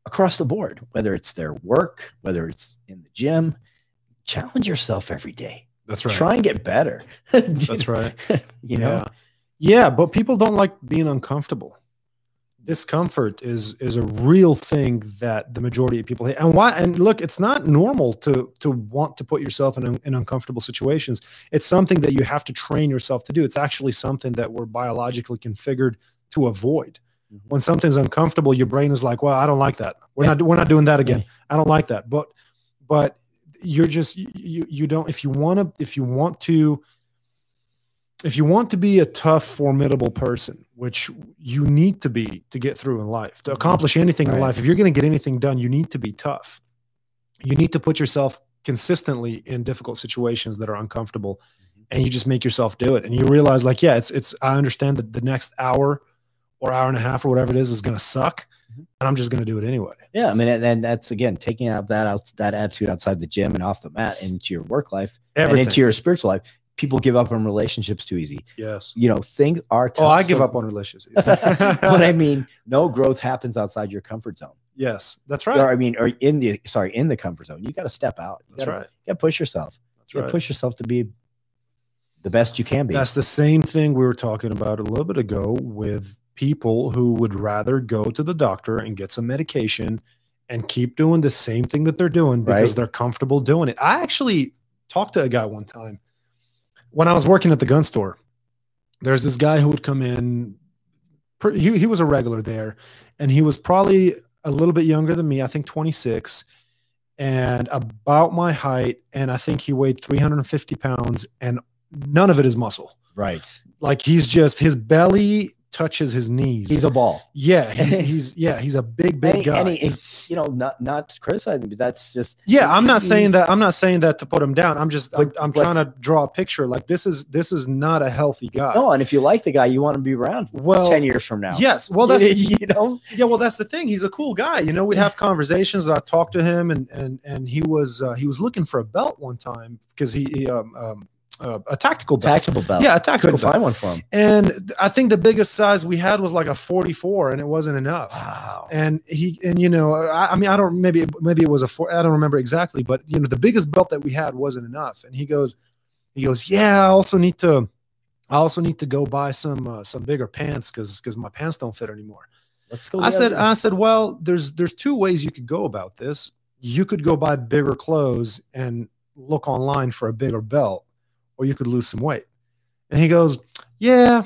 across the board, whether it's their work, whether it's in the gym. Challenge yourself every day. That's right. Try and get better. That's right. you know, Yeah. yeah, but people don't like being uncomfortable. Discomfort is is a real thing that the majority of people hate. And why? And look, it's not normal to to want to put yourself in, in uncomfortable situations. It's something that you have to train yourself to do. It's actually something that we're biologically configured to avoid. Mhm. When something's uncomfortable, your brain is like, "Well, I don't like that. We're Yeah. not we're not doing that again. I don't like that." But but you're just you, you don't if you want to if you want to if you want to be a tough, formidable person, which you need to be to get through in life, to accomplish anything in life, if you're going to get anything done, you need to be tough. You need to put yourself consistently in difficult situations that are uncomfortable and you just make yourself do it. And you realize, like, yeah, it's, it's, I understand that the next hour or hour and a half or whatever it is is going to suck. Mhm. And I'm just going to do it anyway. Yeah, I mean, and then that's again taking out that out that attitude outside the gym and off the mat into your work life Everything. and into your spiritual life. People give up on relationships too easy. yes. You know, things are tough. Oh, I give so- up on relationships. but I mean, no growth happens outside your comfort zone. yes, that's Or right. I mean, or in the sorry, in the comfort zone. You got to step out. You That's gotta, right. You got to push yourself. That's You right. push yourself to be the best you can be. That's the same thing we were talking about a little bit ago with people who would rather go to the doctor and get some medication and keep doing the same thing that they're doing because Right. they're comfortable doing it. I actually talked to a guy one time when I was working at the gun store. There's this guy who would come in. He, he was a regular there, and he was probably a little bit younger than me. I think 26, and about my height. And I think he weighed 350 pounds, and none of it is muscle right. like he's just his belly touches his knees. He's a ball. yeah, he's, he's yeah, he's a big big And, guy. and he, you know, not not criticizing, but that's just yeah, I'm not he- saying that. I'm not saying that to put him down. I'm just I'm, I'm trying to draw a picture. Like this is this is not a healthy guy. No, and if you like the guy, you want to be around well, ten years from now. yes. Well, that's you know. yeah. Well, that's the thing. He's a cool guy. You know, we'd have conversations. That I talked to him, and and and he was uh, he was looking for a belt one time because he, he um, um uh, a tactical belt. Tactical belt. Yeah, a tactical couldn't belt. find one for him. And I think the biggest size we had was like a 44, and it wasn't enough. Wow. and he and you know I, I mean i don't maybe maybe it was a four i don't remember exactly but you know the biggest belt that we had wasn't enough and he goes he goes yeah i also need to i also need to go buy some uh, some bigger pants because because my pants don't fit anymore Let's go. i said i said well there's there's two ways you could go about this you could go buy bigger clothes and look online for a bigger belt or you could lose some weight and he goes yeah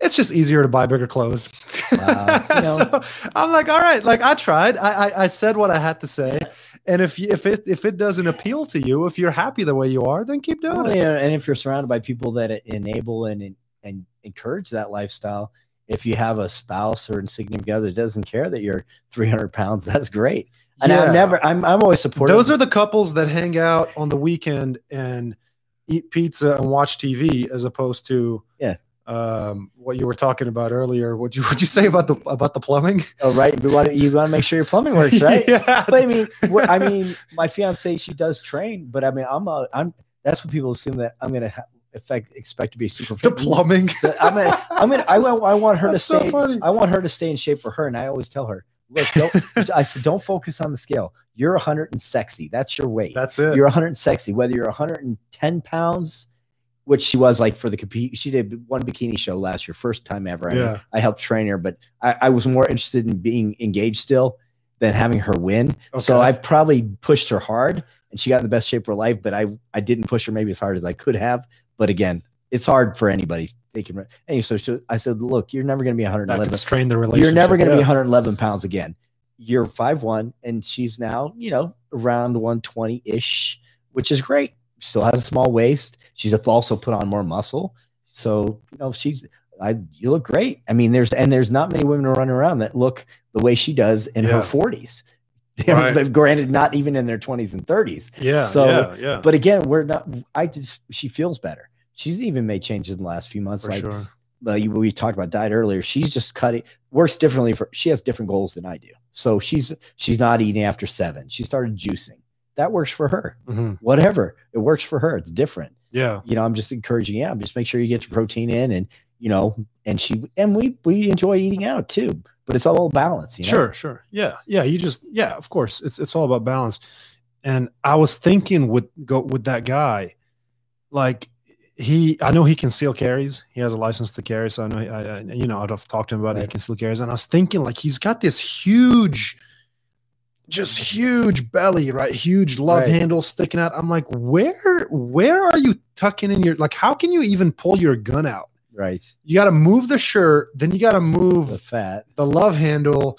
it's just easier to buy bigger clothes. Wow. You know. so I'm like, all right, like I tried. I, I I said what I had to say, and if you, if it if it doesn't appeal to you, if you're happy the way you are, then keep doing Well, it. yeah, and if you're surrounded by people that enable and and encourage that lifestyle, if you have a spouse or significant other that doesn't care that you're 300 pounds, that's great. And Yeah. I'm never, I'm, I'm always supportive. Those are the couples that hang out on the weekend and eat pizza and watch TV, as opposed to Yeah. um, what you were talking about earlier. What you what you say about the about the plumbing? oh, right. You want to, you want to make sure your plumbing works, right? yeah. but I mean, what, I mean, my fiance, she does train, but I mean, I'm, a, I'm, that's what people assume that I'm going to ha- effect, expect to be super the plumbing. I'm gonna, I'm gonna, I want, I want her to That's so stay. funny. I want her to stay in shape for her, and I always tell her, look, don't, I said, don't focus on the scale. You're 100 and sexy. That's your weight. That's it. You're 100 and sexy. Whether you're 110 pounds, which she was like for the compete, she did one bikini show last year, first time ever. I, mean, Yeah. I helped train her, but I, I was more interested in being engaged still than having her win. So I probably pushed her hard, and she got in the best shape of her life. But I, I didn't push her maybe as hard as I could have. But again, it's hard for anybody. They can. And so she, I said, look, you're never going to be 111. could strain the relationship. You're never going to be 111 pounds again. You're five one, and she's now, you know, around 120 ish, which is great. Still has a small waist. She's also put on more muscle. So, you know, she's, I, you look great. I mean, there's, and there's not many women running around that look the way she does in Yeah. her 40s. You know, Right. granted, not even in their 20s and 30s. Yeah. So, yeah. Yeah. But again, we're not, I just, she feels better. She's even made changes in the last few months. for like, sure. uh, you, we talked about diet earlier. She's just cutting works differently for she has different goals than I do. So she's she's not eating after seven. She started juicing. That works for her. Mhm. Whatever. It works for her. It's different. Yeah. You know, I'm just encouraging, yeah, just make sure you get your protein in and you know, and she and we we enjoy eating out too, but it's all balance, you know. Sure, sure. Yeah, yeah. You just yeah, of course. It's it's all about balance. And I was thinking with go with that guy, like he, I know he conceal carries. He has a license to carry, so I know. I, I you know, I'd have talked to him about it. He conceal carries, and I was thinking like he's got this huge, just huge belly, right? Huge love Right. handle sticking out. I'm like, where, where are you tucking in your like? How can you even pull your gun out? Right. You got to move the shirt, then you got to move The fat. the love handle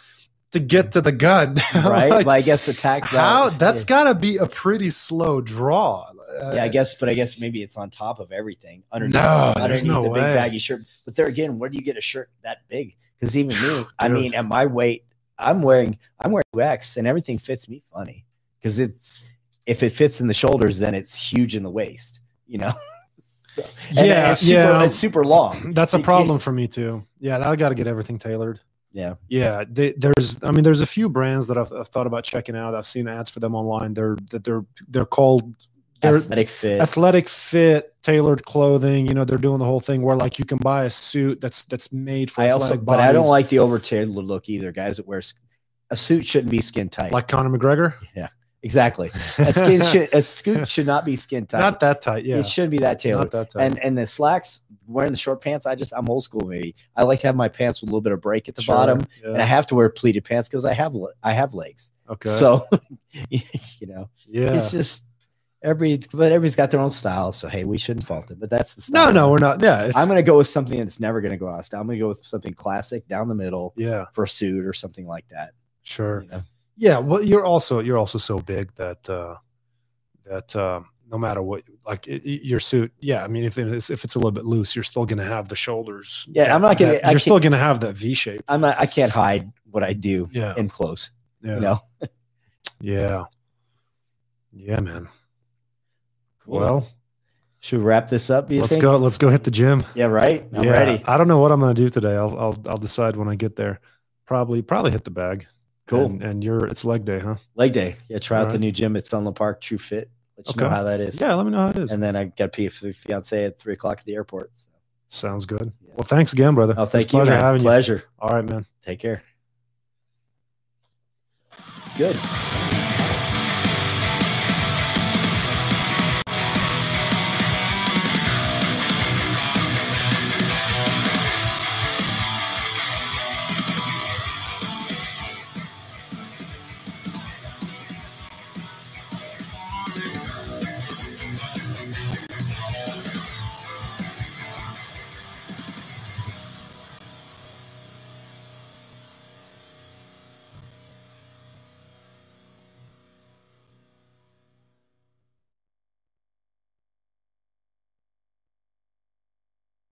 to get to the gun. Right. Like, but I guess the tack how that- that's got to be a pretty slow draw. Uh, yeah, I guess, but I guess maybe it's on top of everything underneath, No, underneath no the big baggy shirt. But there again, where do you get a shirt that big? Because even me, I mean, at my weight, I'm wearing I'm wearing X, and everything fits me funny because it's if it fits in the shoulders, then it's huge in the waist. You know. so, Yeah, it's super, yeah. it's super long. That's a problem for me too. Yeah, I got to get everything tailored. Yeah, Yeah, they, there's. I mean, there's a few brands that I've, I've thought about checking out. I've seen ads for them online. They're that they're they're called athletic fit. athletic fit tailored clothing. You know, they're doing the whole thing where like you can buy a suit that's that's made for I also, but I don't like the over tailored look either. Guys that wear a suit shouldn't be skin tight. like Conor McGregor. Yeah. Exactly, a skin should a suit should not be skin tight. Not that tight. Yeah, It shouldn't be that tailored. not that tight. and and the slacks wearing the short pants i just i'm old school maybe i like to have my pants with a little bit of break at the Sure, bottom yeah. and i have to wear pleated pants because i have i have legs okay. so you know yeah. it's just every but everybody's got their own style so hey we shouldn't fault it but that's the No, style. no, we're not. Yeah, i'm gonna go with something that's never gonna go out of style i'm gonna go with something classic down the middle yeah, for a suit or something like that sure. you know? Yeah, well, you're also you're also so big that uh that uh, no matter what, like it, it- your suit. Yeah, I mean, if it's if it's a little bit loose, you're still gonna have the shoulders. Yeah, that- I'm not gonna- that- You're still gonna have that V shape. i'm not i can't hide what i do Yeah, in close yeah, you know yeah, yeah, man. Cool. Well, should we wrap this up let's think? go. Let's go hit the gym. yeah right i'm yeah, ready I don't know what I'm gonna do today. I'll I'll I'll decide when I get there. Probably probably hit the bag. cool And, and you're it's leg day, huh? leg day. Yeah, try out All the new gym at Sunland Park, True Fit. Let you know how that is. Yeah, let me know how it is. And then I got to pee fiance at three o'clock at the airport. So. Sounds good. Yeah. Well, thanks again, brother. Oh, It's thank you. pleasure man. having you. Pleasure. All right, man. Take care. It's Good.